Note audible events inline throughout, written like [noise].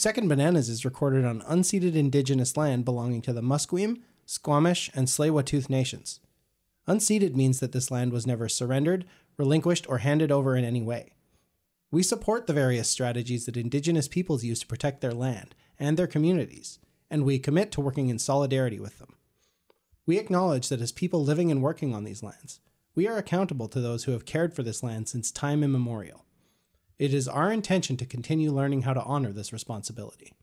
Second Bananas is recorded on unceded indigenous land belonging to the Musqueam, Squamish, and Tsleil-Waututh nations. Unceded means that this land was never surrendered, relinquished, or handed over in any way. We support the various strategies that indigenous peoples use to protect their land and their communities, and we commit to working in solidarity with them. We acknowledge that as people living and working on these lands, we are accountable to those who have cared for this land since time immemorial. It is our intention to continue learning how to honor this responsibility.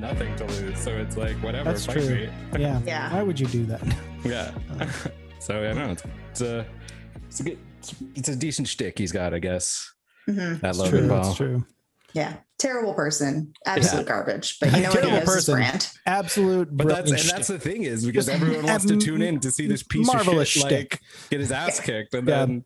Got nothing to lose. So it's like whatever. That's fight true. me. [laughs] Yeah. Yeah. Why would you do that? [laughs] Yeah. [laughs] so I don't know. It's, it's a it's a good it's, it's a decent shtick he's got, I guess. Mhm. That It's Logan true. Paul. That's true. Yeah. Terrible person. Absolute garbage. But you know what? He Terrible knows his person. brand. Absolute. But that's brilliant and that's the thing is because Just everyone wants to tune in to see this piece marvelous of shit like get his ass kicked, and Yeah. then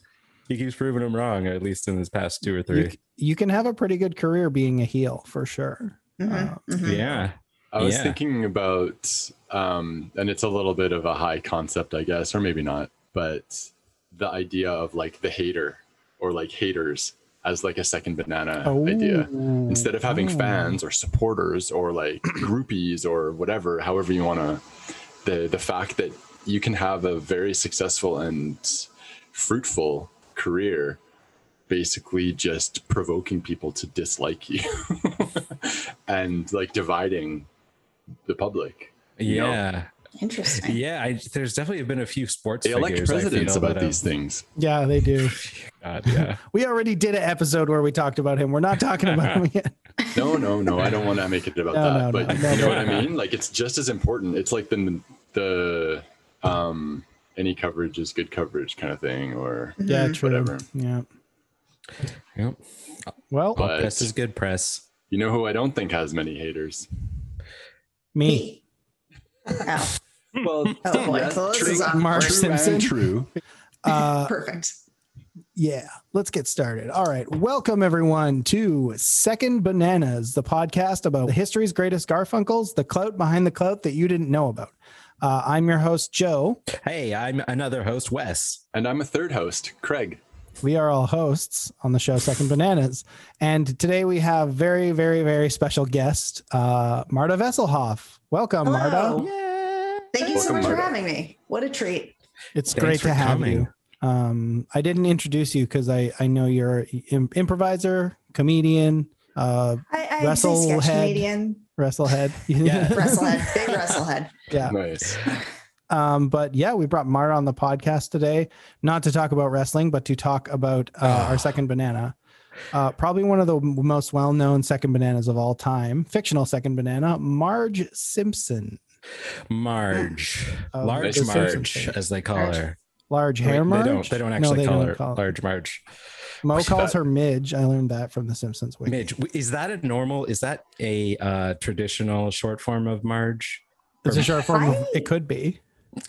he keeps proving him wrong. At least in his past two or three. c- you can have a pretty good career being a heel for sure. Mhm, Uh, mhm. Yeah. I was Yeah. thinking about, um, and it's a little bit of a high concept, I guess, or maybe not, but the idea of like the hater or like haters as like a second banana idea. Oh. Instead of having Oh. fans or supporters or like [clears throat] groupies or whatever, however you want to, the the fact that you can have a very successful and fruitful career basically just provoking people to dislike you [laughs] and like dividing the public. You know, Yeah. Interesting. Yeah. I, there's definitely been a few sports They elect figures. Presidents feel, about that have- these things. Yeah, they do. [laughs] God, yeah. We already did an episode where we talked about him. We're not talking about him yet. [laughs] No, no, no. I don't want to make it about No, that. no, but no, no, you know no. what I mean? Like it's just as important. It's like the the um any coverage is good coverage kind of thing or Yeah, true. Whatever. Yeah. Yep. Well, But- press is good press. You know who I don't think has many haters? me. Oh, [laughs] Well, oh boy. So this is. Mark true Simpson. true. [laughs] Uh, Perfect. yeah, let's get started. All right. Welcome, everyone, to Second Bananas, the podcast about the history's greatest Garfunkels, the clout behind the clout that you didn't know about. Uh, I'm your host, Joe. Hey, I'm another host, Wes. And I'm a third host, Craig. We are all hosts on the show Second Bananas. And today we have very, very, very special guest, uh, Marta Vesselhoff. Welcome, Hello. Marta. Thank you so Welcome, much for having me. What a treat. It's Thanks great for to have coming. you. Um, I didn't introduce you because I, I know you're an im- improviser, comedian, uh, I, I Wrestle head. comedian, wrestlehead. Yeah. wrestlehead, big wrestlehead. [laughs] yeah. Nice. [laughs] Um, but yeah, we brought Marta on the podcast today, not to talk about wrestling, but to talk about uh, our second banana. Uh, probably one of the most well-known second bananas of all time, fictional second banana, Marge Simpson, Marge. Oh, Large Marge, fame. as they call Marge. her. large Wait, hair Marge. They don't, they don't No, actually they call don't her call- Large Marge. Moe What's calls that? her Midge. I learned that from the Simpsons. Wiki. Midge, is that a normal? Is that a uh, traditional short form of Marge? It's a short form. Of, it could be.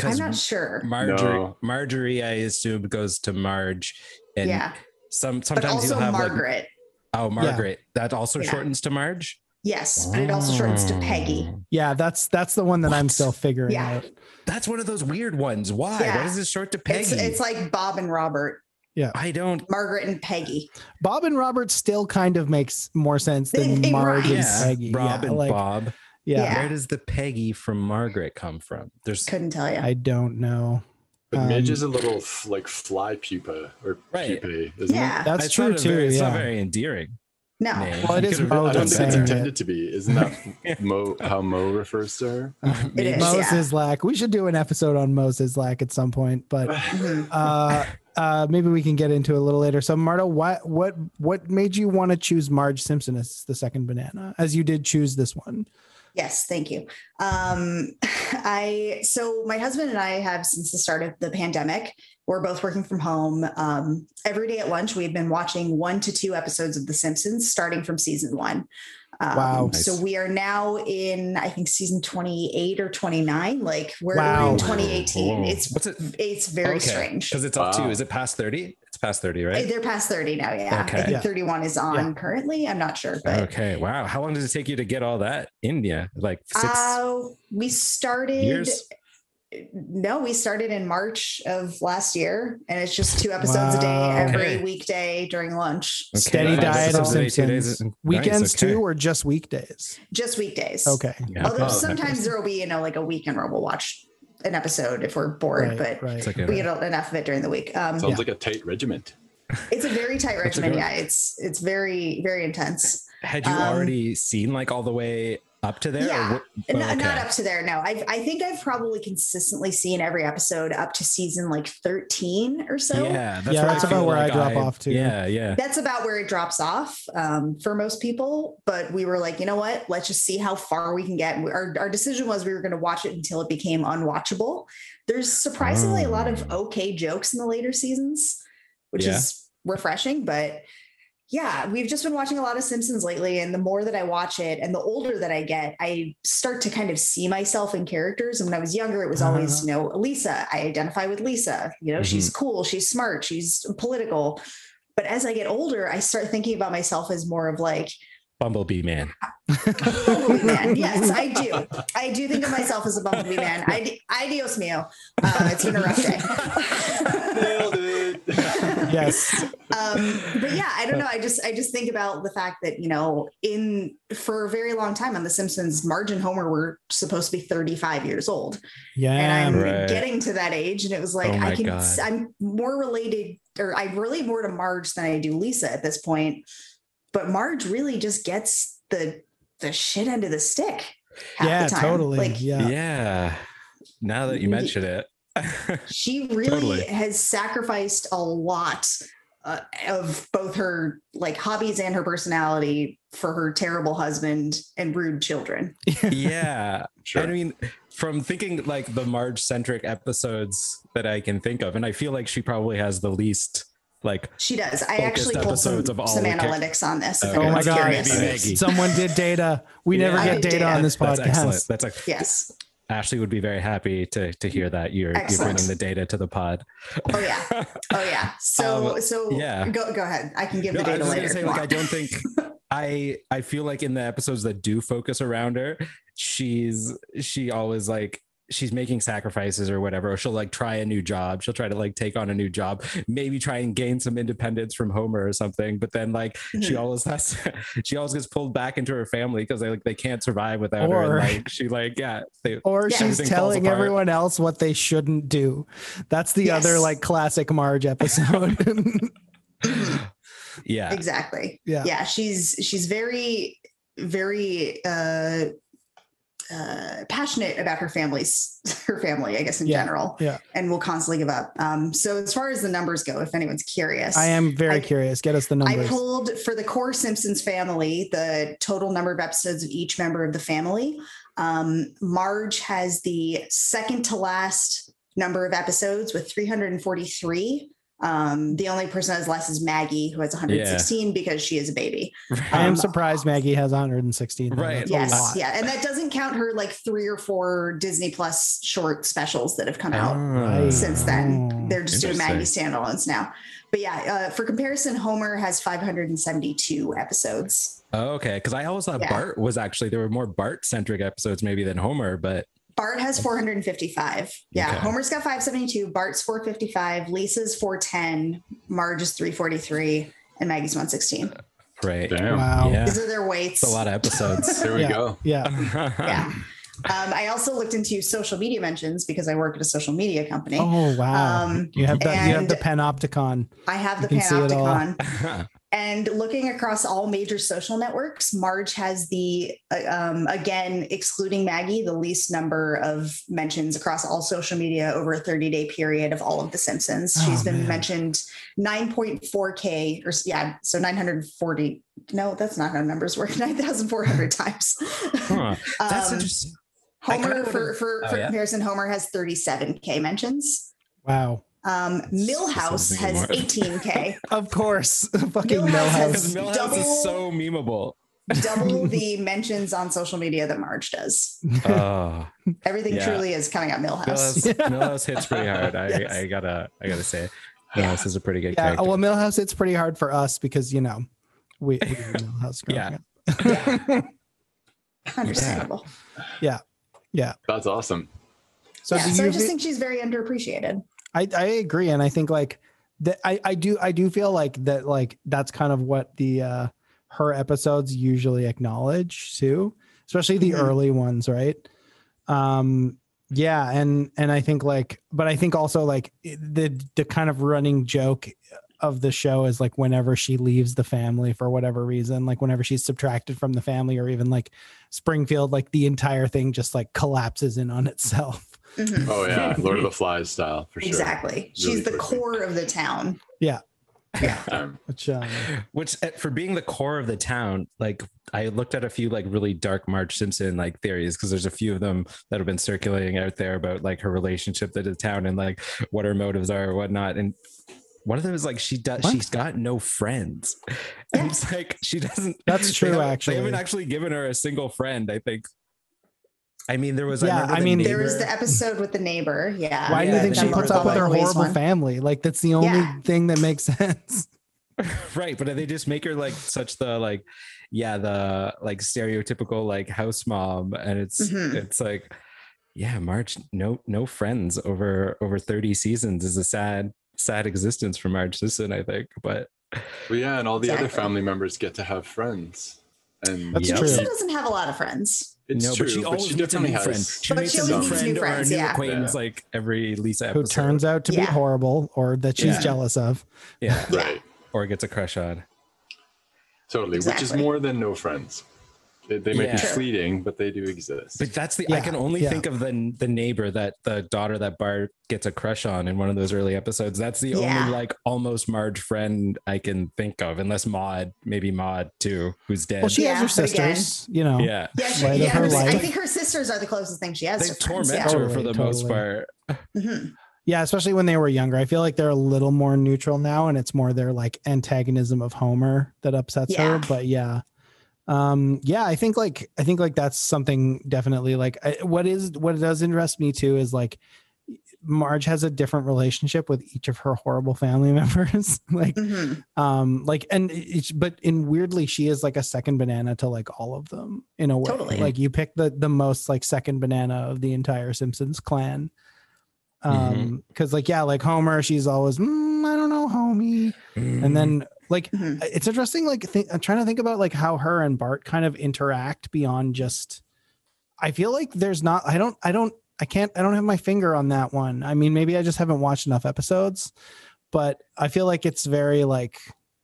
I'm not sure. Marjorie, No. Marjorie, I assume goes to Marge, and yeah. some sometimes you'll have like Margaret. oh Margaret. That also Yeah. shortens to Marge. yes. But it also shortens to Peggy. Oh. Yeah, that's that's the one that I'm still figuring Yeah. out. That's one of those weird ones. Why? Yeah. What is this short to Peggy? It's, it's like Bob and Robert, Yeah, I don't. Margaret and Peggy. Bob and Robert still kind of makes more sense than [laughs] They- they Marge rhyme. and Yeah, Peggy. Rob yeah, and like, Bob. Yeah, Yeah. Where does the Peggy from Margaret come from? There's Couldn't tell you. I don't know. But Midge Um, is a little f- like fly pupa or Right. pupae, isn't yeah. That's it's true not too. very, It's yeah. not very endearing. no. name. Well, it You is could've- Moe? I don't think it's saying it. intended to be. Isn't that [laughs] Moe how Moe refers to her? [laughs] It is. Moe yeah. Szyslak. We should do an episode on Moe Szyslak at some point, but [laughs] Mhm. uh, uh, maybe we can get into it a little later. So, Marta, what what what made you want to choose Marge Simpson as the second banana, as you did choose this one? Yes, thank you. Um, [laughs] I so my husband and I have since the start of the pandemic. We're both working from home. Um, every day at lunch, we've been watching one to two episodes of The Simpsons, starting from season one. Um, Wow. So we are now in, I think, season 28 or 29. Like we're, Wow. in 2018. Whoa. It's What's it? it's very strange. Because it's up Wow. to, is it past 30? It's past 30, right? They're past 30 now. Yeah. Okay. I think Yeah. 31 is on Yeah. currently. I'm not sure, but Okay. Wow. How long does it take you to get all that India? Like six uh, we started. years? No, we started in March of last year, and it's just two episodes a day every Okay. weekday during lunch. Okay. Steady Five diet of episodes a day, two days. Nice, Weekends okay. too, or just weekdays? Just weekdays. Okay. Yeah. Although Oh, sometimes there will be, you know, like a weekend where we'll watch an episode if we're bored, Right, but right. Like a- we get enough of it during the week. Um, Sounds Yeah. like a tight regiment. it's a very tight That's a regimen. Yeah, it's it's very very intense. had you um, already seen like all the way up to there? Yeah. what- N- oh, Not up to there. No, I I think I've probably consistently seen every episode up to season like thirteen or so. yeah, that's, Yeah, where that's I about where I like drop off to. Yeah, yeah. That's about where it drops off um, for most people. But we were like, you know what? Let's just see how far we can get. Our, our decision was we were going to watch it until it became unwatchable. There's surprisingly a lot of okay jokes in the later seasons, which Yeah. is refreshing. But yeah, we've just been watching a lot of Simpsons lately. And the more that I watch it and the older that I get, I start to kind of see myself in characters. And when I was younger, it was always, you know, Lisa. I identify with Lisa. You know, she's cool, she's smart, she's political. But as I get older, I start thinking about myself as more of like, Bumblebee man. Bumblebee man. [laughs] Yes, I do. I do think of myself as a Bumblebee man. I, adios mio. Um, it's been a rough day. Nailed it. Yes. [laughs] um, but yeah, I don't know. I just I just think about the fact that you know, in for a very long time on The Simpsons, Marge and Homer were supposed to be 35 years old, Yeah. and I'm Right. getting to that age, and it was like Oh I can God. I'm more related, or I relate more to Marge than I do Lisa at this point. But Marge really just gets the the shit end of the stick. half yeah, the time. totally. Like yeah. Yeah. Now that you mention it. She [laughs] really Totally. has sacrificed a lot uh, of both her like hobbies and her personality for her terrible husband and rude children. [laughs] yeah. Sure. I mean, from thinking like the Marge centric episodes that I can think of, and I feel like she probably has the least like She does. I actually pulled some, of all some the char- analytics on this. Okay. Oh my god. Maggie. Someone did data. We never Yeah. I get data, data. on this podcast. that's excellent. podcast. That's like Yes. Ashley would be very happy to to hear that you're you're bringing the data to the pod. Oh yeah. Oh yeah. [laughs] So Um, so yeah. Go go ahead. I can give No, the I data was later. gonna say, like, I don't think [laughs] I I feel like in the episodes that do focus around her, she's she always like she's making sacrifices or whatever. Or she'll like try a new job. She'll try to like take on a new job, maybe try and gain some independence from Homer or something. But then like she Mhm. always has [laughs] she always gets pulled back into her family because they like they can't survive without her. And, like she like yeah. They, Or she's telling everyone else what they shouldn't do. That's the other like classic Marge episode. [laughs] yeah. exactly yeah. yeah she's she's very very uh uh passionate about her family's [laughs] her family i guess in Yeah, general yeah. and will constantly give up um so as far as the numbers go if anyone's curious I am very I- curious. Get us the numbers. I pulled for the core Simpsons family the total number of episodes of each member of the family. Um, Marge has the second to last number of episodes with 343. Um, the only person that has less is Maggie, who has 116 because she is a baby. I am um, surprised Maggie has 116. Right. That's yes, yeah, and that doesn't count her like three or four Disney Plus short specials that have come out Ah. since then. Oh, They're just doing Maggie interesting. standalones now. But yeah, uh, for comparison, Homer has 572 episodes. Oh, okay. Because I always thought Yeah. Bart was actually there were more Bart centric episodes maybe than Homer, but Bart has 455. Yeah, Okay. Homer's got 572. Bart's 455. Lisa's 410. Marge is 343. And Maggie's 116. right. Damn. Wow. Yeah. These are their weights. It's a lot of episodes. [laughs] There we Yeah. go. Yeah. [laughs] Yeah. Um, I also looked into social media mentions because I work at a social media company. Oh wow. Um, you have the you have the panopticon. I have the You it all. Panopticon. [laughs] And looking across all major social networks, Marge has the, uh, um, again, excluding Maggie, the least number of mentions across all social media over a 30 day period of all of The Simpsons. Oh, She's been man. mentioned 9.4K, or yeah, so 940. No, that's not how numbers work. [laughs] 9,400 [laughs] times. Huh. That's Um, interesting. Homer, for, for, oh, for yeah? comparison, Homer has 37K mentions. Wow. Um, Milhouse has more. 18K. [laughs] Of course. [laughs] Fucking Milhouse Milhouse. Milhouse double- is so memeable. double [laughs] the mentions on social media that Marge does. Oh, Everything Yeah. truly is coming up Milhouse. Milhouse, Yeah. Milhouse hits pretty hard. I, Yes. I gotta, I gotta say, Yeah. Milhouse is a pretty good Yeah. character. Well, Milhouse, it's pretty hard for us because you know we, we knew Milhouse growing Yeah. up. Understandable. Yeah. yeah. That's awesome. So yeah, so I just thi- think she's very underappreciated. I, I agree and i think like that I, I do i do feel like that like that's kind of what the uh her episodes usually acknowledge too especially the Mhm. early ones right um yeah and and i think like but i think also like the the kind of running joke of the show is like whenever she leaves the family for whatever reason like whenever she's subtracted from the family or even like springfield like the entire thing just like collapses in on itself Mhm. Oh yeah, [laughs] Lord of the Flies style for sure. Exactly. She's Really the quick. core of the town. Yeah. Yeah. [laughs] Um, which um Which uh, for being the core of the town, like I looked at a few like really dark Marge Simpson like theories because there's a few of them that have been circulating out there about like her relationship to the town and like what her motives are or whatnot. And one of them is like she does What? she's got no friends. [laughs] And it's like she doesn't That's true, haven't- actually. They haven't actually given her a single friend, I think. I mean, there was Yeah, remember I the mean- There was the episode with the neighbor. Yeah. Why do you think she puts up with her Louise horrible one. family? Like that's the only Yeah. thing that makes [laughs] sense. [laughs] right but they just make her like such the like yeah the like stereotypical like house mom and it's Mhm. it's like yeah marge no no friends over over 30 seasons is a sad sad existence for marge simpson i think but well, yeah, and all the other family members get to have friends, and That's Yeah. true. Lisa doesn't have a lot of friends. it's no true. but she always meets a definitely new has. friend she But meets she a always new meets new friend or a friends, new yeah. acquaintance Yeah. like every lisa episode. Who turns out to be horrible or that she's Yeah. jealous of. yeah Yeah. right, or gets a crush on totally, which is more than no friends. They, they might Yeah. be fleeting, but they do exist. But that's the I can only yeah. think of the the neighbor that the daughter that Bart gets a crush on in one of those early episodes. That's the Yeah. only like almost Marge friend I can think of, unless Maude, maybe Maude too, who's dead. Well, she Yeah, has her but again- sisters, you know. yeah, Yeah, she, yeah her her- I think her sisters are the closest thing she has they to friends. torment Yeah. her for the Totally, most totally. part. Mhm. Yeah, especially when they were younger. I feel like they're a little more neutral now and it's more their like antagonism of Homer that upsets her. But yeah. Um yeah, I think like I think like that's something definitely like I, what is what does interest me too is like Marge has a different relationship with each of her horrible family [laughs] members. like Mhm. um like and it's but in weirdly she is like a second banana to like all of them in a way Totally. like you pick the the most like second banana of the entire simpsons clan um because like yeah like homer she's always mm, i don't know homie and then like Mhm. it's interesting like think, i'm trying to think about like how her and bart kind of interact beyond just i feel like there's not i don't i don't i can't i don't have my finger on that one i mean maybe i just haven't watched enough episodes but i feel like it's very like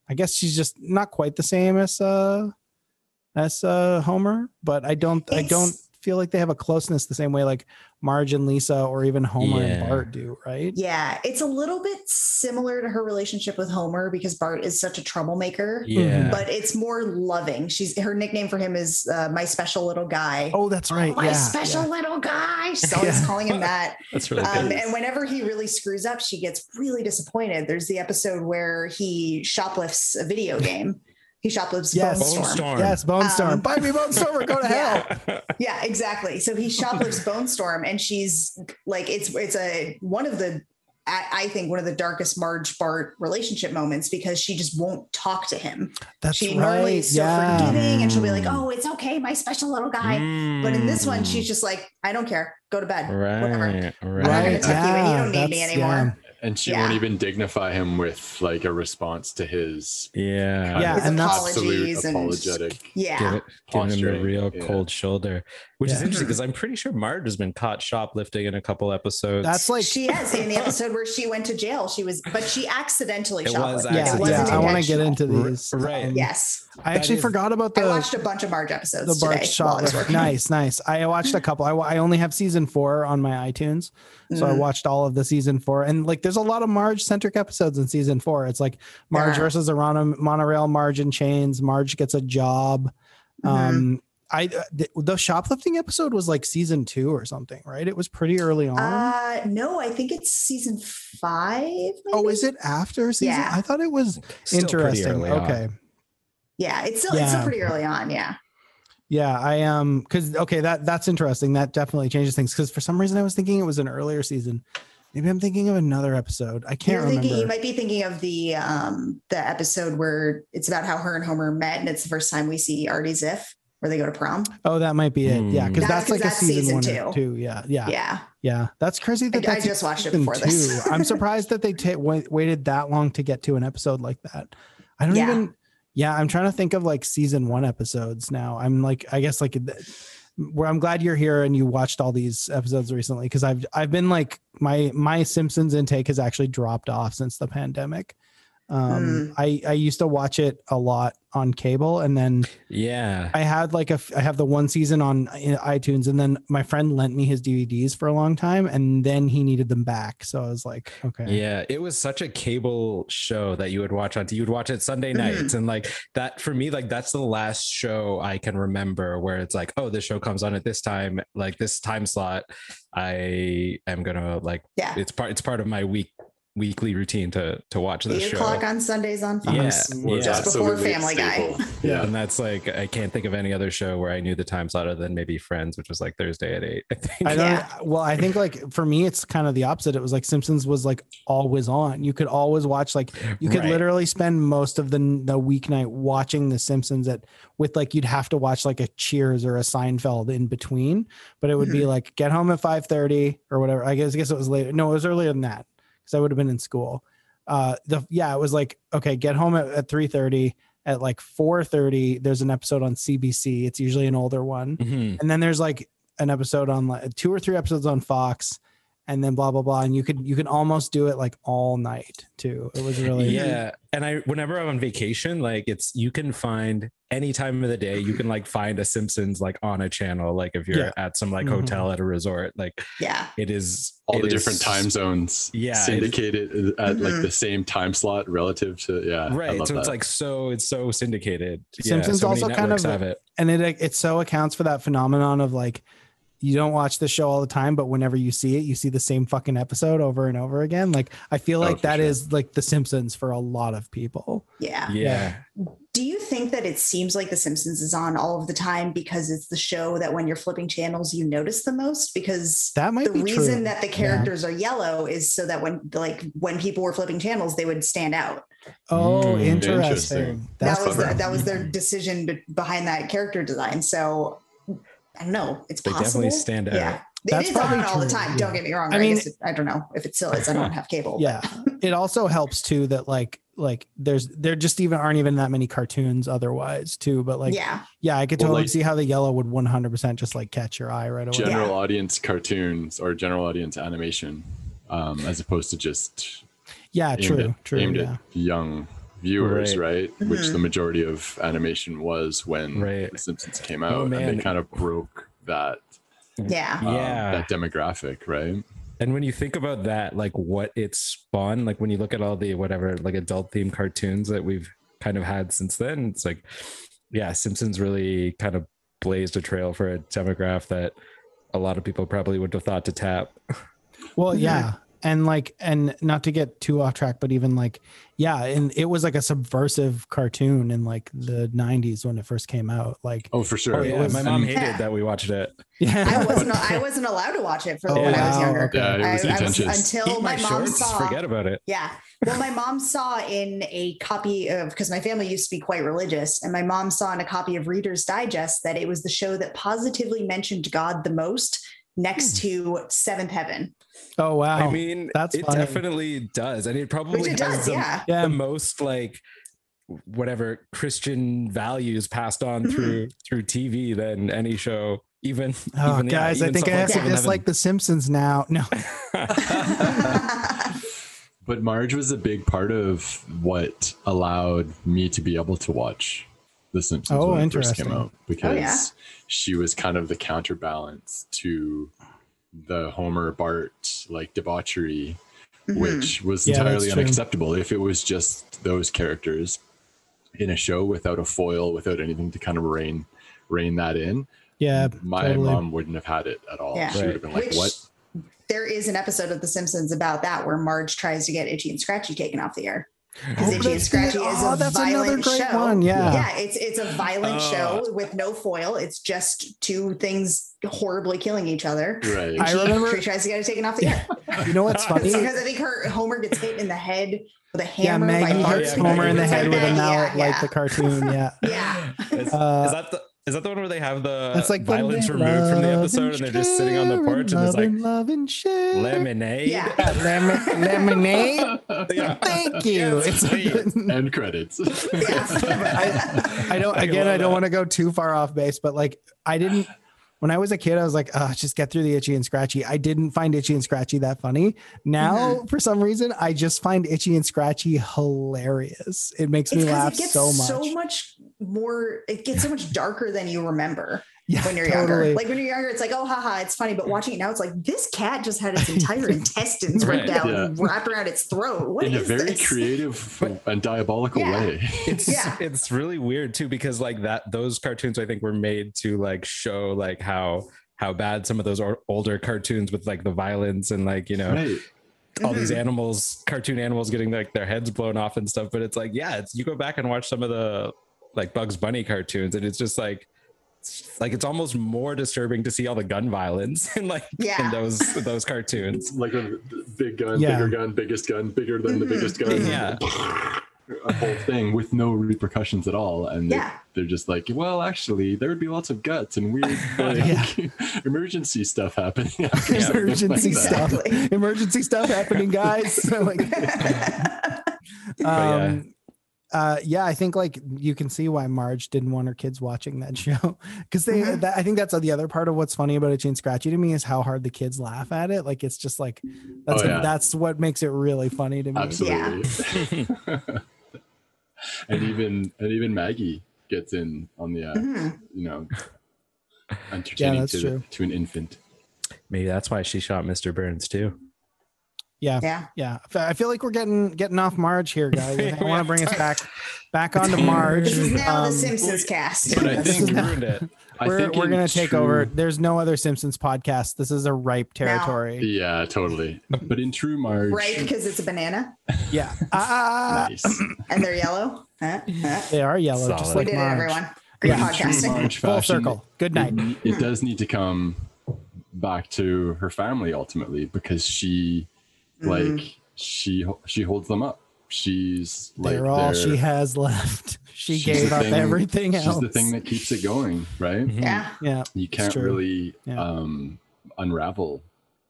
i guess she's just not quite the same as uh as uh homer but i don't i don't feel like they have a closeness the same way like marge and lisa or even homer Yeah. and bart do right Yeah, it's a little bit similar to her relationship with Homer because Bart is such a troublemaker, yeah, but it's more loving. She's her nickname for him is uh, my special little guy. oh that's right my yeah, special yeah. little guy. She's always Yeah. calling him that. [laughs] that's really Um, good. and whenever he really screws up, she gets really disappointed. There's the episode where he shoplifts a video game. [laughs] He shoplifts Yes. Bone Storm. Bone Storm. yes bone storm Um, buy me bone storm or go to [laughs] yeah. hell Yeah, exactly. So he shoplifts Bone Storm, and she's like, it's it's a one of the I, I think one of the darkest Marge Bart relationship moments because she just won't talk to him. that's she right normally is so yeah forgiving, and she'll be like, "Oh, it's okay, my special little guy." But in this one, Mm. she's just like, "I don't care, go to bed, right, whatever." right, I'm not gonna Right, tuck you in. You don't need me that's- anymore. And she Yeah. won't even dignify him with like a response to his yeah, Yeah, His and that's- apologies absolute and apologetic. Yeah, give, it, give him a real yeah. cold shoulder, which is interesting because I'm pretty sure Marge has been caught shoplifting in a couple episodes. that's like she is in the episode where she went to jail. She was, but she accidentally It was shoplifted. yeah accidental. wasn't yeah i want to get into R- these right. Um, Yes, i actually is- forgot about the I watched a bunch of Marge episodes the Bart today while I was shot. working. Nice, nice. I watched a couple. I, I only have season four on my iTunes, so I Mm. watched all of the season four. And like, there's a lot of Marge centric episodes in season four. It's like Marge There are. versus a Ron- monorail, Marge in chains. Marge gets a job. Mhm. Um, I the, the shoplifting episode was like season two or something, right? It was pretty early on. Uh, no, I think it's season five. oh, maybe? is it after season? Yeah. I thought it was Still interesting. early on. Okay. Yeah, it's still it's still pretty early on. Yeah. Yeah, I um cuz okay, that that's interesting. That definitely changes things cuz for some reason I was thinking it was an earlier season. Maybe I'm thinking of another episode. I can't You're thinking remember. you might be thinking of the um the episode where it's about how her and Homer met and it's the first time we see Artie Ziff where they go to prom. oh, that might be it. Yeah, Hmm. cuz That's that's, like a season, season 1 or two. 2. Yeah. Yeah. Yeah. Yeah. That's crazy that I- I just watched it before this. I'm [laughs] surprised that they wait, waited that long to get to an episode like that. I don't Yeah. even Yeah, I'm trying to think of like season 1 episodes now. I'm like I guess like where I'm glad you're here and you watched all these episodes recently because I've I've been like my my Simpsons intake has actually dropped off since the pandemic. Um, Mm. I I used to watch it a lot on cable, and then Yeah. I had like a f- I have the one season on iTunes, and then my friend lent me his DVDs for a long time, and then he needed them back, so I was like, okay, Yeah, it was such a cable show that you would watch on. You would watch it Sunday Mhm. nights, and like that for me, like that's the last show I can remember where it's like, oh, this show comes on at this time, like this time slot. I am gonna like, Yeah. it's part. It's part of my week weekly routine to to watch this Eight show. o'clock on Sundays on Yeah, Fox. yeah. Was Just before absolutely Family Guy. [laughs] Yeah. And that's like I can't think of any other show where I knew the times other than maybe Friends, which was like Thursday at eight. I think. I don't. Yeah. Well, I think like for me, it's kind of the opposite. It was like Simpsons was like always on. You could always watch like you could Right. literally spend most of the the weeknight watching the Simpsons at with like you'd have to watch like a Cheers or a Seinfeld in between, but it would Mm-hmm. be like get home at five thirty or whatever. I guess I guess it was later. No, it was earlier than that because I would have been in school. Uh, the yeah, it was like okay, get home at, at three thirty. At like four thirty, there's an episode on CBC. It's usually an older one Mhm. and then there's like an episode on like two or three episodes on Fox, and then blah blah blah, and you could you can almost do it like all night too. It was really yeah and i whenever i'm on vacation like it's you can find any time of the day you can like find a simpsons like on a channel like if you're Yeah. at some like Mhm. hotel at a resort like Yeah. it is all it the is- different time zones Yeah, it- syndicated at like Mhm. the same time slot relative to yeah I right love so it's like so it's so syndicated Simpsons so also kind of- have it and it it so accounts for that phenomenon of like you don't watch the show all the time, but whenever you see it, you see the same fucking episode over and over again. Like I feel Oh, like for that sure. is like The Simpsons for a lot of people. Yeah. yeah, Do you think that it seems like The Simpsons is on all of the time because it's the show that when you're flipping channels, you notice the most? Because That might be the be reason true. that the characters are yellow is so that when like when people were flipping channels, they would stand out. oh, Mm, interesting. interesting. That's that was the, that was their decision behind that character design. So I don't know. It's They possible. definitely stand out. Yeah. That's it is on probably all the time. Don't get me wrong. I I, mean- guess it, I don't know if it still is. I don't have cable. [laughs] yeah. It also helps too that like like there's there just even aren't even that many cartoons otherwise too. But like yeah. Yeah, I could Well, totally like- see how the yellow would 100% just like catch your eye right away. general audience cartoons or general audience animation um, as opposed to just yeah, true, at, true. aimed Yeah. at young viewers, Right. right? Which the majority of animation was when Right. The Simpsons came Oh, out, and they kind of broke that Yeah. um, Yeah. that demographic, right? And when you think about that, like what it spawned, like when you look at all the whatever like adult themed cartoons that we've kind of had since then, it's like, yeah, Simpsons really kind of blazed a trail for a demographic that a lot of people probably would have thought to tap. Well, yeah. And like, and not to get too off track, but even like, yeah, and it was like a subversive cartoon in like the 90s when it first came out. Like, Oh, for sure. Oh yeah, was- my mom hated Yeah. [laughs] that we watched it. yeah. [laughs] I wasn't I wasn't allowed to watch it for Oh, when I was younger. okay. Yeah, it I, was I was until Eat my, my mom saw forget about it. Yeah. Well, my mom saw in a copy of because my family used to be quite religious, and my mom saw in a copy of Reader's Digest that it was the show that positively mentioned God the most next to Seventh Heaven. oh, wow. I mean, that's it funny. definitely does, and it probably it has does, the, yeah. yeah. the most like whatever Christian values passed on Mhm. through through TV than any show. Even, Oh, even yeah, guys, I think I stuff have to dislike The Simpsons now. [laughs] No. [laughs] But Marge was a big part of what allowed me to be able to watch The Simpsons Oh, when it first came out because Oh, yeah. she was kind of the counterbalance to the Homer Bart like debauchery, Mhm. which was Yeah, entirely unacceptable if it was just those characters in a show without a foil, without anything to kind of rein rein that in. Yeah. My totally. mom wouldn't have had it at all. Yeah. She would have been like, Which- "What?" there is an episode of The Simpsons about that where Marge tries to get Itchy and Scratchy taken off the air. Because Oh, Itchy and that's Scratchy the- is oh, a that's another violent great show. one, yeah. yeah, it's it's a violent Oh. show with no foil. It's just two things horribly killing each other. Right. I She- remember- she tries to get it taken off the air [laughs] You know what's funny? because I think her Homer gets hit in the head with a hammer. by Maggie Bart hits yeah, Homer in the head with a mallet yeah, like the cartoon. Yeah. [laughs] Yeah. Is, Uh, is that the is that the one where they have the That's like violence removed from the episode and they're just sitting on the porch and love there's like and love and share. lemonade? Yeah. Yeah, [laughs] lemon, lemonade. Yeah. Thank you. Yeah, it's sweet. End [laughs] credits. [laughs] Yeah. I don't again love I don't that. want to go too far off base, but like I didn't when I was a kid, I was like, oh, just get through the itchy and scratchy. I didn't find itchy and scratchy that funny. Now, Mm-hmm. for some reason, I just find itchy and scratchy hilarious. It makes me laugh because it gets so so much. Much. more. It gets so much darker than you remember [laughs] yeah, when you're totally. younger. Like when you're younger, it's like, oh, haha, it's funny. But watching it now, it's like this cat just had its [laughs] entire intestines Right, ripped out yeah. and wrapped around its throat. What In a very this? creative [laughs] and diabolical Yeah. way. It's Yeah. it's really weird too because like that those cartoons I think were made to like show like how how bad some of those or, older cartoons with like the violence and like you know Right. all these Mm-hmm. animals cartoon animals getting like their heads blown off and stuff but it's like yeah it's you go back and watch some of the like Bugs Bunny cartoons and it's just like like it's almost more disturbing to see all the gun violence [laughs] in like Yeah. in those those cartoons [laughs] Like a big gun, Yeah. bigger gun, biggest gun, bigger than the Mhm. biggest gun. Yeah. A whole thing with no repercussions at all. And they, Yeah. they're just like, well, actually, there would be lots of guts and weird [laughs] like, Yeah. emergency stuff happening. Emergency like stuff. Exactly. Emergency stuff happening, guys. like, yeah. Uh, yeah, I think like you can see why Marge didn't want her kids watching that [laughs] show because they. Mhm. That, I think that's the other part of what's funny about Itchy and Scratchy to me is how hard the kids laugh at it. Like it's just like that's Oh, yeah. that's what makes it really funny to me. Absolutely. [laughs] [laughs] and even and even Maggie gets in on the uh, Mhm. you know entertaining that's to, true. to an infant. maybe that's why she shot Mr. Burns too Yeah, Yeah. yeah. I feel like we're getting getting off Marge here, guys. [laughs] I, We want to bring us time. back back onto [laughs] Marge. This is now Um, the Simpsons cast. But I [laughs] This think is now- ruined it I we're we're gonna take true- over. There's no other Simpsons podcast. This is a ripe territory. Yeah, totally. But in true Marge, right? Because it's a banana Yeah, Ah, nice. and they're yellow. Huh? Huh? they are yellow, just Solid. We like did it, everyone. Great Yeah. In true podcasting. Marge Full fashion, circle. Good night. It, it does need to come back to her family ultimately because she, Mm-hmm. like, she she holds them up. She's like They're all their- she has left. [laughs] She gave up thing- everything else. She's the thing that keeps it going, right? Yeah. yeah, You can't really Yeah. um unravel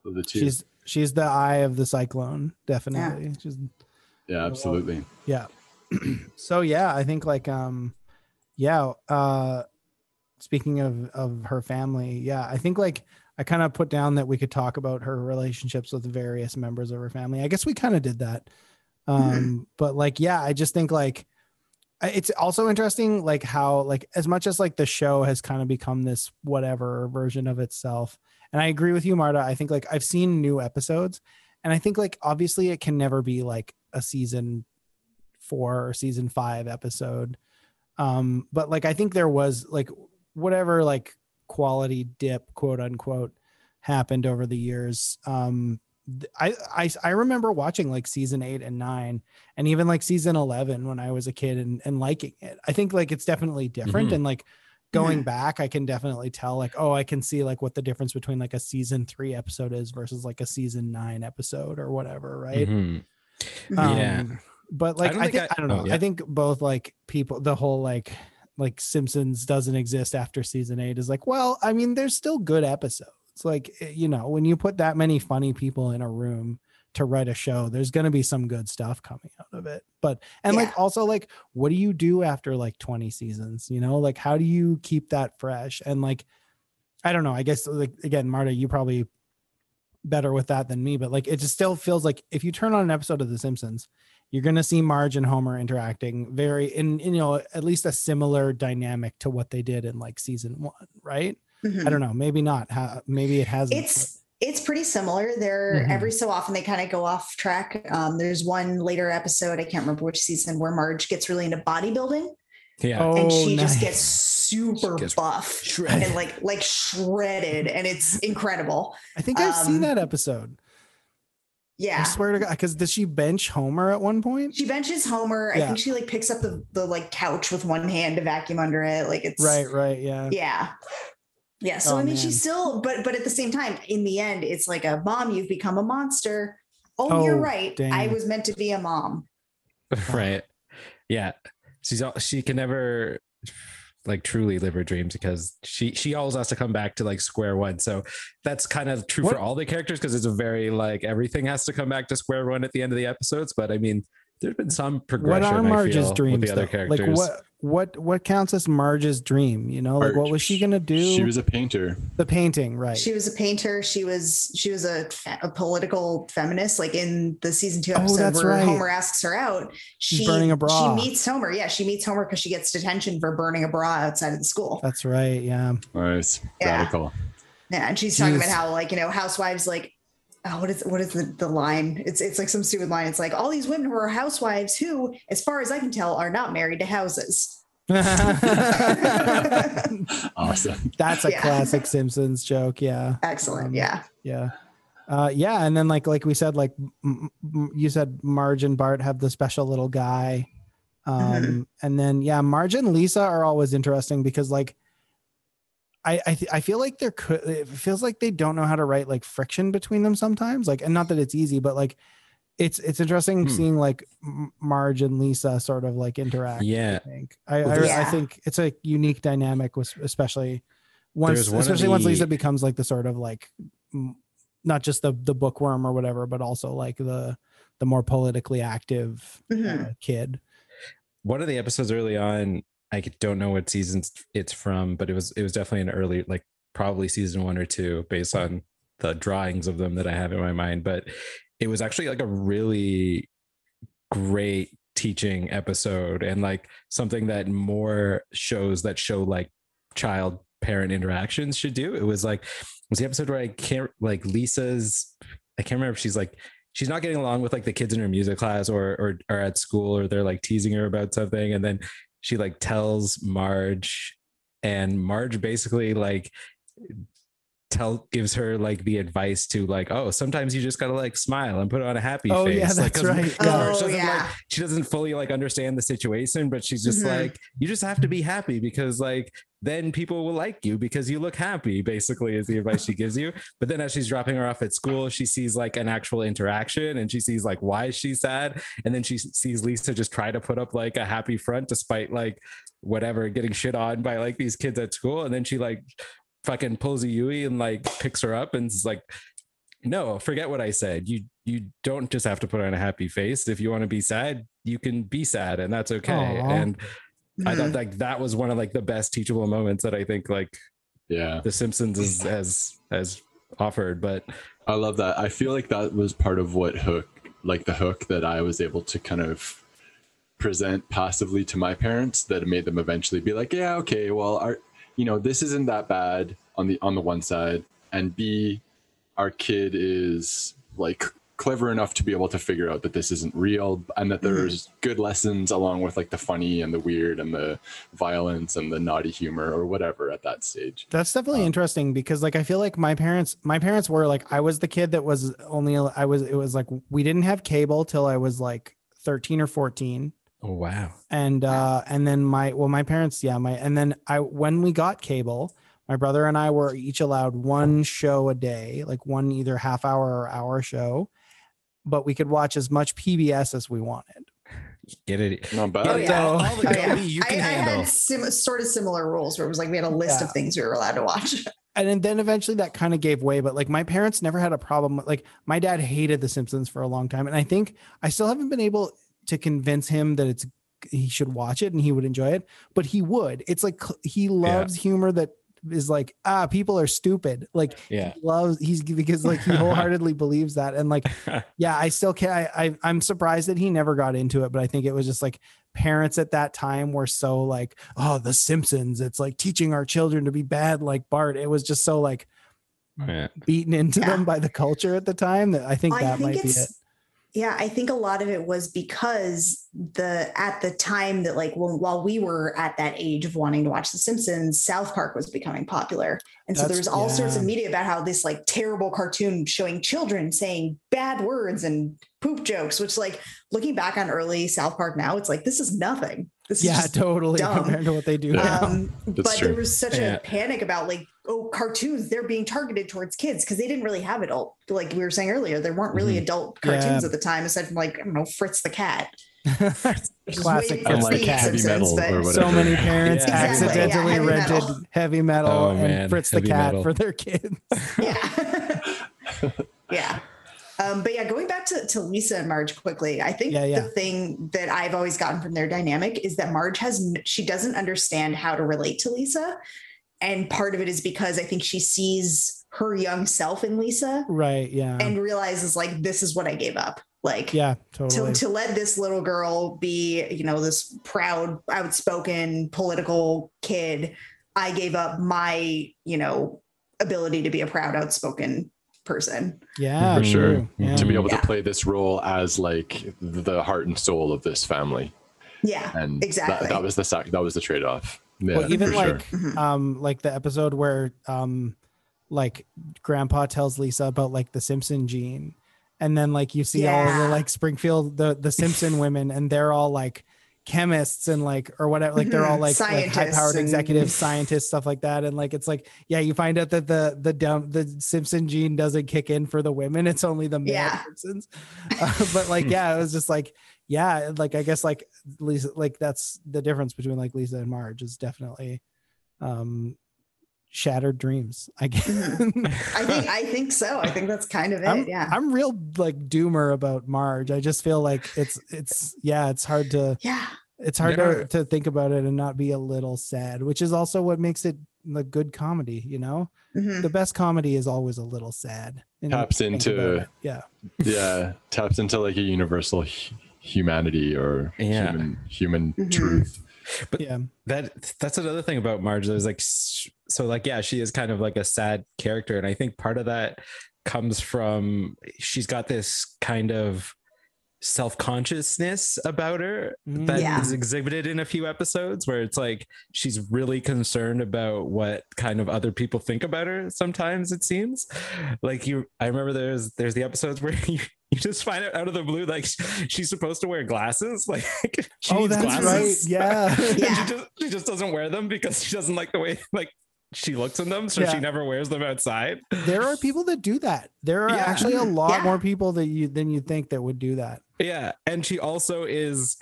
the two. she's she's the eye of the cyclone. Definitely. She's yeah, absolutely. yeah. [clears throat] so yeah, I think like um, yeah. Uh, speaking of of her family, yeah, I think like I kind of put down that we could talk about her relationships with various members of her family. I guess we kind of did that. Um, but like, yeah, I just think like it's also interesting, like how like as much as like the show has kind of become this whatever version of itself. And I agree with you, Marta. I think like I've seen new episodes, and I think like obviously it can never be like a season four or season five episode. Um, but like I think there was like whatever like quality dip, quote unquote, happened over the years. Um, I, I I remember watching like season eight and nine, and even like season eleven when I was a kid and and liking it. I think like it's definitely different, Mhm. and like going back, I can definitely tell like oh, I can see like what the difference between like a season three episode is versus like a season nine episode or whatever, right? Mhm. Um, Yeah. But like I, don't think, think I, I- don't know. oh, yeah. I think both like people the whole like like Simpsons doesn't exist after season 8 is like, well, I mean there's still good episodes. Like eh, you know, when you put that many funny people in a room to write a show, there's going to be some good stuff coming out of it. But and like also like what do you do after like 20 seasons, you know? Like how do you keep that fresh? And like I don't know, I guess like again, Marta, you probably better with that than me, but like it just still feels like if you turn on an episode of The Simpsons, you're gonna see Marge and Homer interacting very in, in you know at least a similar dynamic to what they did in like season one, right? Mhm. I don't know, maybe not. How maybe it hasn't. It's it's pretty similar. They're Mhm. every so often they kind of go off track. Um, there's one later episode, I can't remember which season, where Marge gets really into bodybuilding Yeah. Oh, and she just gets super gets buff shredded. and like like shredded, and it's incredible. I think I've seen um, that episode. Yeah. I swear to God, because does she bench Homer at one point? She benches Homer. I think she like picks up the, the like couch with one hand to vacuum under it. Like it's Right, right, yeah. Yeah. Yeah. So Oh, I mean, man. she's still, but but at the same time, in the end, it's like a mom, you've become a monster. Oh, you're Oh, right. I was meant to be a mom. [laughs] right yeah she's all she can never like truly live her dreams because she she always has to come back to like square one. So that's kind of true What- for all the characters because it's a very like everything has to come back to square one at the end of the episodes. But i mean there's been some progression. What are Marge's feel, dreams? with the other though? characters Like what what what counts as Marge's dream? You know, like Art. what was she gonna do? She was a painter. the painting, right? She was a painter. She was she was a, a political feminist. Like in the season two oh, episode that's where right. Homer asks her out, She's she burning a bra. She meets Homer. Yeah, she meets Homer because she gets detention for burning a bra outside of the school. That's right. Yeah. Nice. Yeah. Radical. Yeah, and she's talking Jeez. about how like you know housewives like oh, what is what is the, the line? It's it's like some stupid line. It's like all these women who are housewives who, as far as I can tell, are not married to houses. [laughs] Awesome. That's a Yeah. classic Simpsons joke. Yeah. Excellent. Um, Yeah. Yeah. Uh, yeah, and then like like we said, like m- m- you said, Marge and Bart have the special little guy, um, Mhm. and then yeah, Marge and Lisa are always interesting because like I I, th- I feel like there could it feels like they don't know how to write like friction between them sometimes, like and not that it's easy, but like it's it's interesting Hmm. seeing like Marge and Lisa sort of like interact. yeah I think I Well, I, there's- I think it's a unique dynamic with especially once There's one of especially once Lisa becomes like the sort of like not just the the bookworm or whatever, but also like the the more politically active uh, Mhm. kid. one of the episodes early on i don't know what seasons it's from but it was it was definitely an early like probably season one or two based on the drawings of them that i have in my mind but it was actually like a really great teaching episode and like something that more shows that show like child parent interactions should do. It was like it was the episode where i can't like lisa's i can't remember if she's like she's not getting along with like the kids in her music class or or, or at school or they're like teasing her about something and then she like tells marge and marge basically like tell gives her like the advice to like oh sometimes you just gotta like smile and put on a happy Oh, face yeah, Like, that's 'cause right. Marge Oh, doesn't, yeah. like, she doesn't fully like understand the situation but she's just Mhm. like you just have to be happy because like then people will like you because you look happy basically is the advice she gives you. But then as she's dropping her off at school she sees like an actual interaction and she sees like why she's sad. And then she sees lisa just try to put up like a happy front despite like whatever getting shit on by like these kids at school. And then she like fucking pulls a Yui and like picks her up and is like no forget what i said. You you don't just have to put on a happy face. If you want to be sad you can be sad and that's okay. Aw. and I Mhm. thought like that was one of like the best teachable moments that I think like Yeah. The Simpsons is, has has offered. But I love that. I feel like that was part of what hook, like the hook that I was able to kind of present passively to my parents that made them eventually be like, yeah, okay, well, our, you know, this isn't that bad on the on the one side, and B, our kid is like clever enough to be able to figure out that this isn't real and that there's good lessons along with like the funny and the weird and the violence and the naughty humor or whatever at that stage. That's definitely Um, interesting because like I feel like my parents my parents were like I was the kid that was only I was it was like we didn't have cable till I was like 13 or 14 oh wow, and uh and then my well my parents yeah my and then I when we got cable my brother and I were each allowed one show a day like one either half hour or hour show but we could watch as much PBS as we wanted. get it. Not bad. Oh, yeah. all the Oh, yeah. You I, can I handle. had sim- sort of similar rules where it was like we had a list Yeah. of things we were allowed to watch. [laughs] and then- then eventually that kind of gave way but like my parents never had a problem like my dad hated the simpsons for a long time and i think i still haven't been able to convince him that it's he should watch it and he would enjoy it but he would it's like he loves humor that is like ah people are stupid like yeah, he loves he's because like he [laughs] wholeheartedly believes that and like [laughs] yeah i still can I, I i'm surprised that he never got into it but i think it was just like parents at that time were so like oh the simpsons it's like teaching our children to be bad like bart it was just so like yeah. beaten into Yeah. them by the culture at the time that i think I that think might be it it's Yeah, I think a lot of it was because the at the time that like when, while we were at that age of wanting to watch The Simpsons, South Park was becoming popular, and so That's- there was all sorts of media about how this like terrible cartoon showing children saying bad words and poop jokes, which like looking back on early South Park now, it's like this is nothing. This is Yeah, just totally dumb. compared to what they do now. um, but true. there was such Yeah. a panic about like oh cartoons they're being targeted towards kids because they didn't really have adult like we were saying earlier there weren't really Mhm. adult Mm-hmm. Yeah. cartoons at the time aside from like i don't know fritz the cat [laughs] Classic way Fritz before the Cat. heavy metal or whatever. so many parents [laughs] Yeah. Exactly, yeah, accidentally heavy rented metal. heavy metal Oh, and man, Fritz the Cat metal. for their kids. [laughs] yeah yeah um, but yeah going back to, to lisa and marge quickly i think Yeah, yeah. the thing that i've always gotten from their dynamic is that marge has she doesn't understand how to relate to lisa and part of it is because i think she sees her young self in lisa Right. Yeah. and realizes like this is what I gave up. Like yeah, to, totally. to let this little girl be, you know, this proud, outspoken political kid, I gave up my, you know, ability to be a proud, outspoken person. yeah, For sure. Yeah. to be able Yeah. to play this role as like the heart and soul of this family Yeah. and Exactly. that, that was the sac- that was the trade-off yeah well, even like sure. Mhm. um like the episode where um like grandpa tells Lisa about like the Simpson gene and then like you see all of the like Springfield the the Simpson [laughs] women and they're all like chemists and like or whatever like they're all Mhm. like, like high powered and- executives [laughs] scientists stuff like that and like it's like yeah you find out that the the down the Simpson gene doesn't kick in for the women it's only the male Yeah. Simpsons [laughs] Uh, but like yeah it was just like yeah like I guess like Lisa like that's the difference between like Lisa and Marge is definitely um shattered dreams i guess [laughs] I think I think so. I think that's kind of it. I'm, yeah. I'm real like doomer about marge i just feel like it's it's yeah it's hard to yeah. it's hard There to, to think about it and not be a little sad which is also what makes it the good comedy you know Mhm. the best comedy is always a little sad and you Taps into- yeah yeah taps into like a universal hu- humanity or Yeah. human human Mhm. truth yeah that that's another thing about Marge. There's like so like yeah, she is kind of like a sad character, and I think part of that comes from she's got this kind of self consciousness about her Mm. that is Yeah. exhibited in a few episodes where it's like she's really concerned about what kind of other people think about her sometimes it seems like you i remember there's there's the episodes where [laughs] you, you just find out out of the blue like she's supposed to wear glasses [laughs] like she oh needs that's glasses. right [laughs] yeah Yeah. she just she just doesn't wear them because she doesn't like the way like she looks in them, so Yeah. she never wears them outside. there are people that do that there are Yeah. actually a lot Yeah. more people that you than you think that would do that Yeah, and she also is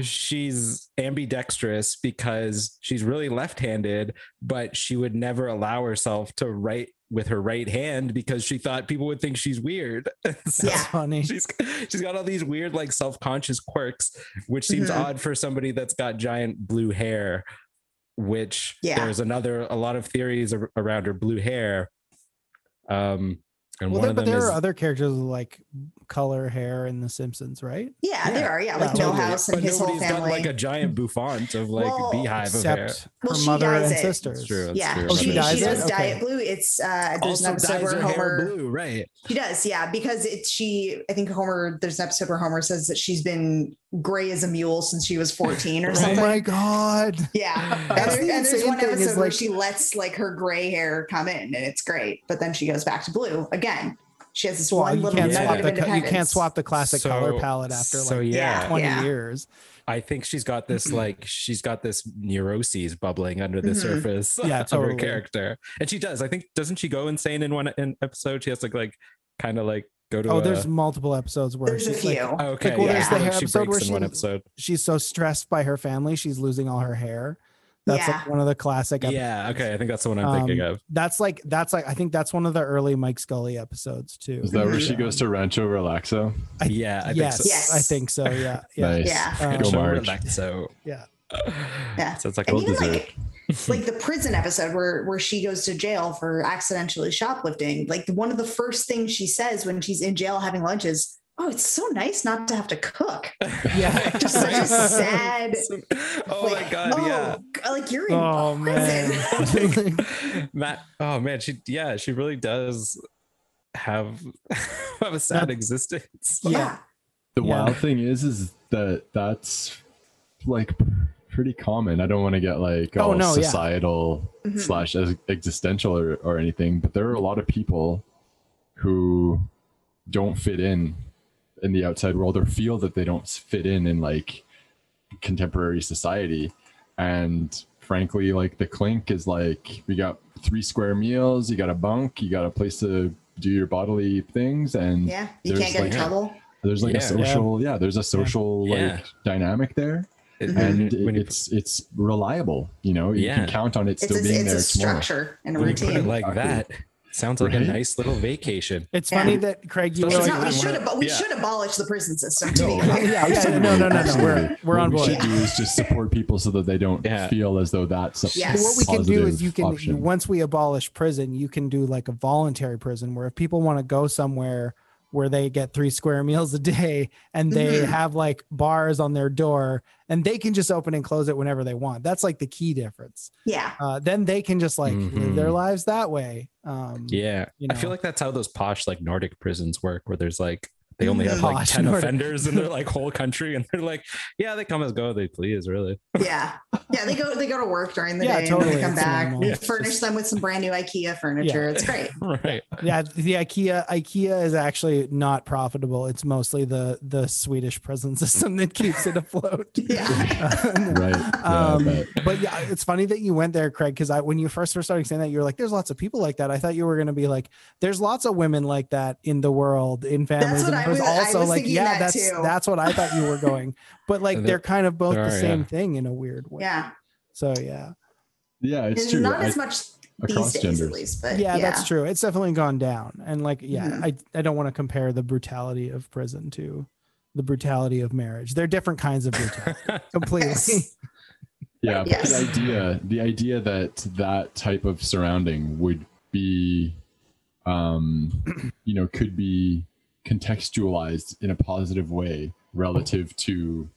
she's ambidextrous because she's really left-handed, but she would never allow herself to write with her right hand because she thought people would think she's weird. [laughs] So Yeah. Funny She's she's got all these weird like self-conscious quirks, which seems Mhm. odd for somebody that's got giant blue hair. Which Yeah. there's another a lot of theories ar- around her blue hair. Um, and well, one there, of but them there is are other characters like color hair in The Simpsons, right? Yeah, Yeah. there are. Yeah, Yeah, like totally. Milhouse and but his whole nobody's got family. like a giant bouffant of like Well, beehive of hair. Except Well, her she mother and it. sisters. That's true. That's yeah, true. Oh, she she, dyes she it? does dye Okay. it blue. It's uh, there's Also an episode dyes where her Homer blue, right? She does, yeah, because it's she. I think Homer. There's an episode where Homer says that she's been gray as a mule since she was 14 or something. Oh my god! Yeah, [laughs] and, That's there- the and there's one thing is, episode where like- she lets like her gray hair come in, and it's great. But then she goes back to blue again. She has this Well, one you little can't swap nugget the of co- you can't swap the classic So- color palette after so like yeah, twenty Yeah. years. I think she's got this like she's got this neuroses bubbling under the Mhm. surface Yeah, [laughs] of her character, and she does. I think doesn't she go insane in one in episode? She has to like kind of like go to. Oh, a, there's multiple episodes where There's a she's like few. Oh, okay. well, yeah, there's the feel hair she episode breaks where in she- one episode. she's so stressed by her family, she's losing all her hair. That's Yeah. like one of the classic. ep- Yeah, okay. I think that's the one I'm thinking Um, of. That's like that's like I think that's one of the early Mike Scully episodes too. is that where she goes to rancho relaxo I- yeah, I yes, think so. Yes. I think so. Yeah, yeah. nice Yeah. Um, Good go show, marge So Yeah. Yeah. So it's like And even deserved. like, like the prison episode where where she goes to jail for accidentally shoplifting. Like one of the first things she says when she's in jail having lunch is, "Oh, it's so nice not to have to cook." [laughs] Yeah. [laughs] Just such a sad. [laughs] oh my like, god, yeah. oh, like you're in Oh prison. man. Matt, oh man, she yeah, she really does have have a sad That- existence. Yeah. the Yeah. wild thing is, is that that's like pretty common. I don't want to get like Oh, all no, yeah. societal Mhm. slash existential or, or anything, but there are a lot of people who don't fit in in the outside world or feel that they don't fit in in like contemporary society and frankly like the clink is like we got three square meals you got a bunk you got a place to do your bodily things and Yeah. You there's can't get in like- trouble. there's like Yeah. a social yeah. there's a social Yeah. like dynamic there It- and when you- it's it's reliable you know you Yeah. can count on it It's, still a, being it's there a tomorrow structure and a when you routine. like Exactly. that, sounds like a nice little vacation. It's Yeah. funny that Craig, you were like, not, we should ab- we Yeah. should abolish the prison system. To No, be clear. [laughs] yeah, yeah, no, no, no, no, we're we're what on we board. should do is just support people so that they don't Yeah. feel as though that's a Yes. what we can do is you can option. once we abolish prison you can do like a voluntary prison where if people want to go somewhere where they get three square meals a day and they Mhm. have like bars on their door and they can just open and close it whenever they want that's like the key difference Yeah. uh, then they can just like live their Mhm. lives that way um Yeah. You I feel like that's how those posh like Nordic prisons work, where there's like they only have like 10 Nordic. offenders in their like whole [laughs] country and they're like, yeah, they come as go they please, really. Yeah. Yeah. They go they go to work during the Yeah, day and totally. then they come It's back. normal. We It's furnish just- them with some brand new IKEA furniture. It's great. [laughs] right. yeah the ikea ikea is actually not profitable it's mostly the the swedish prison [laughs] system that keeps it afloat Yeah. right yeah, um, but but yeah, it's funny that you went there, Craig, because I when you first were starting saying that, you were like, "There's lots of people like that." I thought you were gonna be like, "There's lots of women like that in the world, in families." What and I it was was- I also was like, yeah, that that's too. that's what I thought you were going. But like, [laughs] they're kind of both there the same yeah. thing in a weird way. Yeah. So yeah, yeah it's And true not I- as much across days genders at least, but yeah, that's true. It's definitely gone down, and like, yeah, Mhm. I I don't want to compare the brutality of prison to the brutality of marriage. They're different kinds of brutality, [laughs] completely. Yes. yeah but Yes. the idea the idea that that type of surrounding would be um you know could be contextualized in a positive way relative to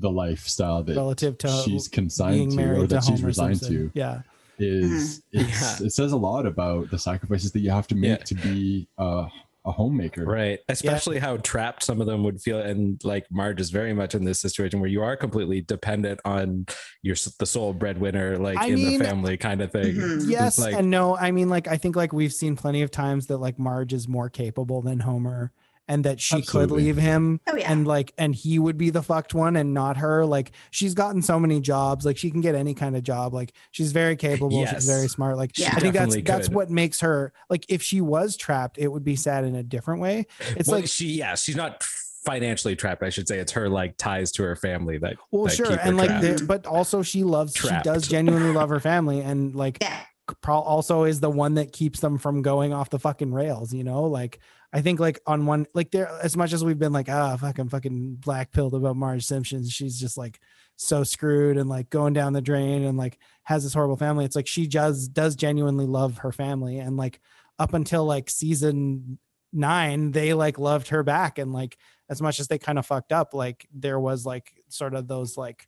the lifestyle that Relative to she's consigned to married or to that she's resigned Simpson. to Yeah. is mm-hmm. it's, it says a lot about the sacrifices that you have to make Yeah. to be a, a homemaker Right. Especially how trapped some of them would feel. And like Marge is very much in this situation where you are completely dependent on your the sole breadwinner, like I in mean- the family kind of thing. Mhm. Yes like- and no i mean like i think like we've seen plenty of times that like marge is more capable than homer and that she could leave him Oh yeah. and like and he would be the fucked one and not her like she's gotten so many jobs like she can get any kind of job like she's very capable Yes. she's very smart like Yeah. i think that's Definitely that's what makes her like if she was trapped it would be sad in a different way it's well, like she, yeah, she's not financially trapped. I should say it's her like ties to her family that. well that sure keep her and like trapped. there- but also she loves Trapped. she does genuinely love her family and like yeah. pro- also is the one that keeps them from going off the fucking rails, you know? Like I think like on one like there as much as we've been like, ah, fucking fucking black pilled about Marge Simpson, she's just like so screwed and like going down the drain and like has this horrible family. It's like she does does genuinely love her family. And like up until like season nine, they like loved her back. And like as much as they kind of fucked up, like there was like sort of those like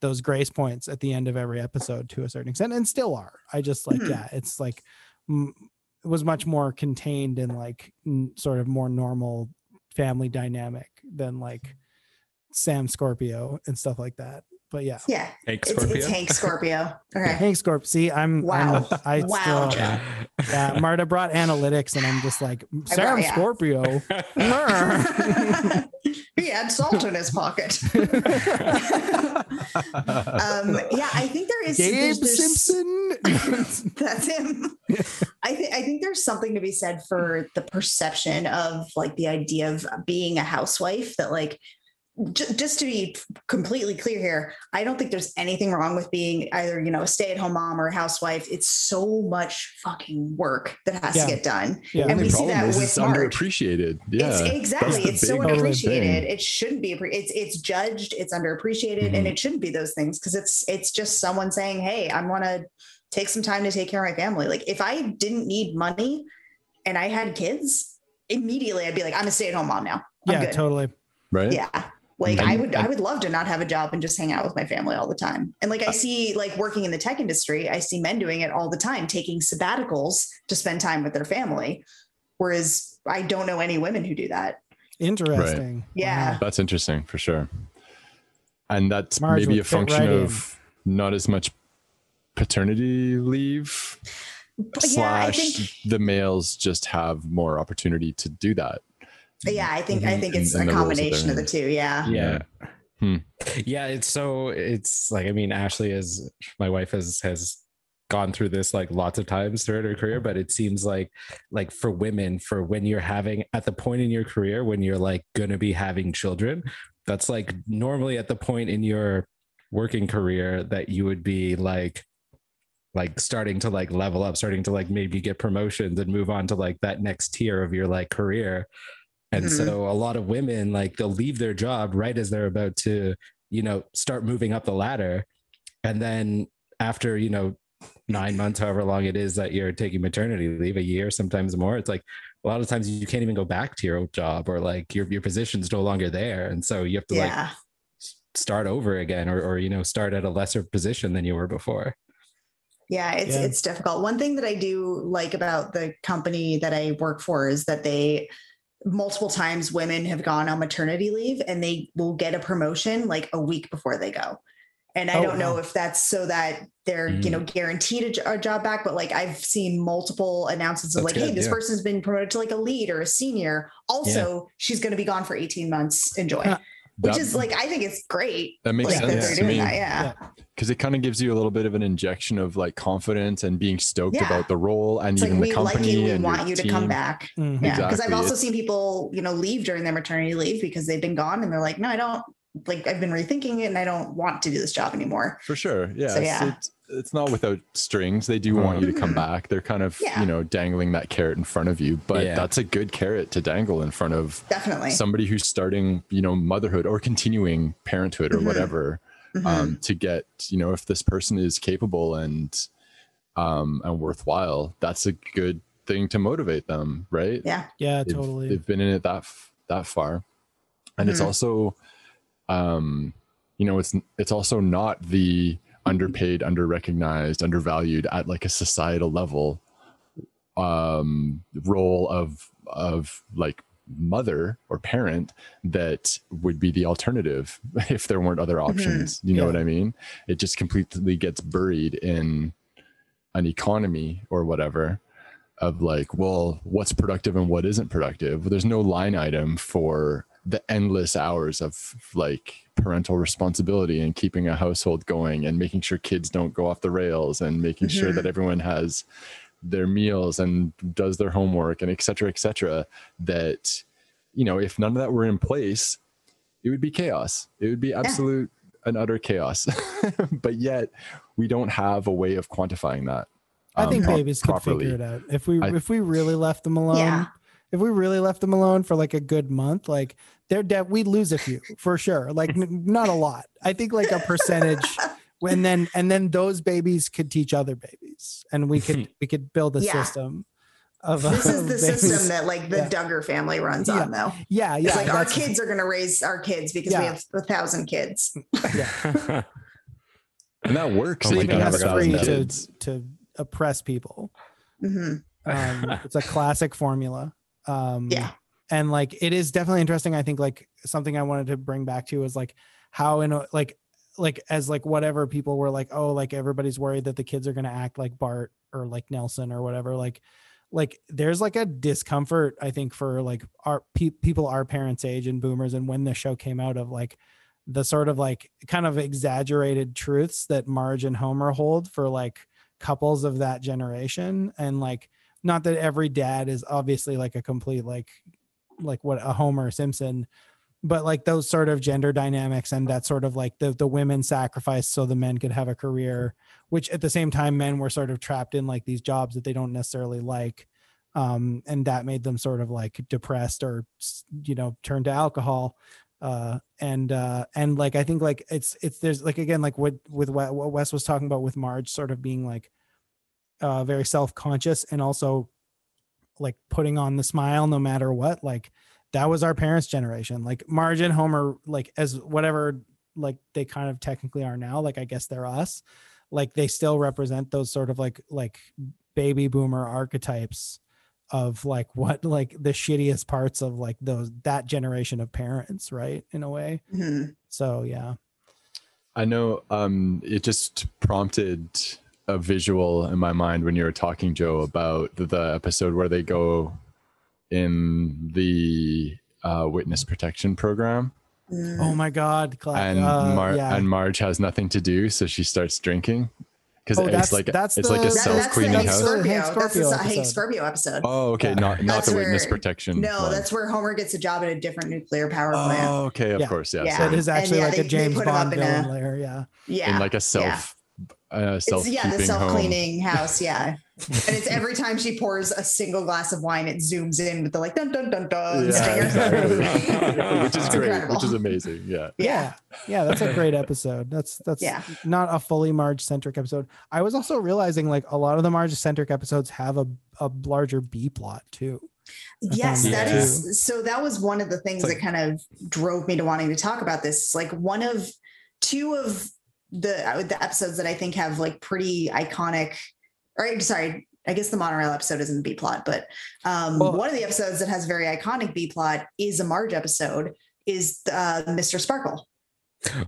those grace points at the end of every episode to a certain extent and still are i just like Mhm. yeah it's like it was much more contained and like n- sort of more normal family dynamic than like sam scorpio and stuff like that but yeah Yeah. Hank Scorpio. it's Hank Scorpio. [laughs] Okay. hank scorp see i'm Wow. I'm, i Wow, still Jack. yeah marta brought analytics and i'm just like sam yeah. scorpio [laughs] he had salt in his pocket. [laughs] um, yeah, I think there is gabe there's- there's- simpson That's him. I think I think there's something to be said for the perception of like the idea of being a housewife that like j- just to be completely clear here, I don't think there's anything wrong with being either, you know, a stay-at-home mom or a housewife. It's so much fucking work that has Yeah. to get done. yeah And the we see problem that is with it's Marge. underappreciated yeah it's exactly. It's so big underappreciated. thing. It shouldn't be. It's it's judged. It's underappreciated, Mhm. and it shouldn't be those things because it's it's just someone saying, "Hey, I want to take some time to take care of my family." Like if I didn't need money and I had kids, immediately I'd be like, "I'm a stay at home mom now." I'm yeah good. totally right Yeah. Like And- I would I and- would love to not have a job and just hang out with my family all the time. And like I uh, see like working in the tech industry, I see men doing it all the time, taking sabbaticals to spend time with their family. Whereas I don't know any women who do that. Interesting. Yeah. Wow. That's interesting for sure. And that's Marge maybe a function right in. of not as much paternity leave But yeah, I slash think the males just have more opportunity to do that. Yeah, I think I Mhm. think it's in a the roles that they're combination of the in. two. Yeah. yeah Hmm. yeah it's so it's like i mean ashley is my wife has has gone through this like lots of times throughout her career but it seems like like for women for when you're having at the point in your career when you're like gonna be having children that's like normally at the point in your working career that you would be like like starting to like level up starting to like maybe get promotions and move on to like that next tier of your like career and Mhm. so a lot of women like they'll leave their job right as they're about to you know start moving up the ladder and then after you know nine months however long it is that you're taking maternity leave a year sometimes more it's like a lot of times you can't even go back to your old job or like your, your position's no longer there and so you have to like Yeah. s- start over again or, or you know start at a lesser position than you were before Yeah, it's Yeah. it's difficult. One thing that I do like about the company that I work for is that they multiple times women have gone on maternity leave and they will get a promotion like a week before they go. And I Oh, don't know wow. if that's so that they're, you Mm. know, guaranteed a, a job back, but like I've seen multiple announcements of That's like, hey, this yeah. person's been promoted to like a lead or a senior. Also, she's going to be gone for 18 months. Enjoy. Huh. Which That- is like, I think it's great. That makes like, sense they're to me that. Yeah. because it kind of gives you a little bit of an injection of like confidence and being stoked Yeah. about the role and It's like, even we the like you. We and want your you to come team. back. Mhm. Yeah, because I've also It's- seen people, you know, leave during their maternity leave because they've been gone and they're like, no, I don't like. I've been rethinking it and I don't want to do this job anymore. For sure. Yeah. So, it's- yeah. It's, it's not without strings. They do want you to come Mhm. back. They're kind of, Yeah. you know, dangling that carrot in front of you. But Yeah. that's a good carrot to dangle in front of Definitely. somebody who's starting, you know, motherhood or continuing parenthood or Mhm. whatever. Mhm. Um, to get, you know, if this person is capable and um and worthwhile, that's a good thing to motivate them, right? yeah. Yeah, they've, totally. they've been in it that f- that far and it's Mhm. also um you know it's it's also not the underpaid underrecognized undervalued at like a societal level um role of of like mother or parent that would be the alternative [laughs] if there weren't other options you know Yeah. what i mean it just completely gets buried in an economy or whatever of like, well, what's productive and what isn't productive. There's no line item for the endless hours of like parental responsibility and keeping a household going and making sure kids don't go off the rails and making sure that everyone has their meals and does their homework and et cetera, et cetera. That, you know, if none of that were in place, it would be chaos. It would be absolute and utter chaos. [laughs] but yet we don't have a way of quantifying that. I um, think pro- babies could figure it out if we I- if we really left them alone. Yeah. If we really left them alone for like a good month, like they're dead, we'd lose a few for sure. Like n- not a lot. I think like a percentage. [laughs] And then and then those babies could teach other babies, and we could [laughs] we could build a Yeah. system of This is [laughs] the babies. system that like the Yeah. Duggar family runs Yeah. on though. Yeah, yeah. It's like our kids are going to raise our kids because Yeah. we have a thousand kids. Yeah. And that works. Oh if my you can God, have us a I free to to oppress people. hmm um it's a classic formula um Yeah. and like it is definitely interesting i think like something i wanted to bring back to is like how in a like like as like whatever people were like oh like everybody's worried that the kids are going to act like bart or like nelson or whatever like like there's like a discomfort i think for like our pe- people our parents age and boomers and when the show came out of like the sort of like kind of exaggerated truths that marge and homer hold for like couples of that generation and like not that every dad is obviously like a complete like like what a homer simpson but like those sort of gender dynamics and that sort of like the the women sacrificed so the men could have a career which at the same time men were sort of trapped in like these jobs that they don't necessarily like um and that made them sort of like depressed or you know turn to alcohol uh and uh and like i think like it's it's there's like again like what with what what wes was talking about with marge sort of being like uh very self-conscious and also like putting on the smile no matter what like that was our parents generation like marge and homer like as whatever like they kind of technically are now like i guess they're us like they still represent those sort of like like baby boomer archetypes of like what like the shittiest parts of like those that generation of parents, right? In a way. Mhm. So yeah. I know um, it just prompted a visual in my mind when you were talking, Joe, about the, the episode where they go in the uh, witness protection program, Mm. Oh my god. Cla- and uh, Mar- yeah. and Marge has nothing to do, so she starts drinking because Oh, it's like that's it's like a That- That- self that's the cleaning Hank house. house. Scorpio. Hank That's the Hank episode. Scorpio episode. Oh, okay, Yeah. not not That's the witness where- protection. no, one. that's where Homer gets a job at a different nuclear power plant. Oh, okay, of Yeah. course, yeah. Yeah. So sorry. it is And actually yeah, like they- a James Bond up a- villain layer. Yeah. Yeah. in like a yeah. self uh, self yeah, the self-cleaning house. Yeah, [laughs] and it's every time she pours a single glass of wine, it zooms in with the like dun dun dun dun Yeah, exactly. [laughs] [laughs] which is It's great, incredible. which is amazing. Yeah. Yeah. Yeah, that's a great episode. That's that's Yeah. not a fully Marge centric episode. I was also realizing like a lot of the Marge centric episodes have a, a larger B plot too. Yes, found that that is. So that was one of the things It's that kind of drove me to wanting to talk about this. Like one of two of the uh, the episodes that I think have like pretty iconic. Or sorry, I guess the monorail episode isn't the B plot, but um, Well- one of the episodes that has very iconic B plot is a Marge episode. Is uh, Mr. Sparkle,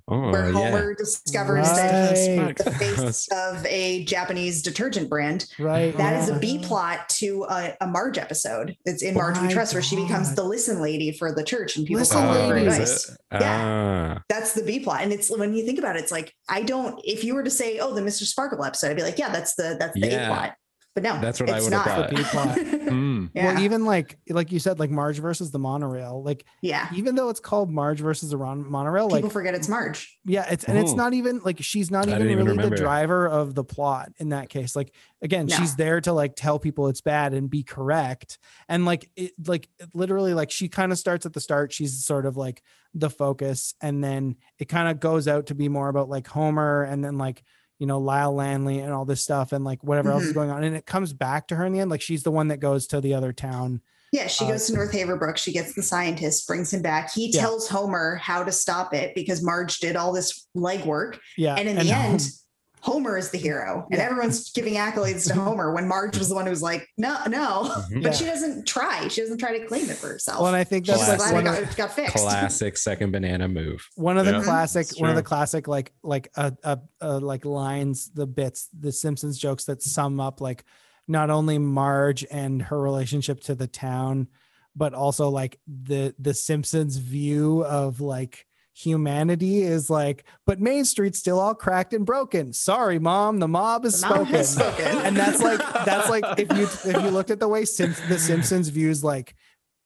Oh, where yeah. Homer discovers that he's the face [laughs] of a Japanese detergent brand. Right. That is a yeah. B plot to a, a Marge episode. It's in Marge We My Trust, where she becomes the listen lady for the church and people Listen call her for lady. is Yeah. Ah. That's the B plot. And it's when you think about it, it's like I don't if you were to say, oh, the Mr. Sparkle episode, I'd be like, yeah, that's the that's the Yeah. A plot. But no, That's what I it's would've thought. B plot. [laughs] Hmm. yeah. Well, even like like you said, like Marge versus the monorail. Like yeah. even though it's called Marge versus the ron- monorail, like People forget it's Marge. yeah, it's and it's Oh. not even like she's not even even really remember. the driver of the plot in that case. Like again, No. she's there to like tell people it's bad and be correct. And like it like literally like she kind of starts at the start. She's sort of like the focus, and then it kind of goes out to be more about like Homer and then like you know Lyle Lanley and all this stuff and like whatever else is Mhm. going on. And it comes back to her in the end. Like she's the one that goes to the other town. Yeah, she Uh, goes to North Haverbrook. She gets the scientist, brings him back. He Yeah. tells Homer how to stop it because Marge did all this legwork. Yeah. And in the end, Homer is the hero, and Yeah. everyone's giving accolades to Homer when Marge was the one who was like, "No, no," Mhm. [laughs] but Yeah. she doesn't try. She doesn't try to claim it for herself. well, and I think that's just like one of, got, got fixed. Classic second banana move. one of the Yeah. classic one of the classic like like uh, uh, uh like lines the bits the simpsons jokes that sum up like not only marge and her relationship to the town but also like the the simpsons view of like humanity is like but main street's still all cracked and broken sorry mom the mob is The spoken spoken. and that's like [laughs] that's like if you if you looked at the way Sim- the simpsons views like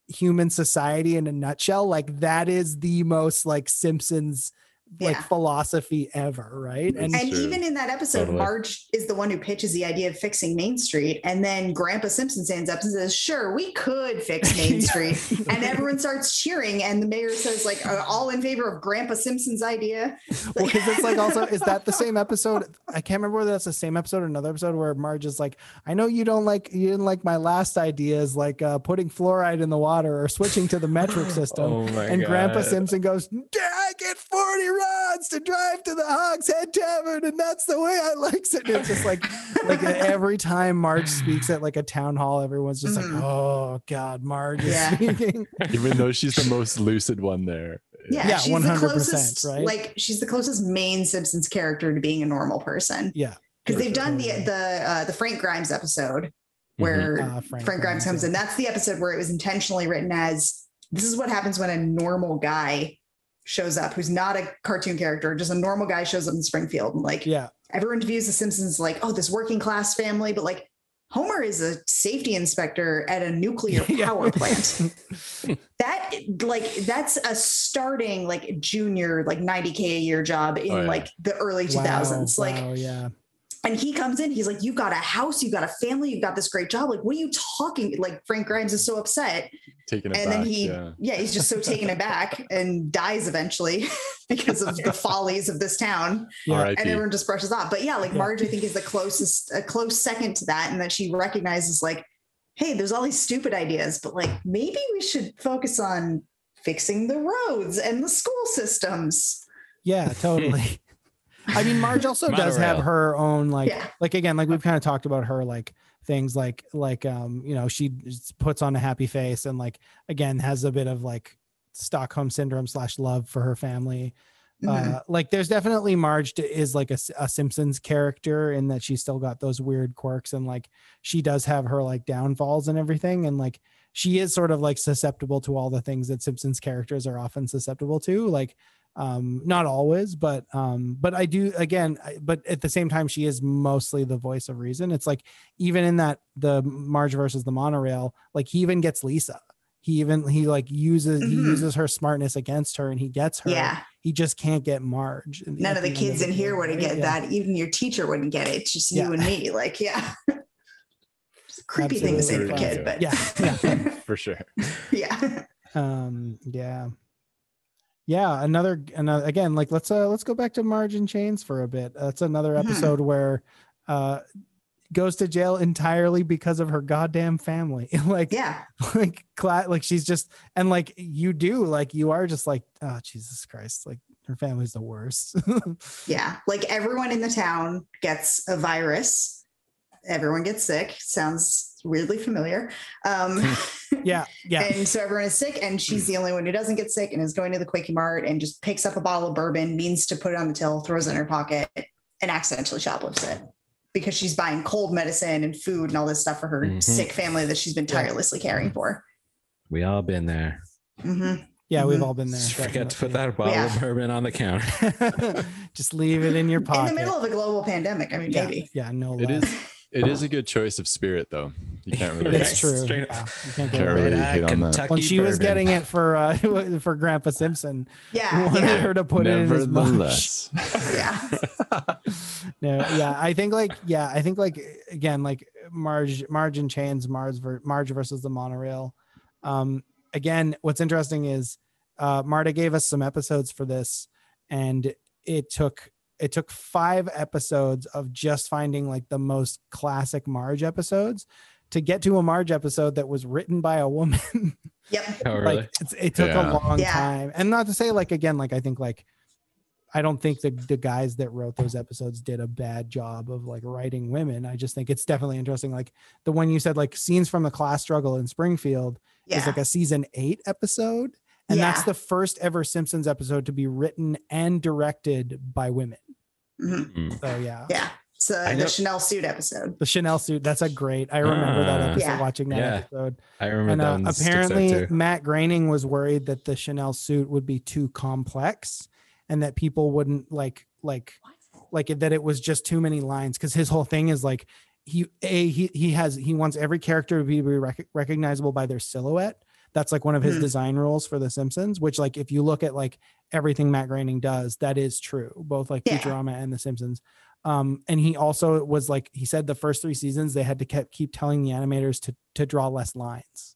human society in a nutshell like that is the most like simpsons like Yeah. philosophy ever right and And True. even in that episode, Totally. Marge is the one who pitches the idea of fixing Main Street. And then Grandpa Simpson stands up and says, Sure, we could fix [laughs] Main Street. And everyone starts cheering. And the mayor says, like, all in favor of Grandpa Simpson's idea. well because it's like also is that the [laughs] same episode i can't remember whether that's the same episode or another episode where marge is like i know you don't like you didn't like my last ideas like uh putting fluoride in the water or switching to the metric [laughs] system Oh my and grandpa simpson goes i get 40 rods to drive to the hog's head tavern and that's the way i likes it and it's just like like every time marge speaks at like a town hall everyone's just Mhm. like oh god marge is speaking [laughs] Even though she's the most lucid one there. Yeah, Yeah, she's 100%, the closest, right? like she's the closest main Simpsons character to being a normal person. yeah Because they've done the the uh, the Frank Grimes episode where Uh, Frank, Grimes comes yeah. in. That's the episode where it was intentionally written as this is what happens when a normal guy shows up who's not a cartoon character, just a normal guy shows up in Springfield. And like yeah everyone views the Simpsons like, oh, this working class family, but like Homer is a safety inspector at a nuclear [laughs] power plant. [laughs] That like that's a starting like junior like 90k a year job in Oh, yeah. like the early Wow, 2000s. Like wow, yeah and he comes in, he's like, You got a house, you got a family, you got this great job. Like, what are you talking? Like, Frank Grimes is so upset. Taking it and back. then he, yeah. yeah. he's just so [laughs] taken aback and dies eventually [laughs] because of the follies of this town. Yeah. And everyone just brushes off. But yeah, like Yeah. Marge, I think, is the closest, a close second to that. And that she recognizes, like, hey, there's all these stupid ideas, but like, maybe we should focus on fixing the roads and the school systems. Yeah, totally. [laughs] I mean, Marge [laughs] also does have her own like Yeah. like again, like we've kind of talked about her like things like like um you know she just puts on a happy face and like again has a bit of like stockholm syndrome slash love for her family Mhm. uh like there's definitely marge is like a, a simpsons character in that she's still got those weird quirks and like she does have her like downfalls and everything and like she is sort of like susceptible to all the things that simpsons characters are often susceptible to like um not always but um but i do again I, but at the same time she is mostly the voice of reason it's like even in that the marge versus the monorail like he even gets lisa he even he like uses he Mhm. uses her smartness against her and he gets her yeah. he just can't get marge at None of the kids in here would have get Yeah. that. Even your teacher wouldn't get it. It's just Yeah. you and me. Like, yeah. [laughs] Creepy thing to say to a kid, but Yeah, yeah. [laughs] for sure. [laughs] yeah. um yeah yeah another another again like let's uh let's go back to marge in chains for a bit that's another Mhm. episode where uh goes to jail entirely because of her goddamn family [laughs] like Yeah. like cla- like she's just and like you do like you are just like oh jesus christ like her family's the worst [laughs] Yeah. Like everyone in the town gets a virus. Everyone gets sick. Sounds weirdly familiar. Um, [laughs] yeah yeah [laughs] And so everyone is sick, and she's the only one who doesn't get sick and is going to the Quickie Mart and just picks up a bottle of bourbon, means to put it on the till, throws it in her pocket, and accidentally shoplifts it because she's buying cold medicine and food and all this stuff for her Mhm. sick family that she's been tirelessly caring for. We all been there. Mhm. yeah we've Mhm. all been there Just forget to put that bottle Yeah. of bourbon on the counter. [laughs] just leave it in your pocket In the middle of a global pandemic. I mean, yeah, maybe. yeah no It less. is it is a good choice of spirit though. You can't [laughs] really That's Right. true. Straight- Yeah, you can't go Can't really with hate that. on that. Kentucky When she was getting it for uh [laughs] for Grandpa Simpson, Yeah. wanted Yeah. her to put it in his mush. Nevertheless. [laughs] Yeah. No, yeah, I think like yeah, I think like again like Marge Marge and Chains Marge ver- Marge versus the monorail. Um, again, what's interesting is uh, Marta gave us some episodes for this, and it took it took five episodes of just finding like the most classic Marge episodes to get to a Marge episode that was written by a woman. [laughs] Yep. Oh, really? like it's, it took Yeah. a long Yeah. time and not to say like again like i think like i don't think the, the guys that wrote those episodes did a bad job of like writing women i just think it's definitely interesting like the one you said like scenes from the class struggle in springfield Yeah. is like a season eight episode and that's the first ever simpsons episode to be written and directed by women Mhm. Mm. so yeah Yeah. So I the know- Chanel suit episode. the chanel suit that's a great i remember that Ah. episode Yeah. watching that Yeah. episode I remember and that uh, one sticks out apparently. Matt Groening was worried that the Chanel suit would be too complex and that people wouldn't like like like it, that it was just too many lines because his whole thing is like he a he he has he wants every character to be rec- recognizable by their silhouette. That's like one of his Mhm. design rules for The Simpsons, which like if you look at like everything Matt Groening does, that is true, both like Yeah. Futurama and The Simpsons. Um, and he also was like he said the first three seasons they had to keep keep telling the animators to to draw less lines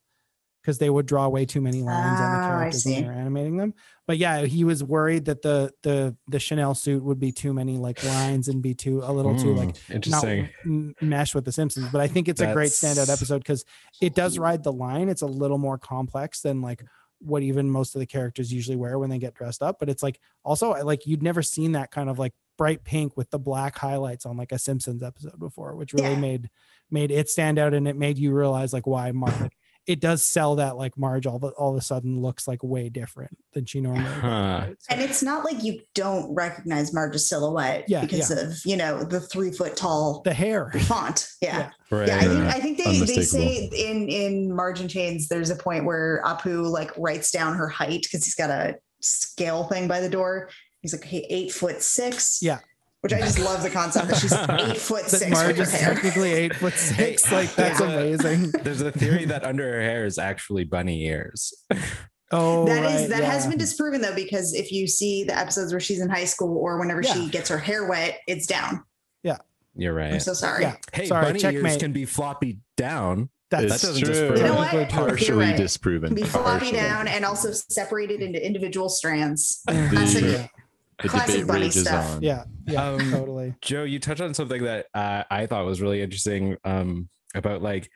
because they would draw way too many lines on the Oh, characters when they were animating them. But yeah, he was worried that the the the Chanel suit would be too many like lines and be too a little too like Mm, not interesting. mesh with the Simpsons. But I think it's a great standout That's- episode because it does ride the line. It's a little more complex than like what even most of the characters usually wear when they get dressed up. But it's like also like you'd never seen that kind of like bright pink with the black highlights on like a Simpsons episode before, which really Yeah. made made it stand out and it made you realize like why Marge like, it does sell that like Marge all, the, all of a sudden looks like way different than she normally does. Huh. right? So- And it's not like you don't recognize Marge's silhouette Yeah, because of, you know, the three foot tall the hair. font. Yeah. Yeah. Right. Yeah, I think, I think they, they say in in Marge in Chains, there's a point where Apu like writes down her height because he's got a scale thing by the door. He's like, hey, eight foot six. Yeah. Which I just love the concept that she's [laughs] eight foot six Marge with is her hair. technically eight foot [laughs] six. Hey, like that's yeah. amazing. There's a theory that under her hair is actually bunny ears. [laughs] Oh, That is right, that has been disproven though, because if you see the episodes where she's in high school or whenever Yeah. she gets her hair wet, it's down. Yeah, you're right. I'm so sorry. Yeah. Hey, Sorry, bunny ears can be floppy down. That's It's doesn't true. You know what? Partially right. disproven. Can be floppy down and also separated into individual strands. The, Classic- Yeah, the classic debate bunny rages stuff. on. yeah, yeah Um, totally. Joe, you touched on something that uh, I thought was really interesting um, about like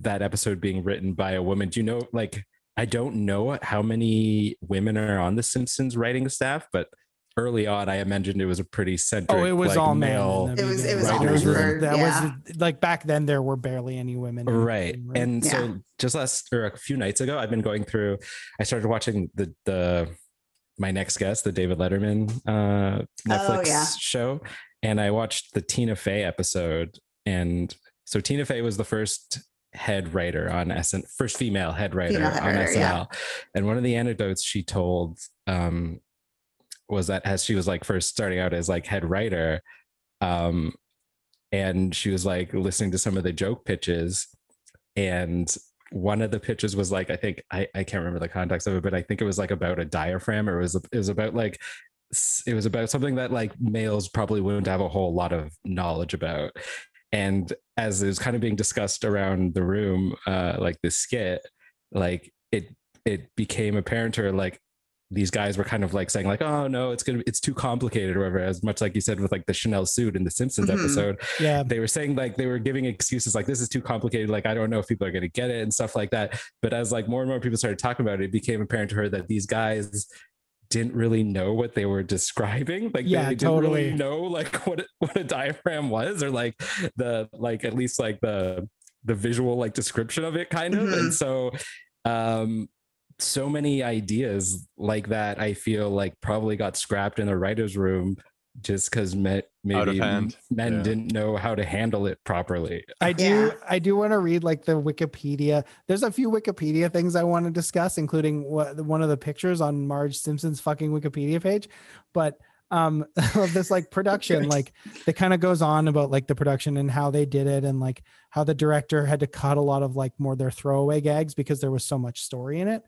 that episode being written by a woman. Do you know, like, I don't know how many women are on the Simpsons writing staff, but early on, I mentioned it was a pretty centric. Oh, it was like, all male. in It was- it was all men for- that yeah. was like back then. There were barely any women. in the right and Yeah. so just last or a few nights ago i've been going through i started watching the the my next guest the david letterman uh netflix yeah. show and i watched the tina fey episode and so tina fey was the first head writer on SN first female head writer Female on writer, SNL yeah. and one of the anecdotes she told um was that as she was like first starting out as like head writer um and she was like listening to some of the joke pitches and one of the pitches was like i think i, I can't remember the context of it but i think it was like about a diaphragm or it was it was about like it was about something that like males probably wouldn't have a whole lot of knowledge about. And as it was kind of being discussed around the room uh like this skit like it it became apparent to her like these guys were kind of like saying like oh no it's gonna it's too complicated or whatever as much like you said with like the chanel suit in the simpsons Mhm. episode Yeah. they were saying like they were giving excuses like this is too complicated like i don't know if people are going to get it and stuff like that but as like more and more people started talking about it it became apparent to her that these guys didn't really know what they were describing like Yeah, they didn't really totally. know like [laughs] what it- what a diaphragm was or like the like at least like the the visual like description of it kind of Mhm. and so um so many ideas like that i feel like probably got scrapped in the writers room just because me- maybe men Yeah. didn't know how to handle it properly I do Yeah. I do want to read like the Wikipedia. There's a few Wikipedia things I want to discuss, including what one of the pictures on Marge Simpson's fucking Wikipedia page. But um [laughs] of this like production, [laughs] like that kind of goes on about like the production and how they did it and like how the director had to cut a lot of like more their throwaway gags because there was so much story in it.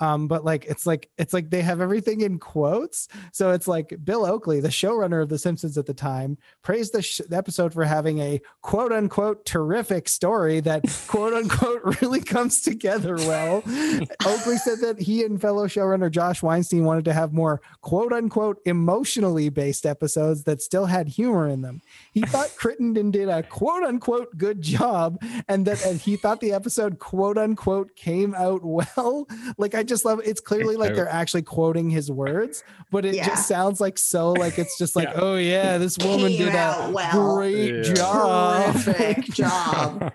Um, but like it's like it's like they have everything in quotes. So it's like Bill Oakley, the showrunner of The Simpsons at the time, praised the, sh- the episode for having a quote unquote terrific story that quote unquote [laughs] really comes together well. [laughs] Oakley said that he and fellow showrunner Josh Weinstein wanted to have more quote unquote emotionally based episodes that still had humor in them. He thought Crittenden did a quote unquote good job and that and he thought the episode quote unquote came out [laughs] well. Like I just love it's clearly like they're actually quoting his words, but it Yeah. just sounds like so like it's just like, Yeah. oh yeah, this woman Came did a well. great Yeah. job. Terrific [laughs] job.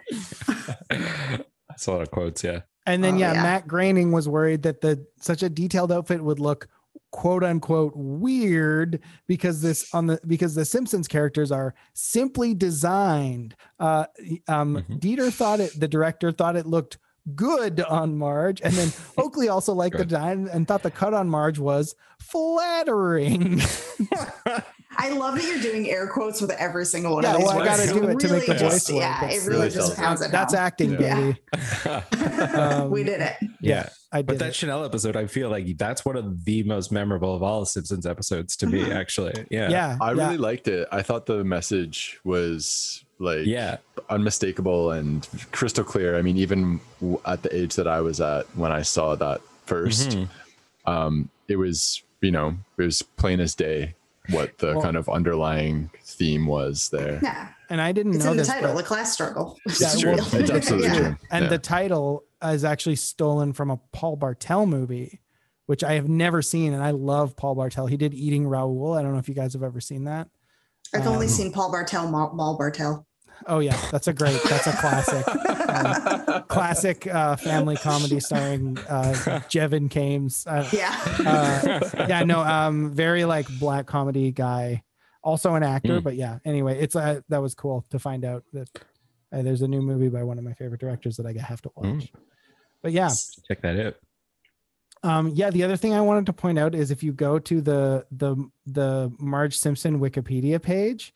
that's a lot of quotes yeah And then Oh, yeah, yeah. Matt Groening was worried that the such a detailed outfit would look quote unquote weird because this on the because the Simpsons characters are simply designed. Uh um Mhm. Dietter thought it the director thought it looked good on Marge and then [laughs] Oakley also liked the Good. design and thought the cut on Marge was flattering. [laughs] I love that you're doing air quotes with every single one Yeah, of these. well, I gotta do it to make the really voice just- work. Yeah, it really really just self- pounds it That's acting, Yeah. baby. Um, [laughs] we did it. yeah I did. but that it. chanel episode i feel like that's one of the most memorable of all the simpsons episodes to me Mhm. actually yeah yeah, I yeah. really liked it. I thought the message was like yeah unmistakable and crystal clear. I mean, even at the age that I was at when I saw that 1st Mhm. um, it was you know it was plain as day what the Well- kind of underlying theme was there. Yeah, and I didn't it's know in the title, the class struggle. Yeah, It's true. It's absolutely Yeah. true. and Yeah. the title is actually stolen from a Paul Bartel movie, which I have never seen, and I love Paul Bartel. He did Eating Raoul. I don't know if you guys have ever seen that. I've only Um, seen Paul Bartel, Mal, Mal Bartel. Oh yeah, that's a great. That's a classic. Um, classic uh, family comedy starring uh, Jevin Kames. Uh, yeah. uh, yeah, no, um, very like black comedy guy, also an actor, Mm. but yeah. Anyway, it's uh, that was cool to find out that uh, there's a new movie by one of my favorite directors that I have to watch. Mm. But yeah, check that out um, yeah. The other thing I wanted to point out is if you go to the the the Marge Simpson Wikipedia page,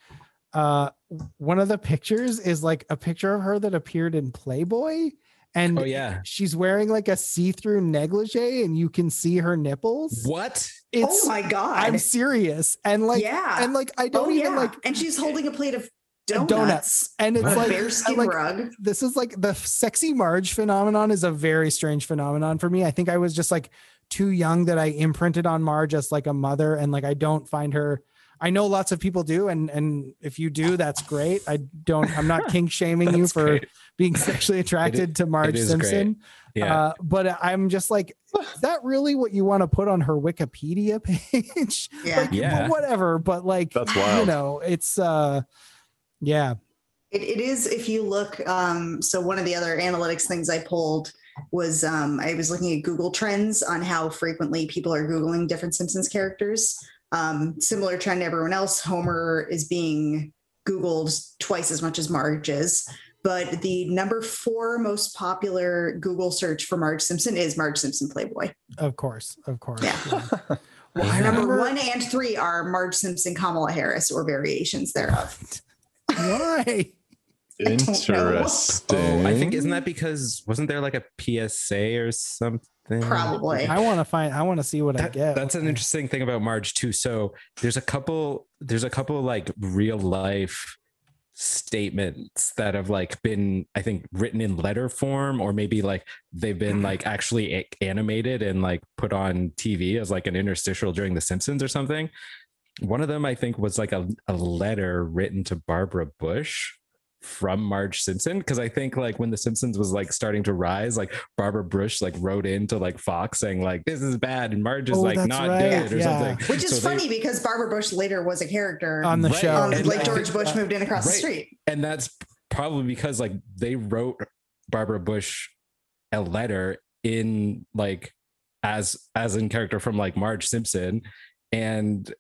uh, one of the pictures is like a picture of her that appeared in Playboy, and oh yeah she's wearing like a see-through negligee, and you can see her nipples. what It's oh my god. I'm serious, and like yeah. and like I don't oh even yeah. like and she's holding a plate of Donuts. donuts. and it's a like bear skin like rug. this is like the sexy Marge phenomenon is a very strange phenomenon for me. I think I was just like too young that I imprinted on Marge as like a mother, and like I don't find her. I know lots of people do, and and if you do, that's great. I don't. I'm not [laughs] kink shaming you for great. being sexually attracted to Marge Simpson. Yeah. Uh, but I'm just like, is that really what you want to put on her Wikipedia [laughs] page? Yeah. Like, Yeah. well, whatever. But like, That's wild. You wild. know, it's uh, yeah, It, it is if you look. Um, so one of the other analytics things I pulled was um, I was looking at Google Trends on how frequently people are googling different Simpsons characters. Um, similar trend to everyone else. Homer is being googled twice as much as Marge is. But the number four most popular Google search for Marge Simpson is Marge Simpson Playboy. of course, of course. Yeah. yeah. [laughs] Well, Number remember one and three are Marge Simpson, Kamala Harris, or variations thereof. why. [laughs] don't know. Interesting. Oh, I think isn't that because wasn't there like a PSA or something? Probably. I want to find. I want to see what I get. that's an interesting thing about Marge too. So there's a couple there's a couple like real life statements that have like been I think written in letter form or maybe like they've been mm-hmm. like actually animated and like put on TV as like an interstitial during the Simpsons or something. One of them I think was like a, a letter written to Barbara Bush from Marge Simpson because I think like when the Simpsons was like starting to rise, like Barbara Bush like wrote into like Fox saying like this is bad and Marge is Oh, like not right, good or yeah. something. Which is So they- funny because Barbara Bush later was a character on the Right. show. um, And like George think- Bush moved in across the street. and that's probably because like they wrote Barbara Bush a letter in like as as in character from like Marge Simpson and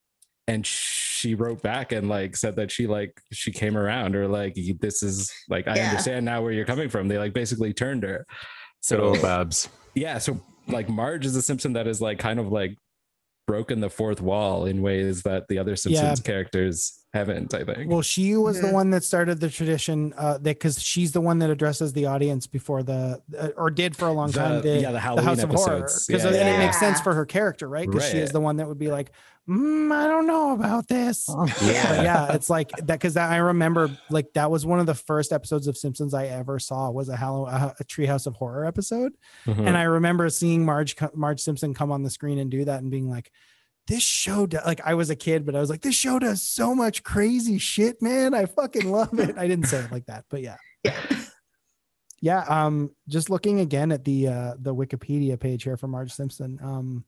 and she wrote back and like said that she like she came around or like this is like I Yeah. understand now where you're coming from. They like basically turned her. So old Babs. yeah, so like Marge is a Simpson that is like kind of like broken the fourth wall in ways that the other Simpsons characters haven't, I think. Well, she was the Mhm. one that started the tradition uh, that because she's the one that addresses the audience before the uh, or did for a long The- time. The, yeah, the the Halloween House of Horror because Yeah, it, yeah, it makes sense for her character, right? Because she is the one that would be like, mm, I don't know about this. [laughs] yeah. Yeah, it's like that because I remember like that was one of the first episodes of Simpsons I ever saw was a Halloween a, a Treehouse of Horror episode, Mhm. and I remember seeing Marge Marge Simpson come on the screen and do that and being like, "This show, do-, like I was a kid, but I was like, this show does so much crazy shit, man! I fucking love it." I didn't say it like that, but yeah, Yeah. [laughs] yeah. Um, just looking again at the uh the Wikipedia page here for Marge Simpson. Um,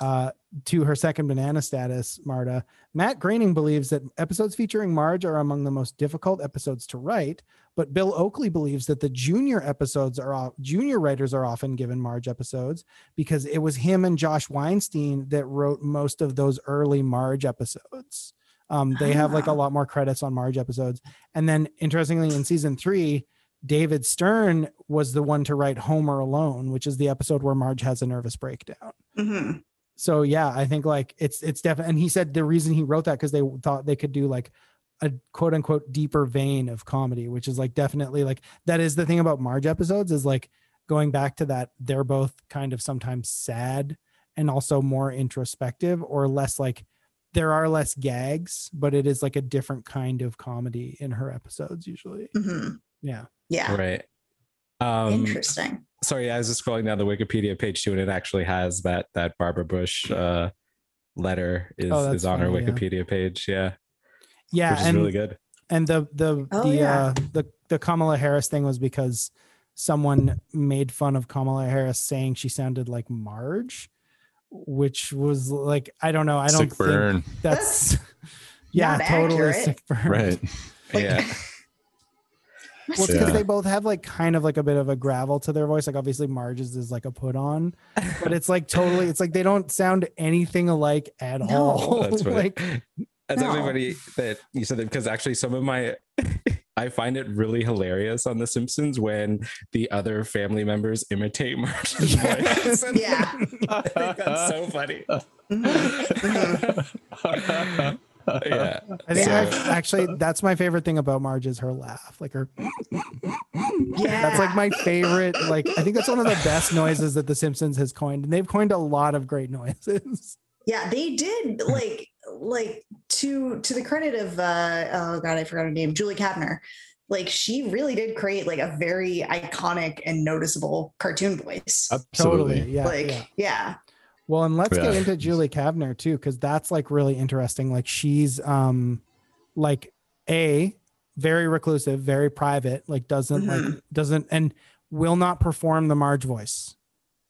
uh, to her second banana status, Marta. Matt Groening believes that episodes featuring Marge are among the most difficult episodes to write, but Bill Oakley believes that the junior episodes are junior writers are often given Marge episodes because it was him and Josh Weinstein that wrote most of those early Marge episodes. Um, they have like a Ah. lot more credits on Marge episodes. And then interestingly, in season three, David Stern was the one to write Homer Alone, which is the episode where Marge has a nervous breakdown Mhm. So yeah i think like it's it's definitely and he said the reason he wrote that because they thought they could do like a quote unquote deeper vein of comedy which is like definitely like that is the thing about marge episodes is like going back to that they're both kind of sometimes sad and also more introspective or less like there are less gags but it is like a different kind of comedy in her episodes usually Mhm. yeah Yeah. right. Um, Interesting. Sorry, I was just scrolling down the Wikipedia page too, and it actually has that that Barbara Bush uh, letter is Oh, is on her funny, yeah. Wikipedia page. Yeah, yeah which is and really good. and the the Oh, the yeah. uh the the Kamala Harris thing was because someone made fun of Kamala Harris saying she sounded like Marge, which was like I don't know. I don't Sick think burn. that's [laughs] yeah, not totally accurate. sick burn. Right. [laughs] Like- yeah, [laughs] Well, it's because Yeah. they both have like kind of like a bit of a gravel to their voice. Like obviously Marge's is like a put on, but it's like totally. It's like they don't sound anything alike at No. all. that's [laughs] right. like That's No. actually funny that you said that because actually some of my [laughs] I find it really hilarious on The Simpsons when the other family members imitate Marge's [laughs] voice. Yeah. I think that's so funny. Yeah. [laughs] I think Yeah. I- actually that's my favorite thing about Marge is her laugh. Like her Yeah. That's like my favorite. Like I think that's one of the best noises that The Simpsons has coined, and they've coined a lot of great noises. Yeah, they did like like to to the credit of uh oh god, I forgot her name, Julie Kavner. Like she really did create like a very iconic and noticeable cartoon voice. Absolutely. Totally, yeah. like yeah. yeah. Well, and let's get into Julie Kavner too, because that's like really interesting. Like she's um like a very reclusive, very private, like doesn't like doesn't and will not perform the Marge voice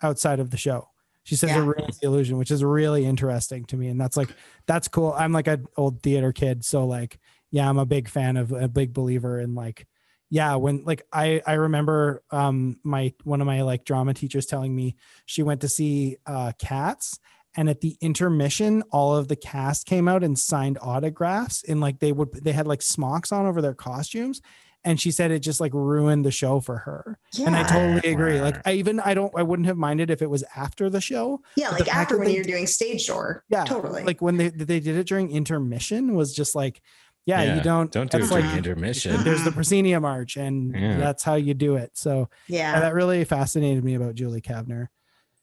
outside of the show. She says Yeah. it ruins the illusion, which is really interesting to me. And that's like that's cool. I'm like an old theater kid. So like, yeah, I'm a big fan of a big believer in like yeah when like i i remember um my one of my like drama teachers telling me she went to see uh cats and at the intermission all of the cast came out and signed autographs and like they would they had like smocks on over their costumes and she said it just like ruined the show for her and i totally agree like i even i don't i wouldn't have minded if it was after the show Yeah, like after when they- you're doing stage door. yeah totally. like when they they did it during intermission was just like yeah, you don't don't do it that's during like intermission. there's the [laughs] proscenium arch and Yeah. that's how you do it so yeah. yeah, that really fascinated me about Julie Kavner.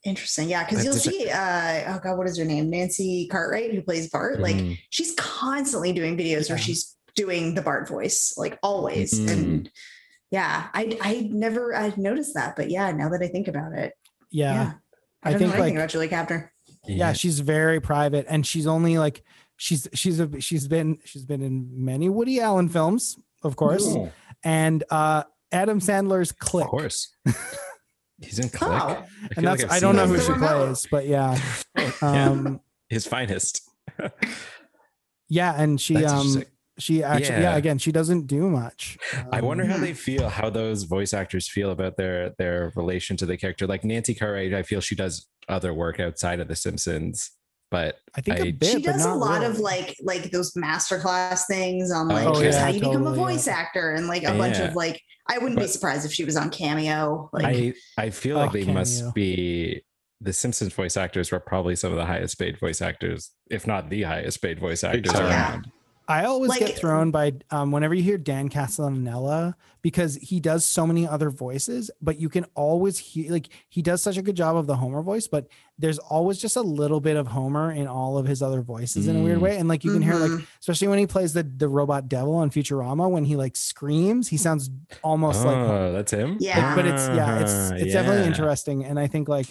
Interesting. Yeah. Cause you'll see, uh, oh God, what is her name? Nancy Cartwright, who plays Bart. Like Mm. she's constantly doing videos where she's doing the Bart voice, like always. Mhm. And yeah, I, I never, I noticed that, but yeah, now that I think about it, Yeah. yeah. I I don't think, know anything like- about Julie Kavner. yeah. she's very private and she's only like she's she's a she's been she's been in many Woody Allen films, of course, Ooh, and uh Adam Sandler's Click. of course. [laughs] He's in Click. Oh, And that's like I've don't know who she plays, but yeah. [laughs] Yeah. Um His finest. yeah, and she That's um she actually yeah. Yeah. again she doesn't do much. I wonder Um, how they [clears throat] feel, how those voice actors feel about their their relation to the character. Like Nancy Cartwright, I feel she does other work outside of The Simpsons, but I think a I- bit, she does a not lot of like like those masterclass things on oh, like Oh, here's yeah, how you become a voice yeah. actor and like a bunch of like I wouldn't be surprised if she was on cameo. Like I I feel Oh, like they cameo. must be the Simpsons voice actors were probably some of the highest paid voice actors, if not the highest paid voice actors time. around. I always Like- get thrown by um, whenever you hear Dan Castellaneta because he does so many other voices, but you can always hear like he does such a good job of the Homer voice, but there's always just a little bit of Homer in all of his other voices in a weird Mm. way. And like you can hear like Mhm. especially when he plays the the robot devil on Futurama when he like screams, he sounds almost like Homer Oh, that's him. Yeah. but it's yeah it's Ah, it's definitely interesting and i think like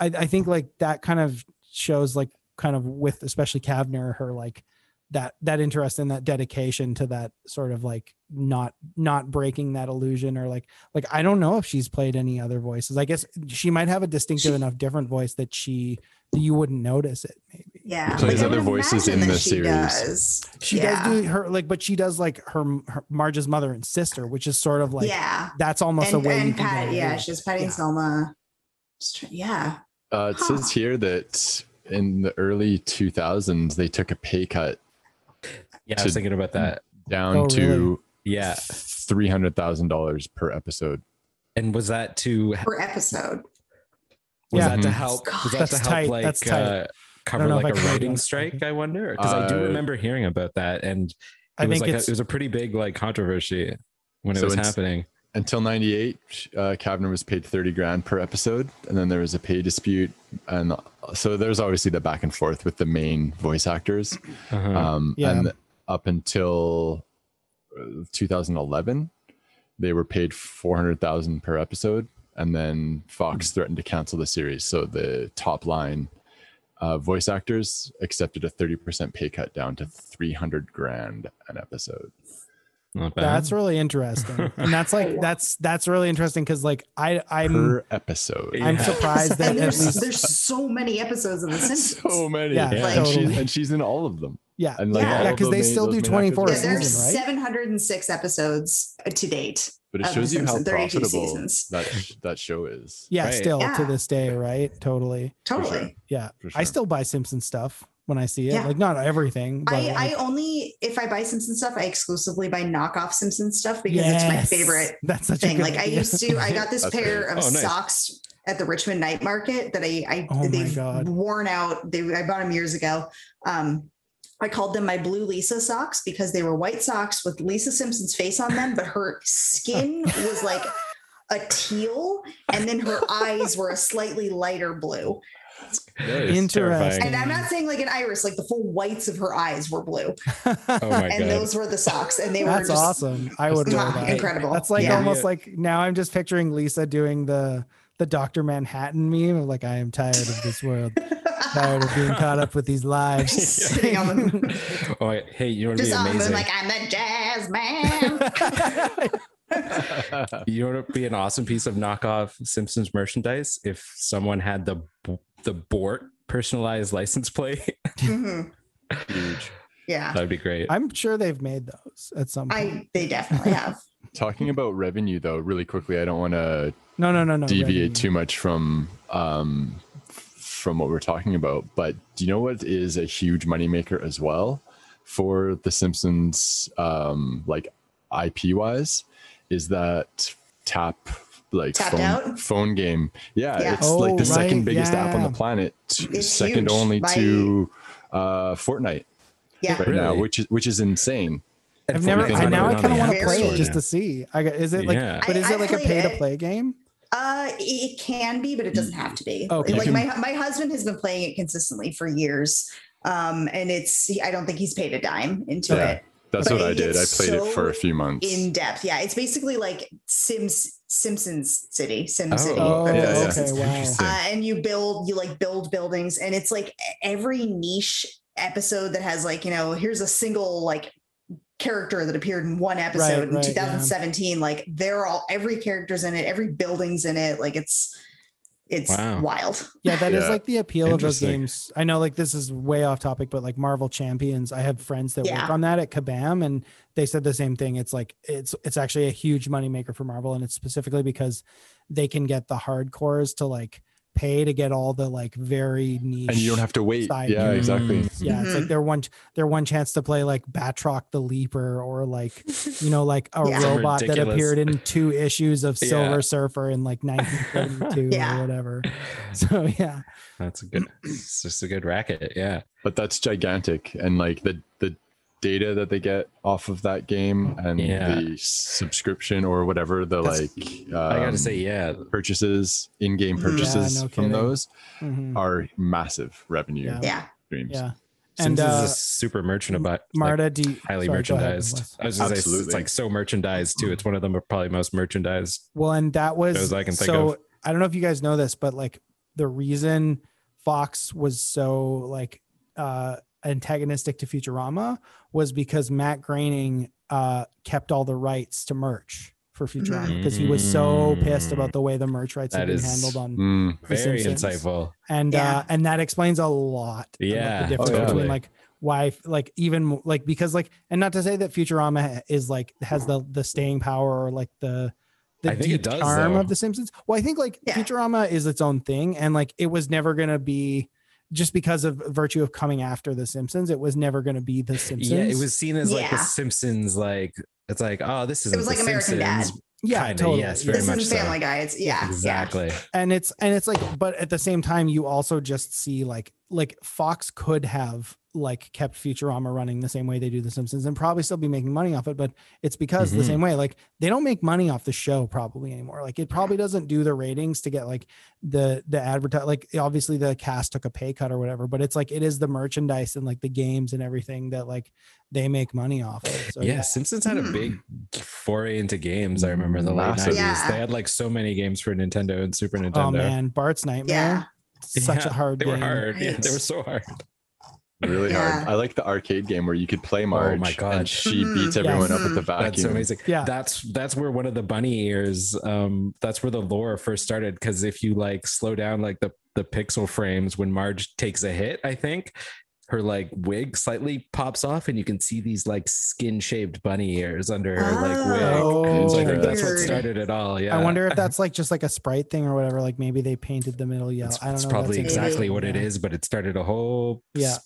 I, I think like that kind of shows like kind of with especially kavner her like that that interest and that dedication to that sort of like not not breaking that illusion or like like i don't know if she's played any other voices i guess she might have a distinctive She- enough different voice that she that you wouldn't notice it maybe yeah. Plays I other voices in that the she series. Does. she yeah. does do her like but she does like her, her marge's mother and sister which is sort of like yeah. that's almost And, a way and can Pat, get yeah, away. she's Patty Yeah. Selma. Yeah. Uh, it Huh. says here that in the early 2000s, they took a pay cut Yeah, I was thinking about that. down Oh, to Yeah, $300,000 per episode. and was that to Per episode. Yeah. that to help? Was that That's to help tight, like that's tight. uh, cover like I a can writing strike? I wonder because I do Uh, remember hearing about that, and it I was think like a, it was a pretty big like controversy when it So was it's- happening. Until 98, uh, Kavner was paid 30 grand per episode. And then there was a pay dispute. And so there's obviously the back and forth with the main voice actors. Uh-huh. Um, Yeah. And up until uh, 2011, they were paid 400,000 per episode. And then Fox threatened to cancel the series. So the top line uh, voice actors accepted a 30% pay cut down to 300 grand an episode. That's really interesting, [laughs] and that's like that's that's really interesting because like I I'm per episode. I'm Yeah. surprised that there's, there's so many episodes of The [laughs] Simpsons. so many. Yeah, Yeah. and, she's, and she's in all of them. Yeah And like Yeah. all Yeah, of 'cause the they main- still do main 24 Yeah, actors- there's season, right? 706 episodes uh, to date. But it shows you how profitable that that show is. yeah Right. still to this day right totally Totally. yeah For I still buy Simpson stuff when I see it Yeah. like not everything but I, like, I only if I buy Simpson stuff, I exclusively buy knockoff Simpson stuff because it's my favorite that's such thing. good Like I used to, I got this [laughs] That's pair great. of Oh, nice. socks at the Richmond Night Market that I, I Oh they've God. worn out. They I bought them years ago. Um, I called them my blue Lisa socks because they were white socks with Lisa Simpson's face on them, but her skin was like a teal, and then her eyes were a slightly lighter blue. Interesting. terrifying. And I'm not saying like an iris, like the full whites of her eyes were blue, Oh my and god. those were the socks, and they were that's just awesome I would wear mwah, that incredible. that's like Yeah. almost like now I'm just picturing Lisa doing the the Doctor Manhattan meme of like I am tired of this world Tired of being caught up with these lives. Sitting the [laughs] oh, hey, you know what would just be on the amazing? like I'm the jazz man. [laughs] you know what would be an awesome piece of knockoff Simpsons merchandise if someone had the the Bort personalized license plate. [laughs] Mhm. Huge. Yeah. That'd be great. I'm sure they've made those at some point. I they definitely have. Talking about revenue though, really quickly, I don't want to no, no, no, no. deviate revenue. too much from um from what we're talking about but do you know what is a huge moneymaker as well for the simpsons um like ip wise is that tap like Tapped phone, Out? phone game yeah, Yeah. it's like the Oh, second right, biggest app on the planet It's second huge. only My- to uh fortnite Yeah. right now which is which is insane I've never. I now I kind of want to play it just to see. I got, is it like? Yeah. But is I- it like a pay to play game? Uh, it can be, but it doesn't have to be. Okay. Like my my husband has been playing it consistently for years, um, and it's I don't think he's paid a dime into Yeah. it. that's But what i did i gets played it for a few months In depth, yeah. It's basically like Sims Simpsons City, Sim Oh. City. Oh, yeah, okay, wow. Interesting. Uh, and you build, you like build buildings, and it's like every niche episode that has like you know here's a single like character that appeared in one episode in right, yeah. 2017 like they're all every character's in it every building's in it like it's it's Wow. wild Yeah, that is Yeah. like the appeal of those games. I know, like this is way off topic, but like Marvel Champions, I have friends that work on that at Kabam, and they said the same thing. It's like it's it's actually a huge moneymaker for Marvel, and it's specifically because they can get the hardcores to like pay to get all the like very niche. and you don't have to wait yeah games. exactly. Yeah, it's like Mhm. their one their one chance to play like Batroc the Leaper or like you know like a [laughs] Yeah. Robot that appeared in two issues of [laughs] Yeah. Silver Surfer in like 1932 [laughs] Yeah. or whatever. So yeah, That's a good. It's just a good racket. Yeah. but that's gigantic and like the the data that they get off of that game and Yeah. the subscription or whatever the That's- like I gotta um, say, yeah. purchases in-game Yeah, purchases no from kidding. those Mhm. are massive revenue Yeah. yeah streams yeah. And Simpsons uh, is super merchandise. like, Marta, do you, highly sorry, go ahead, merchandised. Wes. I was just say it's like so merchandised too. It's one of them probably most merchandised. Well, and that was Shows I can think so. of. I don't know if you guys know this, but like the reason Fox was so like uh antagonistic to Futurama was because Matt Groening uh kept all the rights to merch for Futurama because he was so pissed about the way the merch rights had been is- handled on Mm, The Very Simpsons. insightful. and Yeah. uh and that explains a lot Yeah. the difference Oh, yeah. between like why like even mo- like because like and not to say that futurama is like has the the staying power or like the the I think it does, charm though. of the simpsons well i think like Yeah. futurama is its own thing and like it was never gonna be just because of virtue of coming after the simpsons it was never gonna be the simpsons Yeah, it was seen as like the Simpsons. Like it's like, oh, this is it was like American Dad. yeah kinda, totally yes, yeah. very this much is so. family guy it's yeah exactly. and it's and it's like but at the same time you also just see like like fox could have like kept futurama running the same way they do the simpsons and probably still be making money off it but it's because the Mhm. same way like they don't make money off the show probably anymore like it probably doesn't do the ratings to get like the the advertise like obviously the cast took a pay cut or whatever but it's like it is the merchandise and like the games and everything that like they make money off of so yeah, Simpsons had a Hmm. big foray into games. I remember in the late Massive. nineties. Yeah. They had like so many games for Nintendo and Super Nintendo. oh man bart's nightmare yeah such a hard They were game. hard. Yeah, they were so hard. really hard i like the arcade game where you could play marge Oh my God. and she Mhm. beats everyone up with the vacuum That's so amazing. Yeah. That's that's where one of the bunny ears, um, that's where the lore first started. Because if you like slow down like the the pixel frames when Marge takes a hit, I think her like wig slightly pops off and you can see these like skin shaved bunny ears under her like ah, wig. Oh, So I think that's what started it all. Yeah. I wonder if [laughs] that's like just like a sprite thing or whatever. Like maybe they painted the middle yellow. It's, I don't it's know. probably That's exactly interesting. what it is, but it started a whole Yeah.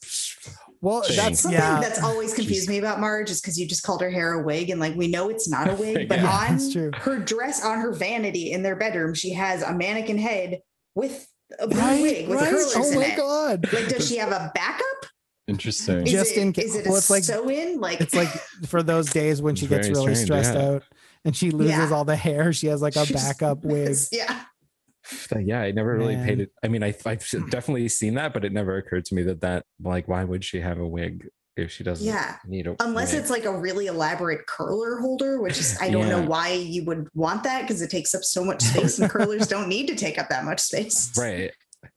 Well, thing. that's Something yeah. that's always confused me about Marge is because you just called her hair a wig, and like we know it's not a wig, [laughs] but Yeah, [laughs] on her dress, on her vanity in their bedroom, she has a mannequin head with a blue right, wig with right. curlers Oh in my it. god. Like, does she have a backup? interesting Is Just it, in case is well, it's like- sew in? Like It's like [laughs] for those days when she gets really strange, stressed yeah. out and she loses Yeah. all the hair. She has like a she's- backup [laughs] wig. Yeah. Uh, yeah i never really Man. paid it i mean I, i've [clears throat] definitely seen that but it never occurred to me that that like why would she have a wig if she doesn't Yeah. need a Unless wig? it's like a really elaborate curler holder, which is I don't know why you would want that because it takes up so much space and curlers [laughs] don't need to take up that much space. right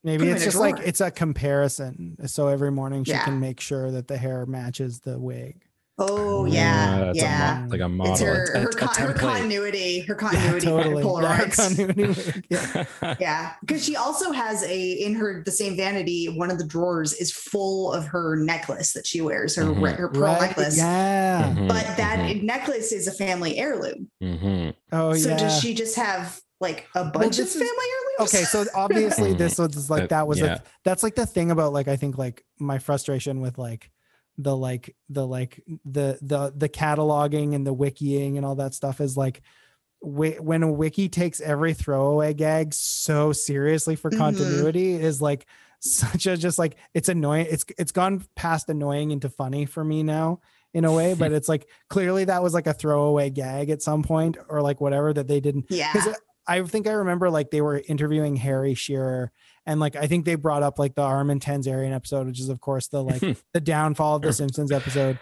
Maybe Put 'em it's in a just like it's a comparison. So every morning she Yeah. can make sure that the hair matches the wig. Oh yeah, it's a yeah. mo- like a model. It's her a- her, a con- her continuity, her continuity kind of Yeah, Polaroids. continuity wig. [laughs] Yeah. [laughs] Yeah, because she also has a in her the same vanity. One of the drawers is full of her necklace that she wears, her Mhm. her pearl Right, necklace. Yeah. Mhm, But that mhm, necklace is a family heirloom. mhm. Oh so yeah. So does she just have like a bunch of this is- family heirlooms? okay so [laughs] obviously this was like that was yeah. a, that's like the thing about like i think like my frustration with like the like the like the the the cataloging and the wikiing and all that stuff is like when a wiki takes every throwaway gag so seriously for Mhm. continuity is like such a just like it's annoying it's it's gone past annoying into funny for me now in a way but [laughs] it's like clearly that was like a throwaway gag at some point or like whatever that they didn't Yeah. I think I remember like they were interviewing Harry Shearer, and like I think they brought up like the Armin Tamzarian episode, which is of course the like [laughs] the downfall of the Simpsons episode.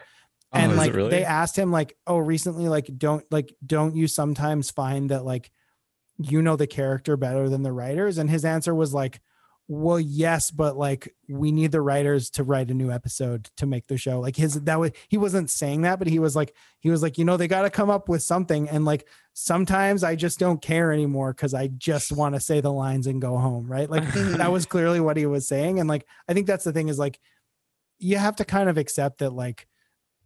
Oh, And it like really? they asked him like, oh, recently like don't like don't you sometimes find that like you know the character better than the writers? And his answer was like, well, yes, but like we need the writers to write a new episode to make the show. Like his that was he wasn't saying that, but he was like he was like, you know, they got to come up with something. And like sometimes I just don't care anymore because I just want to say the lines and go home. Right. Like [laughs] that was clearly what he was saying. And like I think that's the thing is like you have to kind of accept that like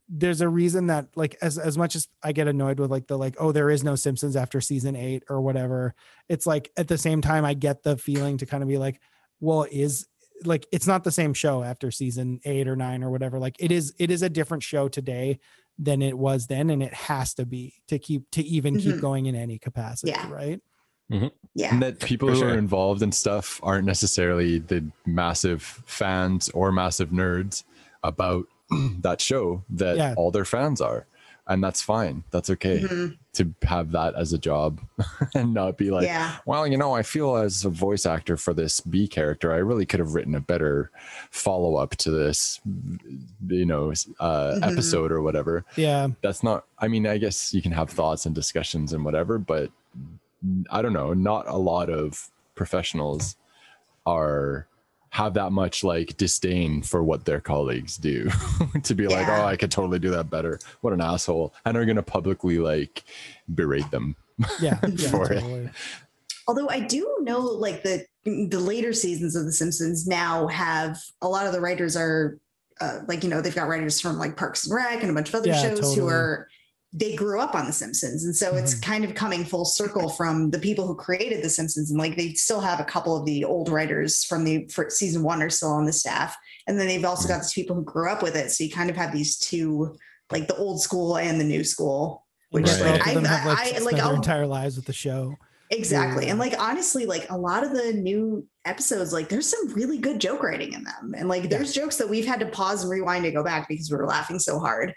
there's a reason that like as as much as I get annoyed with like the like oh there is no Simpsons after season 8 or whatever it's like at the same time I get the feeling to kind of be like well is like it's not the same show after season 8 or 9 or whatever like it is it is a different show today than it was then and it has to be to keep to even keep Mhm. going in any capacity Yeah. right yeah. and that people For who sure. are involved in stuff aren't necessarily the massive fans or massive nerds about [clears throat] that show that Yeah. all their fans are and that's fine that's okay Mhm. to have that as a job [laughs] and not be like yeah. well you know i feel as a voice actor for this b character i really could have written a better follow-up to this you know uh, Mhm. episode or whatever yeah that's not i mean i guess you can have thoughts and discussions and whatever but i don't know not a lot of professionals are have that much like disdain for what their colleagues do. [laughs] To be like oh i could totally do that better. What an asshole. And are going to publicly like berate them. [laughs] Yeah, [laughs] yeah For it. Although I do know like the the later seasons of The Simpsons now have a lot of the writers are uh, like you know they've got writers from like Parks and Rec and a bunch of other Yeah, shows who are they grew up on The Simpsons and so it's Mhm. kind of coming full circle from the people who created The Simpsons and like they still have a couple of the old writers from the for season one are still on the staff and then they've also got these people who grew up with it so you kind of have these two like the old school and the new school which Right. like, I, have like I, like their entire lives with the show Exactly. Yeah. And like honestly, like a lot of the new episodes, like there's some really good joke writing in them. And like there's jokes that we've had to pause and rewind to go back because we were laughing so hard.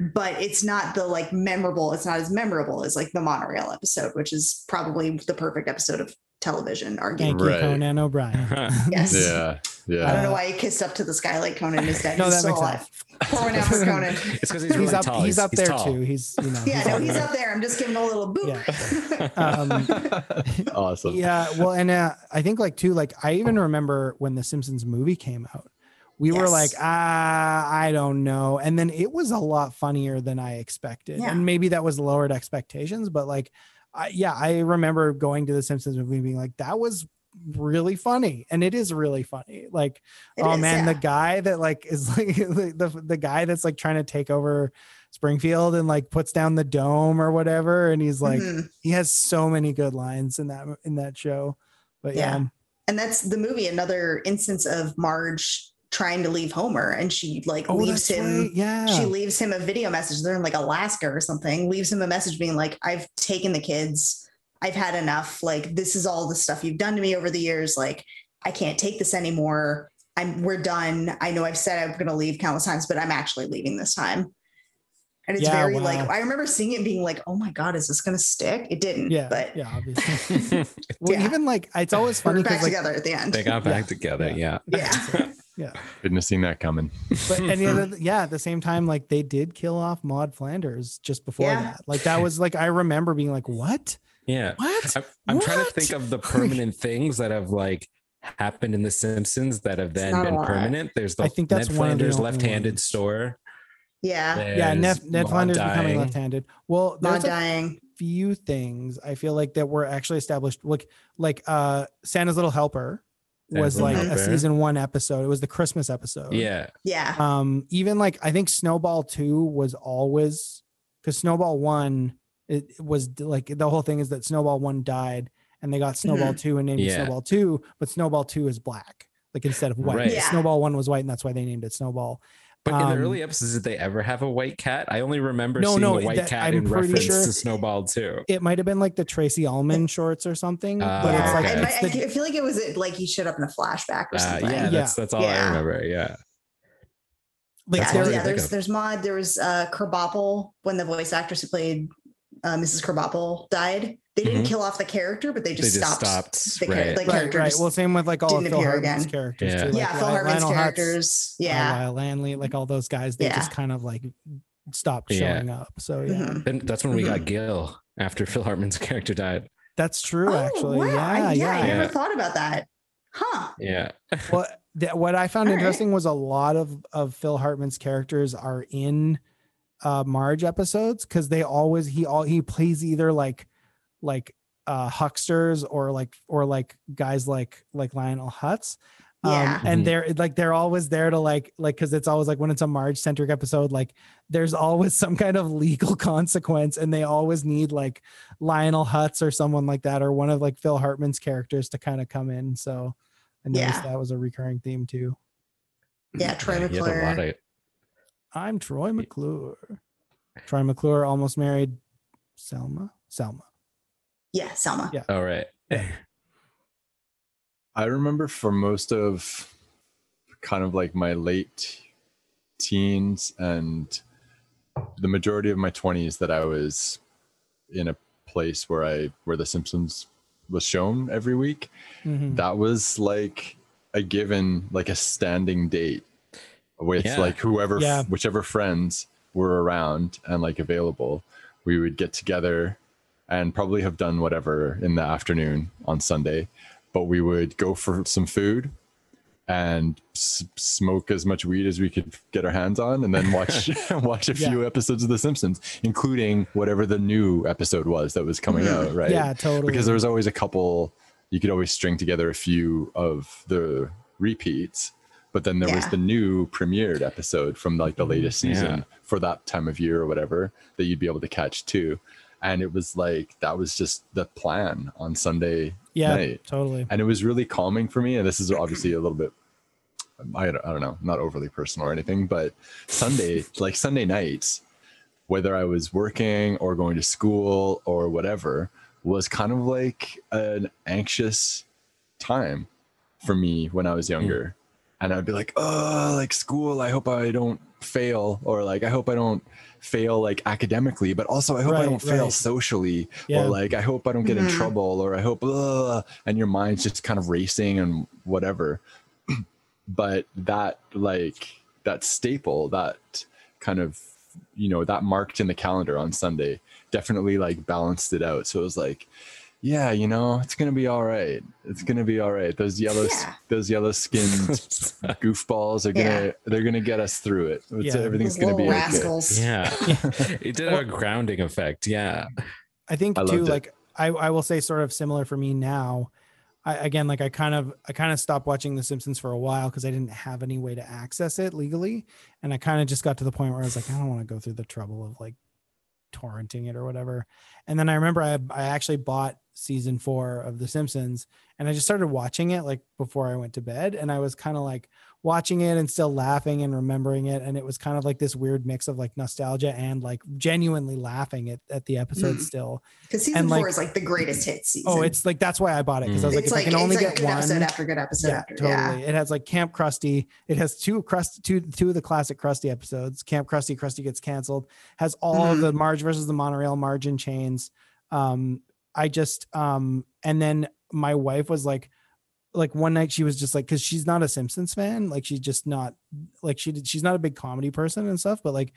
But it's not the like memorable, it's not as memorable as like the monorail episode, which is probably the perfect episode of television, arguably. thank you Right. conan o'brien [laughs] Yes. yeah yeah I don't know why he kissed up to the sky like Conan is dead. no he's that still makes alive. sense Pour one out for Conan. [laughs] it's because he's, he's, up tall. he's up there tall. too he's you know Yeah, no, he's there. up there. I'm just giving a little boop. [laughs] um awesome yeah well and uh, i think like too like i even remember when the simpsons movie came out we were like ah i don't know. And then it was a lot funnier than i expected. Yeah. and maybe that was lowered expectations but like I, yeah i remember going to the simpsons movie being like that was really funny. And it is really funny. Like It oh is, man the guy that like is [laughs] like the, the guy that's like trying to take over springfield and like puts down the dome or whatever and he's like Mhm. he has so many good lines in that in that show. But yeah, Yeah. and that's the movie another instance of marge trying to leave homer and she like oh leaves him right. yeah she leaves him a video message they're in like alaska or something leaves him a message being like i've taken the kids i've had enough like this is all the stuff you've done to me over the years like i can't take this anymore i'm we're done i know i've said i'm going to leave countless times but i'm actually leaving this time and it's Yeah, very wow. like i remember seeing it being like oh my god is this going to stick it didn't yeah but yeah obviously [laughs] well Yeah. even like it's always we're funny back because like together at the end they got back Yeah. together. Yeah. yeah [laughs] couldn't have seen that coming but and the [laughs] yeah at the same time like they did kill off maude flanders just before Yeah. that like that was like i remember being like what Yeah. what I'm, I'm trying to think of the [laughs] permanent things that have like happened in The Simpsons that have then been permanent. There's the I think that's Ned one of the Flanders left-handed ones. store. Yeah. yeah, Ned, Ned Maude Flanders becoming left-handed. Well, Not there's a dying. few things I feel like that were actually established. Like like uh Santa's Little Helper was like a Helper. season one episode. It was the Christmas episode. Yeah, Yeah. Um, even like I think Snowball two was always because Snowball one it, it was like the whole thing is that Snowball one died and they got Snowball two and named it Snowball two, but Snowball two is black. Like instead of white, Right. Yeah. Snowball one was white, and that's why they named it Snowball. But in the Um, early episodes, did they ever have a white cat? I only remember No, seeing no, the white that- cat I'm in reference sure- to Snowball too. It might have been like the Tracey Ullman shorts or something, Ah, but yeah. it's like. I, it's might- the- I feel like it was uh, like he showed up in a flashback or Uh, something. yeah, Yeah. that's that's all I remember. Yeah, like yeah, all I there- yeah. There's of. there's mod. There was uh Krabappel when the voice actress who played uh, Mrs. Krabappel died. They didn't Mhm. kill off the character, but they just, They just stopped, stopped, the, char- right. the right, character. right. just- Well, same with like all of didn't Phil appear Hartman's again. characters Yeah. too. Like yeah, Phil Hartman's Lionel Hutz, characters. uh, Yeah. Lyle Lanley, like all those guys, they Yeah. just kind of like stopped Yeah. showing up. So yeah, Mhm. then that's when we got Mhm. Gil after [laughs] Phil Hartman's character died. that's true. Oh, actually, wow. yeah, I, yeah. I never Yeah. thought about that. Huh. Yeah, Well, th- what I found All right. interesting was a lot of of Phil Hartman's characters are in uh Marge episodes because they always he all he plays either like like uh hucksters or like or like guys like like Lionel Hutz. Um, Yeah. and Mhm. they're like they're always there to like like because it's always like when it's a Marge centric episode, like there's always [laughs] some kind of legal consequence, and they always need like Lionel Hutz or someone like that, or one of like Phil Hartman's characters to kind of come in. So I noticed Yeah. that was a recurring theme too. Yeah, Troy He had a McClure. of I'm Troy McClure. Troy McClure almost married Selma. Selma. Yeah, Selma. Yeah. All right. [laughs] I remember for most of kind of like my late teens and the majority of my 20s that I was in a place where I where the Simpsons was shown every week. Mhm. That was like a given like a standing date with Yeah. like whoever Yeah. whichever friends were around and like available. We would get together and probably have done whatever in the afternoon on Sunday, but we would go for some food and s- smoke as much weed as we could get our hands on and then watch [laughs] [laughs] watch a few episodes of the simpsons including whatever the new episode was that was coming Mhm. out right Yeah, totally. because there was always a couple you could always string together a few of the repeats but then there was the new premiered episode from like the latest season Yeah. for that time of year or whatever that you'd be able to catch too and it was like that was just the plan on sunday yeah, night. totally. and it was really calming for me and this is obviously a little bit I, I don't know not overly personal or anything but sunday like sunday nights whether i was working or going to school or whatever was kind of like an anxious time for me when i was hmm. younger. And i'd be like oh like school i hope i don't fail or like i hope i don't fail like academically but also i hope i don't fail socially Yeah. or like i hope i don't get in Mhm. trouble or i hope ugh, and your mind's just kind of racing and whatever [clears throat] but that like that staple that kind of you know that marked in the calendar on sunday definitely like balanced it out so it was like yeah you know it's gonna be all right it's gonna be all right those yellow Yeah. those yellow [laughs] skinned goofballs are gonna Yeah. they're gonna get us through it It's- Yeah. everything's Those gonna be little okay. yeah. [laughs] it did have a grounding effect. Yeah. I think I too, like I, I will say sort of similar for me now. I again like I kind of I kind of stopped watching The Simpsons for a while because I didn't have any way to access it legally. And I kind of just got to the point where I was like, I don't want to go through the trouble of like torrenting it or whatever. And then I remember I I actually bought season four of The Simpsons and I just started watching it like before I went to bed. And I was kind of like watching it and still laughing and remembering it. And it was kind of like this weird mix of like nostalgia and like genuinely laughing at, at the episode Mm. still. Because season And, four like- is like the greatest hit season. Oh, it's like that's why I bought it because I was like, it's if like I can only like get good one. episode after good episode yeah, after. totally. Yeah. It has like Camp Krusty. It has two crust two two of the classic Krusty episodes. Camp Krusty, Krusty gets canceled. Has all of Mhm. the Marge versus the monorail Marge in Chains. Um, I just um, and then my wife was like, like one night she was just like, because she's not a Simpsons fan, like she's just not like she did, she's not a big comedy person and stuff, but like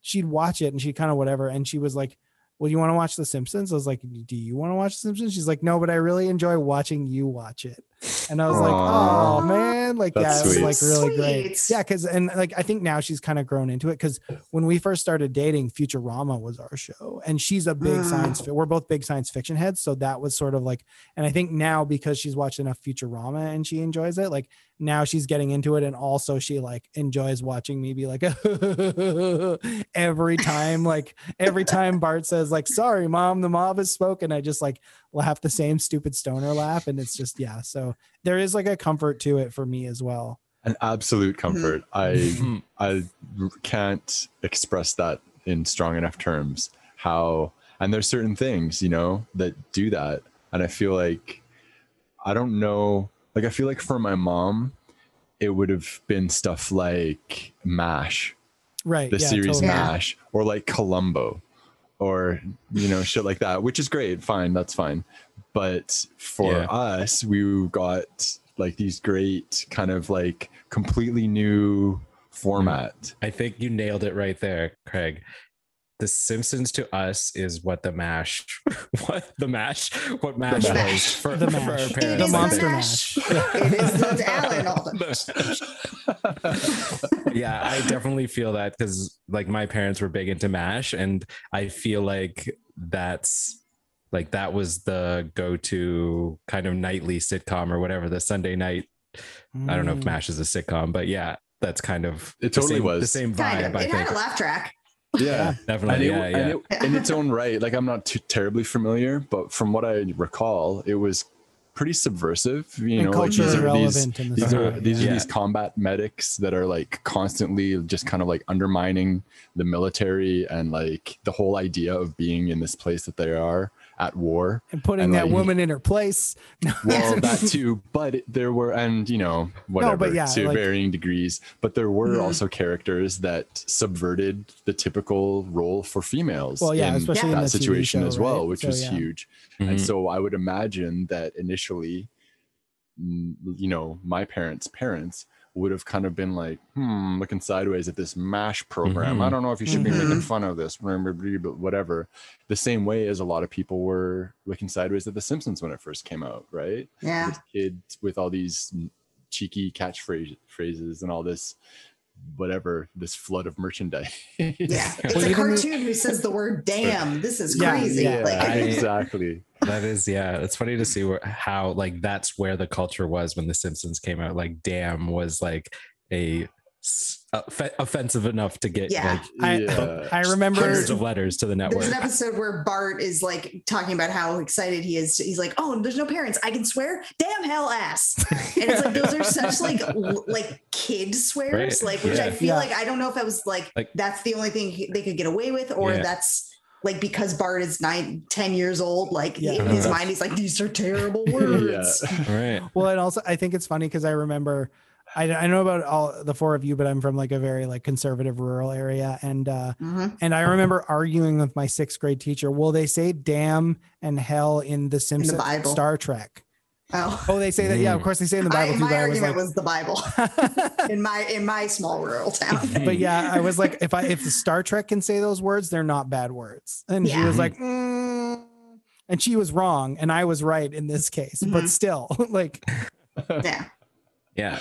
she'd watch it and she kind of whatever, and she was like. Well, you want to watch The Simpsons? I was like, Do you want to watch The Simpsons? She's like, No, but I really enjoy watching you watch it. And I was like, oh man, like That's yeah, it was sweet. like really great. Yeah, because and like I think now she's kind of grown into it because when we first started dating, Futurama was our show, and she's a big Mm. science. Fi- we're both big science fiction heads, so that was sort of like. And I think now because she's watched enough Futurama and she enjoys it, like now she's getting into it, and also she like enjoys watching me be like [laughs] every time, like every time Bart says like, "Sorry, mom, the mob has spoken," I just like laugh the same stupid stoner laugh, and it's just yeah. So there is like a comfort to it for me as well. An absolute comfort. Mm-hmm. I mm-hmm. I can't express that in strong enough terms. How and there's certain things, you know, that do that. And I feel like I don't know, like I feel like for my mom, it would have been stuff like MASH, Right. the yeah, series totally. Yeah. MASH, or like Columbo, or you know, shit like that, which is great, fine, that's fine. But for Yeah. us, we got like these great kind of like completely new format. Mm-hmm. I think you nailed it right there, Craig. The Simpsons to us is what the mash, [laughs] what the mash, what mash was Mash. for, The for mash. our parents. It The Monster Mash. Mash. [laughs] it is the Alan Alda. [laughs] yeah, I definitely feel that because like my parents were big into MASH, and I feel like that's like that was the go-to kind of nightly sitcom or whatever the Sunday night. I don't know if Mm. MASH is a sitcom, but yeah, that's kind of It totally same, the was. same Kind vibe. of. I It think had a laugh track. Yeah. And definitely, it, yeah, and yeah. it- in its own right, like I'm not too terribly familiar, but from what I recall, it was pretty subversive. You And know, like these are these the these same are way, these yeah. are these combat medics that are like constantly just kind of like undermining the military and like the whole idea of being in this place that they are at war. and putting and, that like- woman in her place. [laughs] No. Well, that too, but there were, and you know, whatever yeah, to like- varying degrees. But there were Mhm. also characters that subverted the typical role for females. Well, yeah, in especially in that the situation show, as well, right? which So, was yeah. huge. And Mhm. so I would imagine that initially, mm, you know, my parents' parents would have kind of been like, hmm, looking sideways at this MASH program. Mhm. I don't know if you should be making Mhm. fun of this, whatever. The same way as a lot of people were looking sideways at The Simpsons when it first came out, right? Yeah. This kid with all these cheeky catchphrase phrases and all this whatever this flood of merchandise Yeah. [laughs] It's Well, a cartoon who says the word damn. This is Yeah, crazy. yeah. Like, I- [laughs] exactly That is, yeah. It's funny to see where, how like that's where the culture was when The Simpsons came out. Like, damn was like a s- off- offensive enough to get Yeah. like I, yeah I remember. hundreds of letters to the network. There's an episode where Bart is like talking about how excited he is. He's like, "Oh, there's no parents. I can swear. Damn hell ass." And it's like those are [laughs] such like like kid swears, Right. like which I feel Yeah. like I don't know if that was like, Like- that's the only thing they could get away with, or Yeah. that's like because Bart is nine, 10 years old. Like Yeah. in his mind, he's like, "These are terrible [laughs] words." right. Well, and also I think it's funny because I remember. I, I know about all the four of you, but I'm from like a very like conservative rural area, and uh, Mhm. and I remember arguing with my sixth grade teacher. Will they say "damn" and "hell" in the Simpsons, Bible. Star Trek? Oh, Oh, they say that. Yeah, of course they say in the I, Bible too. my But I was argument like, was the Bible [laughs] in my in my small rural town. [laughs] but yeah, I was like, if I if the Star Trek can say those words, they're not bad words. And she was like, mm. and she was wrong, and I was right in this case. But Mhm. still, [laughs] like, Yeah. Yeah.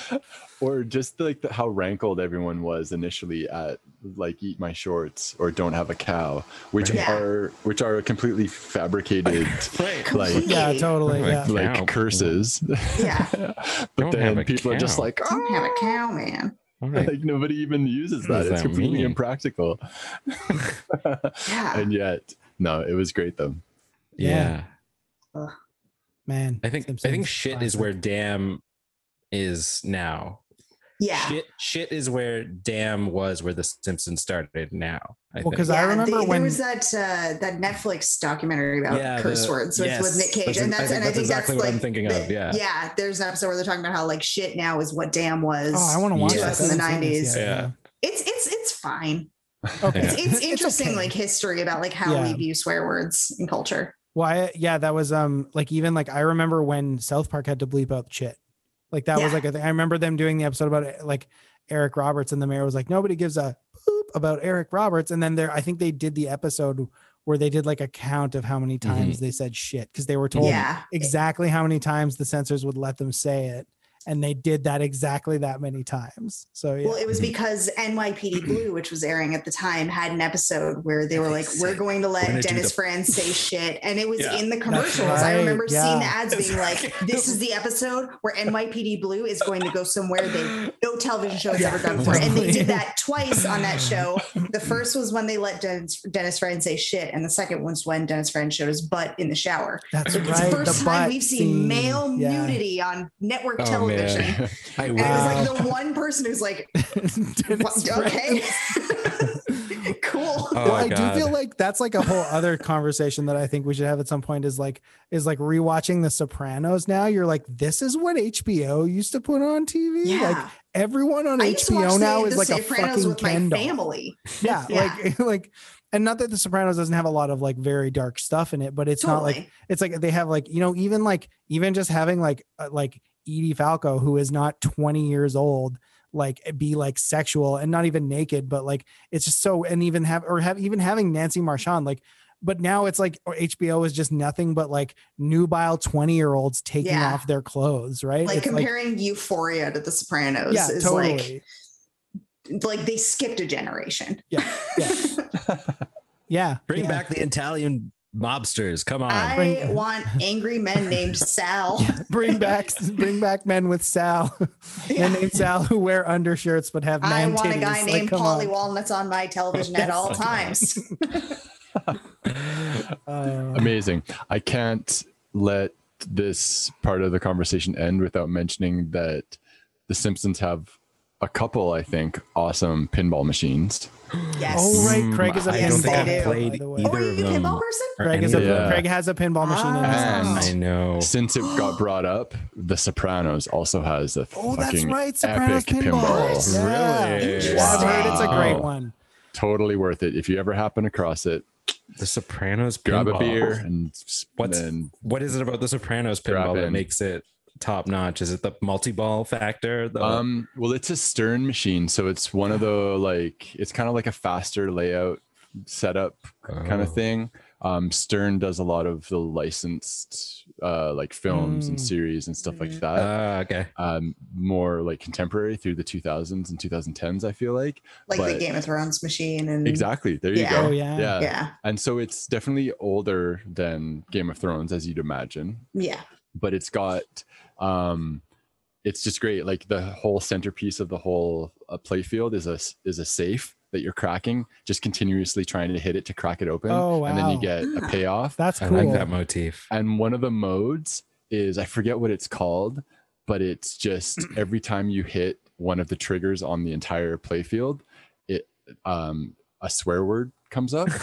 or just like the, how rankled everyone was initially at like eat my shorts or don't have a cow which Yeah. are which are completely fabricated [laughs] Right. like yeah, totally, Like, yeah. like Cow. curses [laughs] Yeah. but Don't then a people are just like I don't have a ah! cow, man. All right. like nobody even uses that it's that completely mean? impractical [laughs] Yeah. and yet no it was great though Yeah. Man, I think I think shit is where damn is now. Yeah. Shit shit is where damn was where the Simpsons started now. I Well, think. because I remember the- when there was that uh, that Netflix documentary about Yeah, curse the- words with, yes, with Nick Cage, that's- and that's think and I think exactly that's what I'm thinking the- of, yeah. yeah. There's an episode where they're talking about how like shit now is what damn was. oh, I want to watch Yeah. that. us in the I haven't seen this 90s. yet, Yeah. It's it's it's fine. Okay. It's it's [laughs] It's interesting okay. like history about like how we view swear words in culture. Well, I, yeah, that was um like even like I remember when South Park had to bleep out shit. Like that was like a thing. I remember them doing the episode about it, like Eric Roberts, and the mayor was like, nobody gives a poop about Eric Roberts. And then there, I think they did the episode where they did like a count of how many times mm-hmm. they said shit because they were told Yeah. exactly how many times the censors would let them say it and they did that exactly that many times so yeah Well, it was because NYPD [clears throat] Blue, which was airing at the time, had an episode where they were like, "We're going to let Dennis the- Franz say [laughs] shit," and it was Yeah. in the commercials. I right, remember seeing the ads being like, "This is the episode where NYPD Blue is going to go somewhere that no television show has Yeah, ever done before," and they did that twice on that show. [laughs] The first was when they let Dennis, Dennis Franz say shit, and the second was when Dennis Franz showed his butt in the shower. that's It's right the first the time we've seen scene. male Yeah. nudity on network Oh, television. man. [laughs] I And wish. it was like the one person who's like, [laughs] okay, [laughs] cool. Oh, well, I God. do feel like that's like a whole other conversation that I think we should have at some point is like is like rewatching The Sopranos now. You're like, this is what HBO used to put on TV. Yeah. Like everyone on I used to watch HBO now the, is the like a fucking with my doll. family. Yeah, Yeah. like like and not that The Sopranos doesn't have a lot of like very dark stuff in it, but it's not like it's like they have like you know even like even just having like uh, like Edie Falco who is not 20 years old like eh, be like sexual and not even naked but like it's just so and even have or have even having Nancy Marchand like but now it's like oh, HBO is just nothing but like nubile 20 year olds taking Yeah. off their clothes right Like It's comparing Euphoria to The Sopranos yeah is totally like like they skipped a generation. Yeah, yeah. [laughs] [laughs] yeah Bring yeah. back the Italian mobsters. Come on. I Bring- [laughs] want angry men named [laughs] Sal. bring back bring back men with Sal [laughs] men named Sal who wear undershirts but have I man want a guy Like, named come Paulie. Walnuts on my television at all times. Uh, Amazing. I can't let this part of the conversation end without mentioning that the Simpsons have a couple, I think, awesome pinball machines. Yes. oh right, Craig is a I Yes, don't think I've played the way. Oh, are you of a pinball person? Craig is a any of them. Yeah. Craig has a pinball machine in his Ah. house. I know. Since it got [gasps] brought up, The Sopranos also has a Oh, that's fucking right, Sopranos epic pinball. pinball. Yeah. Really? I've heard it's a great Wow. one. Totally worth it. If you ever happen across it, The Sopranos grab a pinball. beer and What's and what is it about the Sopranos pinball that makes it top notch? Is it the multi-ball factor? The, Um, well, it's a Stern machine, so it's one of the like it's kind of like a faster layout setup kind of Oh. thing. Um, Stern does a lot of the licensed uh, like films and Mm. series and stuff like Mm. that. Ah, okay. Um, more like contemporary through the 2000s and 2010s. I feel like Like the Game of Thrones machine and exactly. There you Yeah. go. Oh, yeah. yeah, Yeah. And so it's definitely older than Game of Thrones, as you'd imagine Yeah. but it's got um it's just great. Like the whole centerpiece of the whole uh, playfield is a is a safe that you're cracking just continuously trying to hit it to crack it open. Oh, and then you get a [gasps] payoff. That's I like that motif. and one of the modes is i forget what it's called but it's just [clears throat] every time you hit one of the triggers on the entire playfield it um a swear word comes up. [laughs]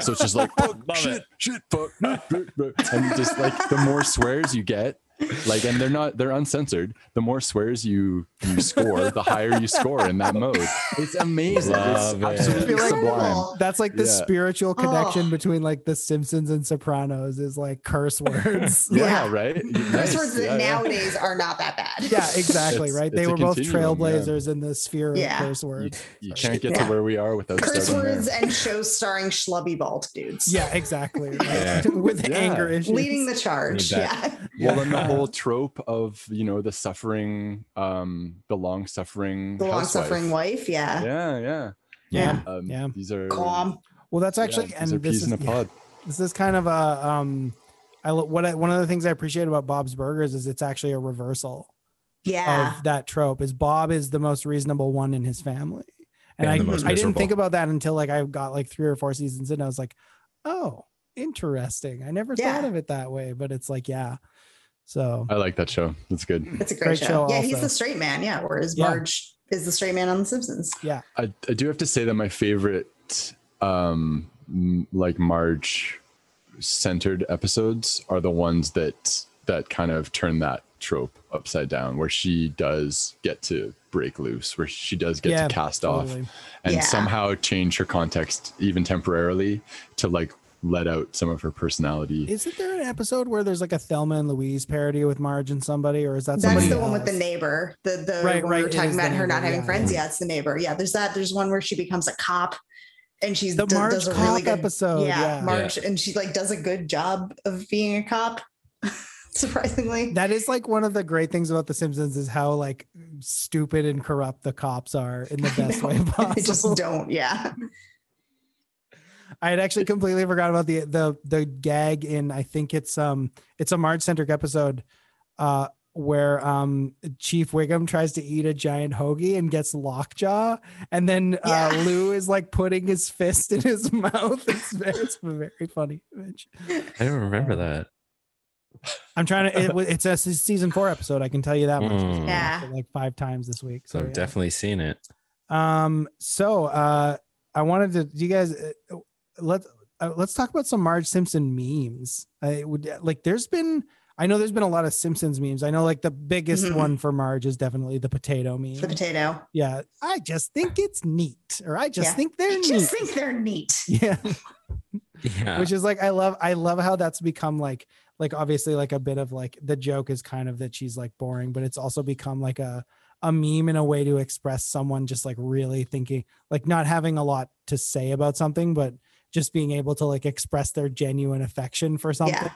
So it's just like fuck, shit, it. shit, fuck, [laughs] and just like the more swears you get, like, and they're not they're uncensored. The more swears you you score, the higher you score in that mode. It's amazing. Love it. it's absolutely like- sublime. That's like the Yeah. spiritual connection Oh. between like the Simpsons and Sopranos is like curse [laughs] words. Yeah, Yeah. right. Those Nice. words that Yeah, yeah. nowadays are not that bad. yeah, exactly. It's- right. They it's a were both continuum, yeah. trailblazers in the sphere of curse words. you can't get Yeah. to where we are without Curse words there. and shows starring schlubby bald dudes. Yeah, exactly. right. Yeah. [laughs] With Yeah. anger issues. Leading the charge. Need that. Yeah. Well, and the whole [laughs] trope of you know the suffering, um, the long suffering, The long suffering wife. Yeah. Yeah, yeah. yeah. Um, Yeah. These are Calm. Well, that's actually these and are this is in a yeah. pod. this is kind of a um I lo- what I, one of the things I appreciate about Bob's Burgers is it's actually a reversal Yeah. of that trope. Is Bob is the most reasonable one in his family, and And I I didn't think about that until like I got like three or four seasons in. I was like, oh, interesting. I never Yeah. thought of it that way, but it's like yeah. So I like that show. That's good. It's a great, Great show. show Yeah, he's the straight man. Yeah. Whereas Yeah. Marge is the straight man on The Simpsons. Yeah, I, I do have to say that my favorite um m- like Marge centered episodes are the ones that that kind of turn that trope upside down where she does get to break loose where she does get Yeah, to cast off and Yeah. somehow change her context even temporarily to like let out some of her personality Isn't there an episode where there's like a Thelma and Louise parody with Marge and somebody, or is that That's somebody the one with the neighbor. The the Right, one right, we were it talking is the about her not having yeah, friends. yeah. Yeah. it's the neighbor. Yeah, there's that. There's one where she becomes a cop and she's The do- Marge does a cop really good episode, yeah. Marge, and she like does a good job of being a cop. [laughs] Surprisingly, That is like one of the great things about The Simpsons is how like stupid and corrupt the cops are in the [laughs] best way possible. they just don't. Yeah, I had actually completely forgot about the the the gag in I think it's um it's a Marge centric episode uh where um Chief Wiggum tries to eat a giant hoagie and gets lockjaw and then uh Yeah. [laughs] Lou is like putting his fist in his [laughs] mouth. It's very, it's a very funny image. I don't remember that. I'm trying to it, it's a season 4 episode I can tell you that much. Mm. Yeah. like 5 times this week. So So I've yeah. definitely seen it. Um. So, uh, I wanted to. Do you guys uh, let uh, let's talk about some Marge Simpson memes. I would like. There's been. I know there's been a lot of Simpsons memes. I know like the biggest Mhm. one for Marge is definitely the potato meme. the potato. yeah. I just think it's neat, or I just Yeah. think they're I neat. just think they're neat. yeah. Yeah. Which is like I love. I love how that's become like like obviously like a bit of like the joke is kind of that she's like boring, but it's also become like a a meme in a way to express someone just like really thinking like not having a lot to say about something but just being able to like express their genuine affection for something Yeah,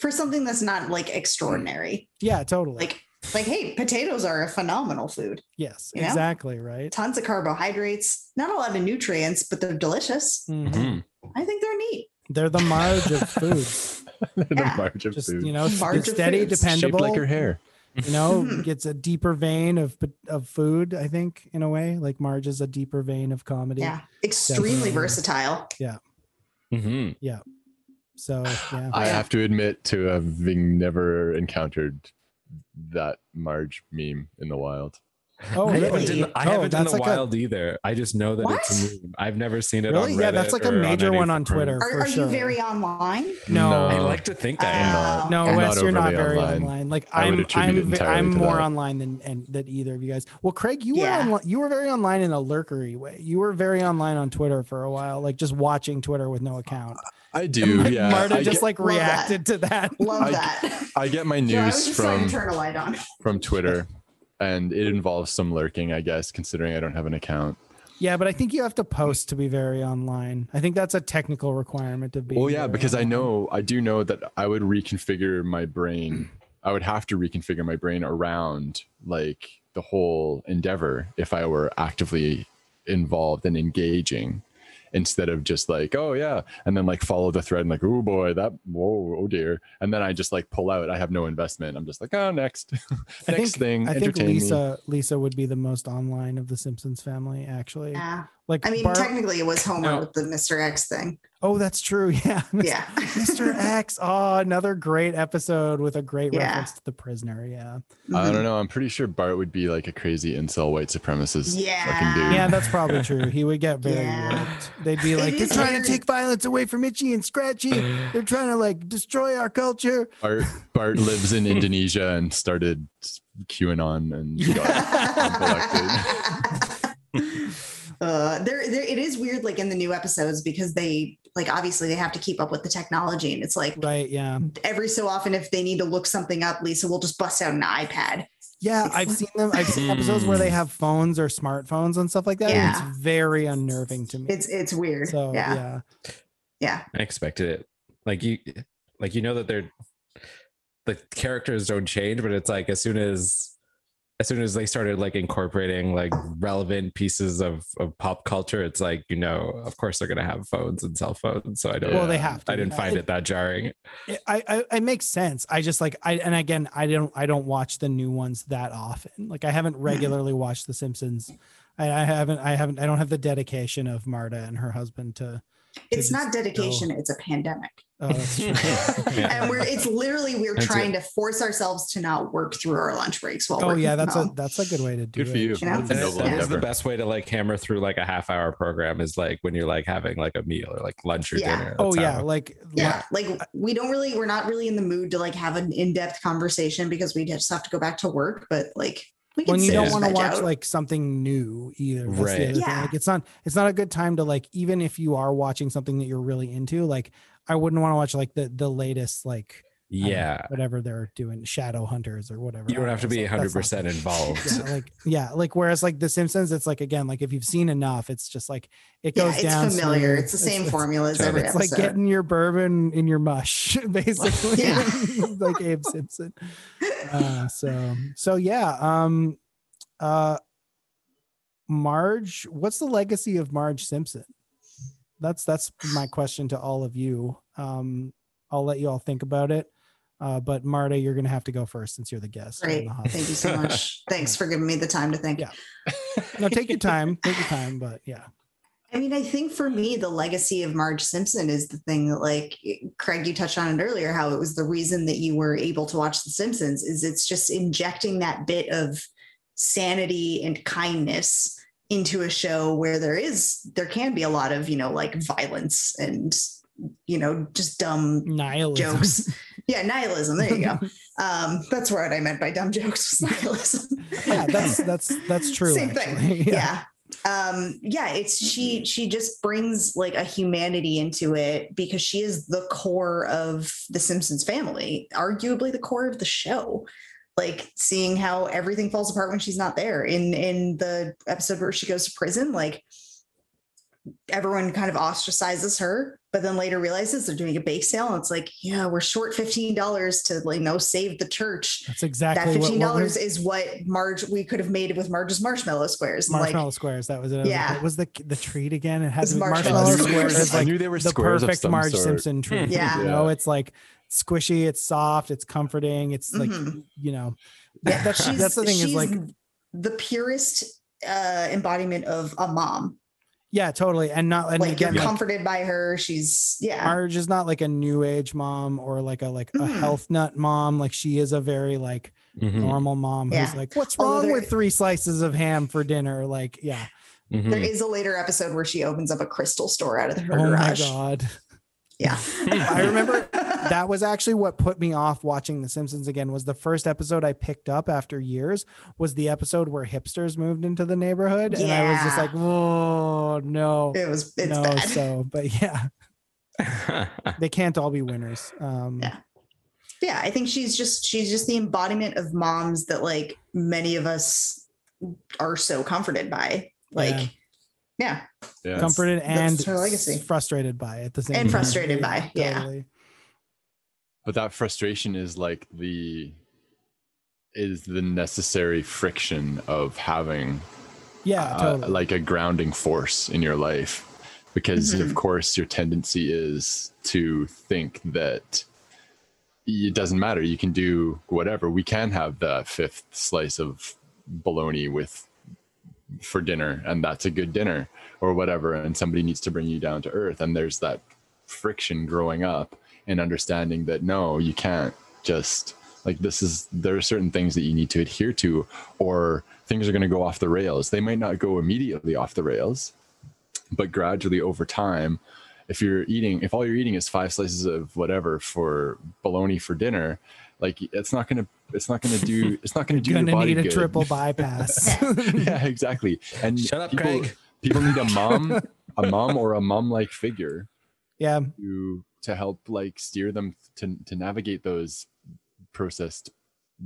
for something that's not like extraordinary. yeah, totally Like, like, hey, potatoes are a phenomenal food. yes you know? exactly right Tons of carbohydrates, not a lot of nutrients, but they're delicious. Mhm. Mhm. I think they're neat. they're the marge of foods [laughs] [laughs] the Yeah. marge of just food. you know Marge it's of steady foods. dependable Shaped like her hair. you know Mhm. [laughs] gets a deeper vein of of food i think in a way like marge is a deeper vein of comedy Yeah, extremely Definitely. versatile. Mhm. Yeah. So yeah I have to admit to having never encountered that Marge meme in the wild. Oh I haven't, in, I Oh, haven't in that's the like a- wild either. I just know that it's a meme. I've never seen it. Really? On Yeah, that's like a major any one on. Twitter. Are, for are sure. you very online? no No. I like to think I am. Oh, No, okay. Wes, not you're not very online. online. Like I would I'm, I'm, it ve- entirely I'm more that. online than and than either of you guys. Well, Craig, you Yeah. were online, you were very online in a lurkery way. You were very online on Twitter for a while, like just watching Twitter with no account. I do, yeah. Marta I just get, like Love that. reacted to that. Love I- that. I get my So I was news just from turn a light on. from Twitter, and it involves some lurking, I guess, considering I don't have an account. Yeah, but I think you have to post to be very online. I think that's a technical requirement of being. Well, yeah, because I know I do know that I would reconfigure my brain. I would have to reconfigure my brain around like the whole endeavor if I were actively involved and engaging instead of just like, oh yeah, and then like follow the thread and like, oh boy, that whoa, oh dear. And then I just like pull out. I have no investment. I'm just like, oh next. [laughs] I next think, thing. I think entertain me. Lisa Lisa would be the most online of the Simpsons family, actually. Yeah. Like, I mean, Bart- technically, it was Homer No. with the Mr. X thing. oh, that's true. [laughs] Yeah, Yeah. Mr. [laughs] X. Oh, another great episode with a great Yeah. reference to the prisoner. Yeah. I don't mm-hmm. know. I'm pretty sure Bart would be like a crazy incel white supremacist Yeah. dude. Yeah, that's probably true. He would get very Yeah. They'd be like, they're trying weird. to take violence away from Itchy and Scratchy. They're trying to like destroy our culture. Bart, Bart lives in Indonesia and started QAnon and [laughs] got elected. Uh, there, there, it is weird, like in the new episodes, because they, like, obviously they have to keep up with the technology, and it's like Right. Yeah. every so often, if they need to look something up, Lisa will just bust out an iPad. Yeah. I've seen them. I've seen episodes where they have phones or smartphones and stuff like that. and Yeah. it's very unnerving to me. It's, it's weird. so yeah, yeah. yeah, I expected it. Like you, like you know that they're the characters don't change, but it's like as soon as as soon as they started like incorporating like relevant pieces of, of pop culture, it's like you know, of course they're gonna have phones and cell phones. So I don't. Well, they have to. I didn't yeah. find It- it that jarring. it, I, I it makes sense. I just like I and again I don't I don't watch the new ones that often. Like I haven't mm-hmm. regularly watched The Simpsons. I, I haven't I haven't I don't have the dedication of Marta and her husband to. It's just not oh. dedication; it's a pandemic. Oh, [laughs] that's true. and we're it's literally we're That's trying to force ourselves to not work through our lunch breaks while oh yeah, from that's a that's a good way to do Good it. for you. You know? That's a And noble that is the best way to like hammer through like a half hour program is like when you're like having like a meal or like lunch or Yeah. dinner. Oh yeah, how- like yeah like we don't really we're not really in the mood to like have an in-depth conversation because we just have to go back to work but like we can when you don't want to watch out. like something new either. That's Right. Yeah. Like it's not it's not a good time to like even if you are watching something that you're really into, like I wouldn't want to watch like the the latest like Yeah. whatever they're doing, shadow hunters or whatever. You don't have to be so 100% [laughs] involved. yeah, like yeah, like whereas like The Simpsons, it's like again, like if you've seen enough, it's just like it goes Yeah, it's down. familiar. smooth. It's the same it's, formula as It's every It's episode. like getting your bourbon in your mush, [laughs] basically. Yeah. [laughs] like Abe Simpson. Uh, so so yeah. Um uh Marge, what's the legacy of Marge Simpson? That's that's my question to all of you. Um, I'll let you all think about it. Uh, but Marta, you're gonna have to go first since you're the guest. Great. the Thank you so much. [laughs] Thanks for giving me the time to think. Yeah. No, take your time. Take your time, but yeah. I mean, I think for me, the legacy of Marge Simpson is the thing that, like, Craig, you touched on it earlier, how it was the reason that you were able to watch The Simpsons, is it's just injecting that bit of sanity and kindness into a show where there is, there can be a lot of, you know, like violence and, you know, just dumb Nihilism. jokes. [laughs] yeah, nihilism. There you go. [laughs] Um, that's what I meant by dumb jokes was nihilism. yeah, that's that's that's [laughs] true. Same actually. [laughs] thing. Yeah. Um, yeah, it's she she just brings like a humanity into it because she is the core of the Simpsons family, arguably the core of the show. Like seeing how everything falls apart when she's not there. In in the episode where she goes to prison, like everyone kind of ostracizes her, but then later realizes they're doing a bake sale. And it's like, yeah, we're short $15 to like, you know, save the church That's exactly that exactly fifteen what, what dollars was is what Marge we could have made with Marge's marshmallow squares. Marshmallow Like, squares. That was it. Yeah. What was the the treat again? It had It's marshmallow marshmallow squares. squares. is I knew they were the squares of perfect some Marge sort. Simpson treat. [laughs] Yeah. You know, it's like squishy, it's soft, it's comforting, it's like Mhm. you know. yeah, That, [laughs] that's that's the thing is like the purest uh, embodiment of a mom. Yeah, totally, and not and like again you're like, comforted by her. She's yeah, Marge is not like a new age mom or like a like a Mhm. health nut mom. Like she is a very like Mhm, normal mom who's Yeah. like, what's wrong there- with three slices of ham for dinner? Like, yeah. mhm. there is a later episode where she opens up a crystal store out of her garage. Oh my god. Yeah, [laughs] I remember that was actually what put me off watching The Simpsons again. Was the first episode I picked up after years was the episode where hipsters moved into the neighborhood, and I was just like, "Oh no, it was it's no!" bad. So, but yeah, [laughs] they can't all be winners. Um, Yeah. yeah, I think she's just she's just the embodiment of moms that like many of us are so comforted by. Like, Yeah. yeah, Yeah. comforted and that's her legacy. frustrated by it at the same And time. frustrated by, yeah. Totally. But that frustration is like the is the necessary friction of having yeah, uh, totally. like a grounding force in your life because of Mhm. course your tendency is to think that it doesn't matter you can do whatever we can have the fifth slice of bologna with for dinner and that's a good dinner or whatever and somebody needs to bring you down to earth and there's that friction growing up and understanding that no you can't just like this is there are certain things that you need to adhere to or things are going to go off the rails they might not go immediately off the rails but gradually over time if you're eating if all you're eating is five slices of whatever for bologna for dinner like it's not gonna it's not gonna do [laughs] it's not gonna do your Gonna body need a good. triple [laughs] bypass. [laughs] yeah exactly and Shut up, people, Craig. people need a mom a mom or a mom like figure yeah, to to help like steer them to to navigate those processed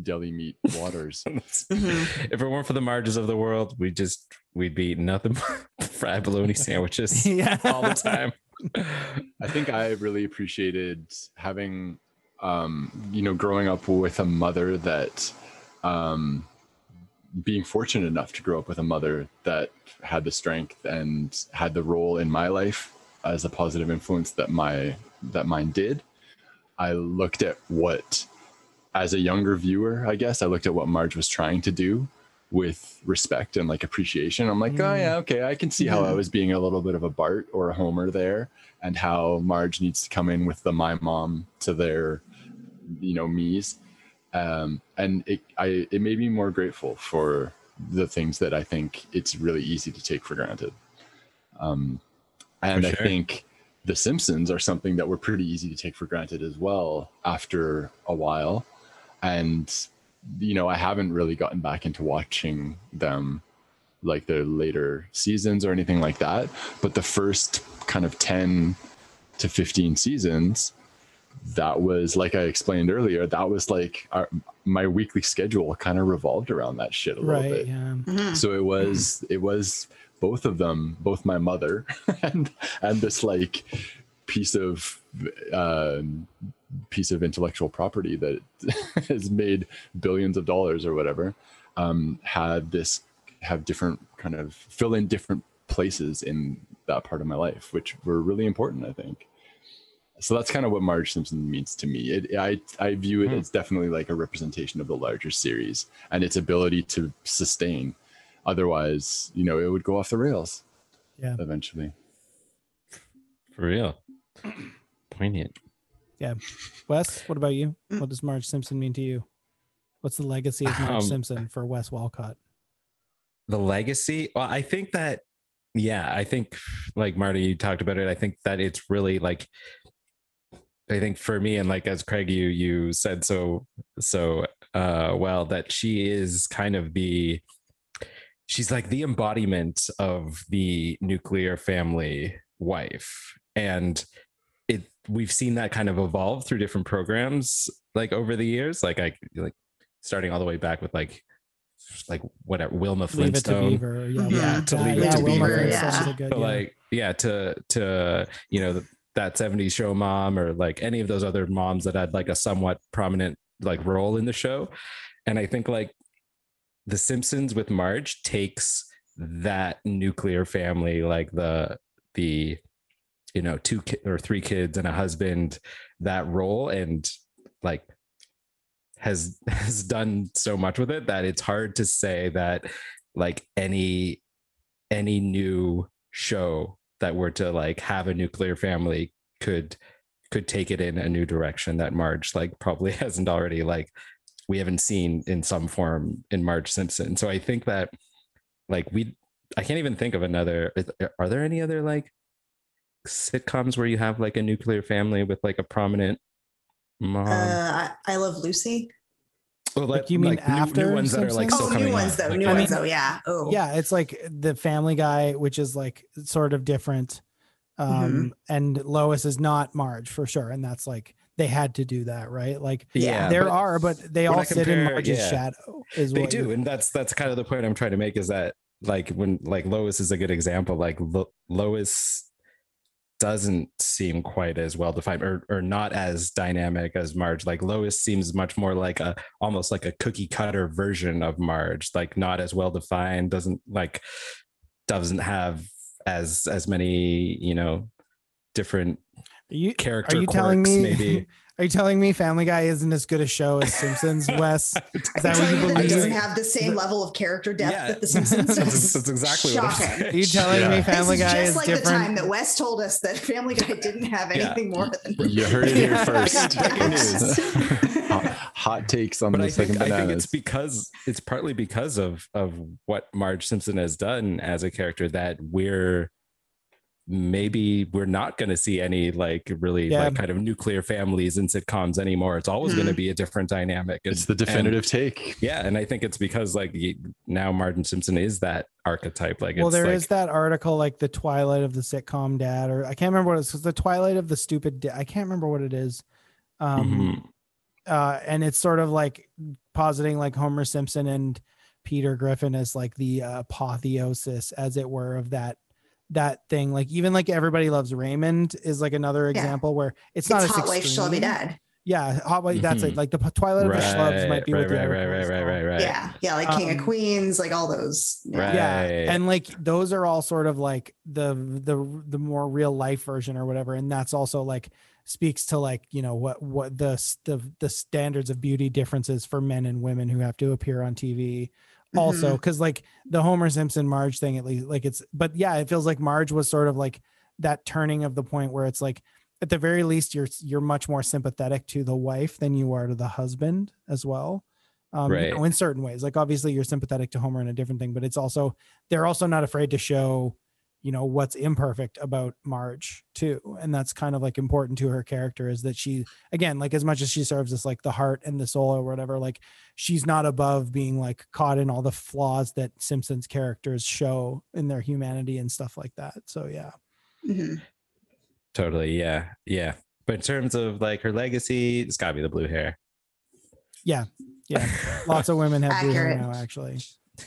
deli meat [laughs] waters Mhm. if it weren't for the Marges of the world, we just we'd be eating nothing but [laughs] fried bologna sandwiches [laughs] yeah, all the time. I think I really appreciated having, um, you know, growing up with a mother that, um, being fortunate enough to grow up with a mother that had the strength and had the role in my life as a positive influence that my that mine did. I looked at what, as a younger viewer, I guess I looked at what Marge was trying to do with respect and like appreciation. I'm like, oh Mm. yeah, okay, I can see how I Mhm. was being a little bit of a Bart or a Homer there, and how Marge needs to come in with the my mom to their, you know, me's, um, and it I it made me more grateful for the things that I think it's really easy to take for granted. Um, and For I think the Simpsons are something that were pretty easy to take for granted as well after a while. And, you know, I haven't really gotten back into watching them like the later seasons or anything like that. But the first kind of 10 to 15 seasons, that was like I explained earlier. That was like our, my weekly schedule kind of revolved around that shit a little Right. bit. Yeah. Mhm. So it was it was both of them, both my mother [laughs] and and this like piece of um, piece of intellectual property that [laughs] has made billions of dollars or whatever um, had this have different kind of fill in different places in that part of my life, which were really important, I think. So that's kind of what Marge Simpson means to me. It, I I view it Hmm. as definitely like a representation of the larger series and its ability to sustain. Otherwise, you know, it would go off the rails. Yeah. Eventually. For real. [clears throat] Poignant. Yeah. Wes, what about you? What does Marge Simpson mean to you? What's the legacy of Marge Um, Simpson for Wes Walcott? the legacy well i think that yeah i think like marty you talked about it i think that it's really like i think for me and like as craig you you said so so uh well that she is kind of the she's like the embodiment of the nuclear family wife and it we've seen that kind of evolve through different programs like over the years like i like starting all the way back with like like whatever Wilma Leave Flintstone Beaver. Mm-hmm. Yeah, Yeah, to Leave It to Wilma Beaver, yeah. good, but yeah. like yeah to to you know that 70s show mom or like any of those other moms that had like a somewhat prominent like role in the show and i think like the simpsons with marge takes that nuclear family like the the you know two ki- or three kids and a husband that role and like has [laughs] has done so much with it that it's hard to say that like any any new show that were to like have a nuclear family could could take it in a new direction that Marge like probably [laughs] hasn't already like we haven't seen in some form in Marge Simpson. So I think that like we I can't even think of another are there any other like sitcoms where you have like a nuclear family with like a prominent mom? Uh, I, I love Lucy. Well, like, you mean new- new, after ones that are like still Oh, coming new ones out. though. Like, New I ones mean- though. Yeah. Oh. yeah it's like the family guy which is like sort of different um Mm-hmm. and lois is not marge for sure and that's like they had to do that right like yeah, there are but they all sit in marge's yeah. shadow is they do and that's that's kind of the point i'm trying to make is that like when like lois is a good example like Lo- lois doesn't seem quite as well defined or, or not as dynamic as marge like lois seems much more like a almost like a cookie cutter version of marge like not as well defined doesn't like doesn't have as as many you know different you character are you quirks telling me maybe [laughs] are you telling me family guy isn't as good a show as simpsons [laughs] wes [laughs] is that what you you that it doesn't have the same level of character depth Yeah. that The Simpsons does. that's exactly what i'm Shocking. saying are you telling Yeah. me family this is guy just is like the time that Wes told us that Family Guy didn't have Yeah. anything more than You heard it here first. Hot, hot takes on but the I think, I think it's because it's partly because of of what Marge Simpson has done as a character that we're maybe we're not going to see any like really Yeah. like kind of nuclear families in sitcoms anymore. It's always going to be a different dynamic. And- it's the and- definitive take. yeah, and I think it's because like now Martin Simpson is that archetype. Like, well it's there is like, that article like the twilight of the sitcom dad or i can't remember what it's the twilight of the stupid da- i can't remember what it is um Mhm. uh and it's sort of like positing like homer simpson and peter griffin as like the uh, apotheosis as it were of that that thing like even like everybody loves raymond is like another Yeah. example where it's it's not as Hot Wife Schlubby extreme. Dead. yeah hot wife that's it Mhm. like the P- twilight of the schlubs might be right, what the right, right, right, right, right, right. Yeah. Yeah. Like King Um, of Queens, like all those. Yeah. Right. yeah and like those are all sort of like the the the more real life version or whatever and that's also like speaks to like you know what what the the the standards of beauty differences for men and women who have to appear on tv also because like the homer simpson marge thing at least like it's but yeah it feels like marge was sort of like that turning of the point where it's like at the very least you're you're much more sympathetic to the wife than you are to the husband as well. Um you know, in certain ways like obviously you're sympathetic to homer in a different thing but it's also they're also not afraid to show you know what's imperfect about marge too and that's kind of like important to her character is that she again like as much as she serves as like the heart and the soul or whatever like she's not above being like caught in all the flaws that simpsons characters show in their humanity and stuff like that so yeah Mhm. Totally. Yeah. Yeah. but in terms of like her legacy, it's got to be the blue hair. Yeah, yeah. [laughs] Lots of women have blue hair now. Actually,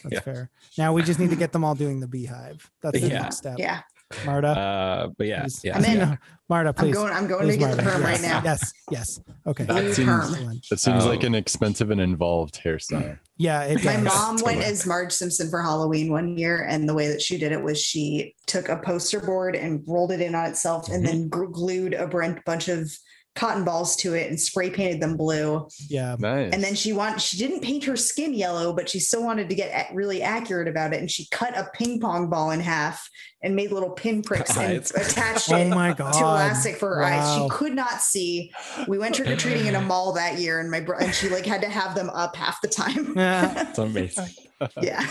that's Yeah. fair. Now we just need to get them all doing the beehive. That's the Yeah. next step. Yeah. Marta. Uh, but yeah, please- yeah. I'm in. No, [laughs] Marta, I'm going. I'm going Please, to get the perm yes. right now. Yes, yes. Okay. That Blue seems perm. That seems like Oh. an expensive and involved hairstyle. [clears throat] Yeah, it My does. mom went as Marge Simpson for Halloween one year, and the way that she did it was she took a poster board and rolled it in on itself, and then glued a bunch of cotton balls to it and spray painted them blue. Yeah. Nice. And then she want she didn't paint her skin yellow, but she still wanted to get really accurate about it, and she cut a ping pong ball in half and made little pinpricks and attached Oh it my god. to elastic for her eyes. She could not see. We went trick or treating in a [laughs] mall that year, and my bro- and she like had to have them up half the time. Yeah, It's amazing. [laughs] yeah.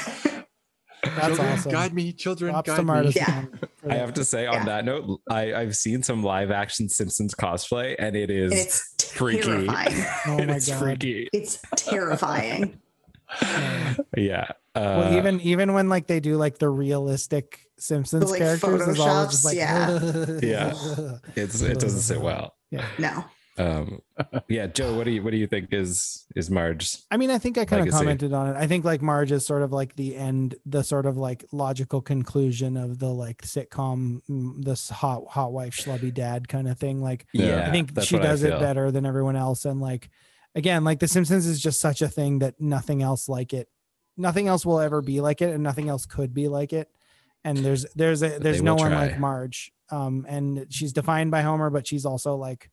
That's children, awesome. guide me, children, Props guide me. Yeah. [laughs] I have to say on Yeah. that note, I, I've seen some live action Simpsons cosplay, and it is it's freaky. terrifying. Oh [laughs] my it's god. freaky. It's terrifying. [laughs] Yeah. Yeah. Uh, well, even even when like they do like the realistic Simpsons like, characters, is always just like photoshops, Yeah. it's it doesn't sit well. Yeah. No. Um, [laughs] yeah, Joe, what do you what do you think is is Marge's? I mean, I think I kind of commented on it. I think like Marge is sort of like the end, the sort of like logical conclusion of the like sitcom, mm, this hot hot wife schlubby dad kind of thing. Like Yeah, I think she does it better than everyone else. And like again, like The Simpsons is just such a thing that nothing else like it, nothing else will ever be like it, and nothing else could be like it. And there's there's a there's no will one try. like Marge. Um, and she's defined by Homer, but she's also like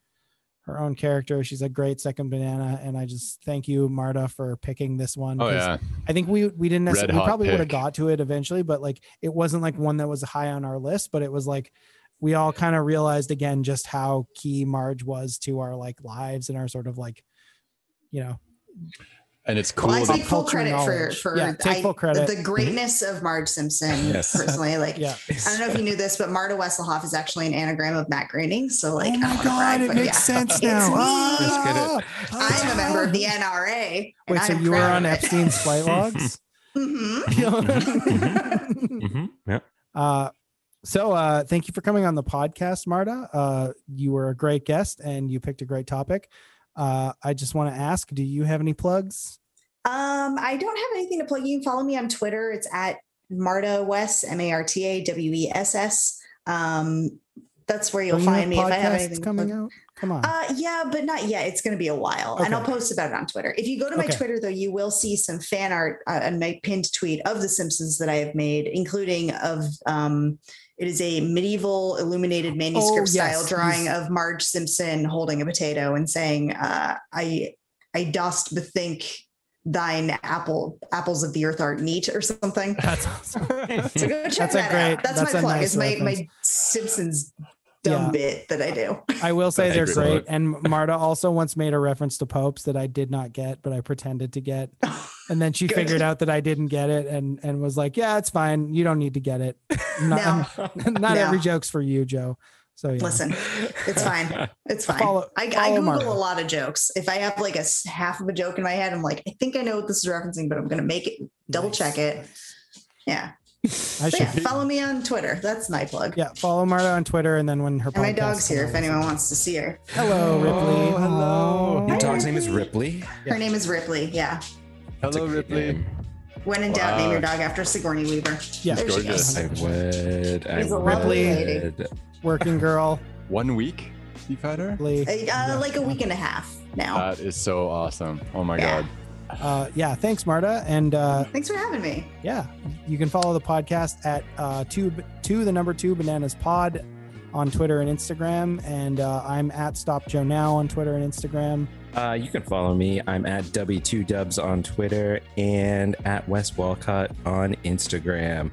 her own character. She's a great second banana, and I just thank you, Marta, for picking this one. Oh yeah, I think we we didn't necessarily we probably would have got to it eventually, but like it wasn't like one that was high on our list, but it was like we all kind of realized again just how key Marge was to our like lives and our sort of like you know and it's cool. Well, I that- take full credit for knowledge. for Yeah, take I- full credit. The greatness of Marge Simpson Yes. [laughs] personally. Like yeah. I don't know if you knew this, but Marta Wesselhoff is actually an anagram of Matt Groening. So like, oh my god, brag, it makes yeah. sense now. Oh, I'm a member of the ah. NRA. Wait, so I'm you were on. Epstein's flight [laughs] logs? Mhm. Mhm. Yeah. Uh, so uh, thank you for coming on the podcast, Marta. Uh, you were a great guest and you picked a great topic. Uh, I just want to ask, do you have any plugs? Um, I don't have anything to plug. You can follow me on Twitter. It's at Marta Wess, M A R T A W E S S. Um, that's where you'll Don't you have find me if I have anything coming out. Come on. Uh, yeah, but not yet. It's going to be a while, and I'll post about it on Twitter. If you go to my Okay. Twitter, though, you will see some fan art uh, on my pinned tweet of The Simpsons that I have made, including of um, it is a medieval illuminated manuscript Oh, yes. style drawing Yes. of Marge Simpson holding a potato and saying, uh, "I I dost bethink." Thine apple apples of the earth are neat or something. [laughs] That's awesome. [laughs] So go check That's a that great- out. That's, that's my a plug. nice It's my reference. my Simpsons dumb Yeah. bit that I do. [laughs] I will say they're Excellent. great. And Marta also once made a reference to popes that I did not get, but I pretended to get. And then she Good. figured out that I didn't get it and and was like, "Yeah, it's fine. You don't need to get it. Not, [laughs] not No. [laughs] every joke's for you, Joe." So yeah. Listen, it's fine. It's fine. Follow- I, I Google Marta. a lot of jokes. If I have like a half of a joke in my head, I'm like, I think I know what this is referencing, but I'm going to make it double Nice, check it. Yeah. [laughs] I So should yeah, follow me on Twitter. That's my plug. Yeah, follow Marta on Twitter, and then when her And my dog's here if anyone wants to see her. Hello, Ripley. Oh, hello. Your Hi, dog's name is Ripley. Ripley. Yeah. Her name is Ripley. Yeah. That's Hello, Ripley. name. When in doubt, name your dog after Sigourney Weaver. Yeah, There she gorgeous. I would. I She's a would. lovely lady. working girl. One week you've had her. Ripley. Uh, like a week and a half now. That is so awesome. Oh my Yeah. god. Uh, yeah, thanks, Marta. And uh, Thanks for having me. yeah, you can follow the podcast at uh, two two the number two bananas pod on Twitter and Instagram, and uh, I'm at Stop Joe Now on Twitter and Instagram. Uh, you can follow me. I'm at W2Dubs on Twitter and at Wes Walcott on Instagram.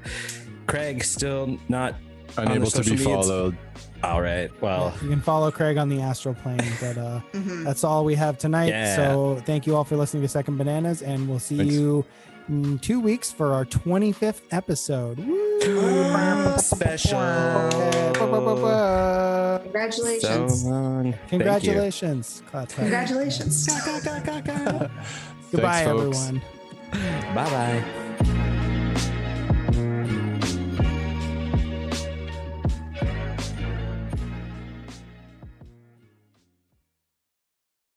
Craig still not Unable to be social medias? followed. all right. Well, you can follow Craig on the astral plane, but uh, [laughs] Mhm. that's all we have tonight. Yeah. So thank you all for listening to Second Bananas, and we'll see Thanks. you in two weeks for our 25th episode. Woo! special. So Congratulations. long. Congratulations. Clap, clap. Congratulations. Goodbye, Thanks, everyone. Bye bye.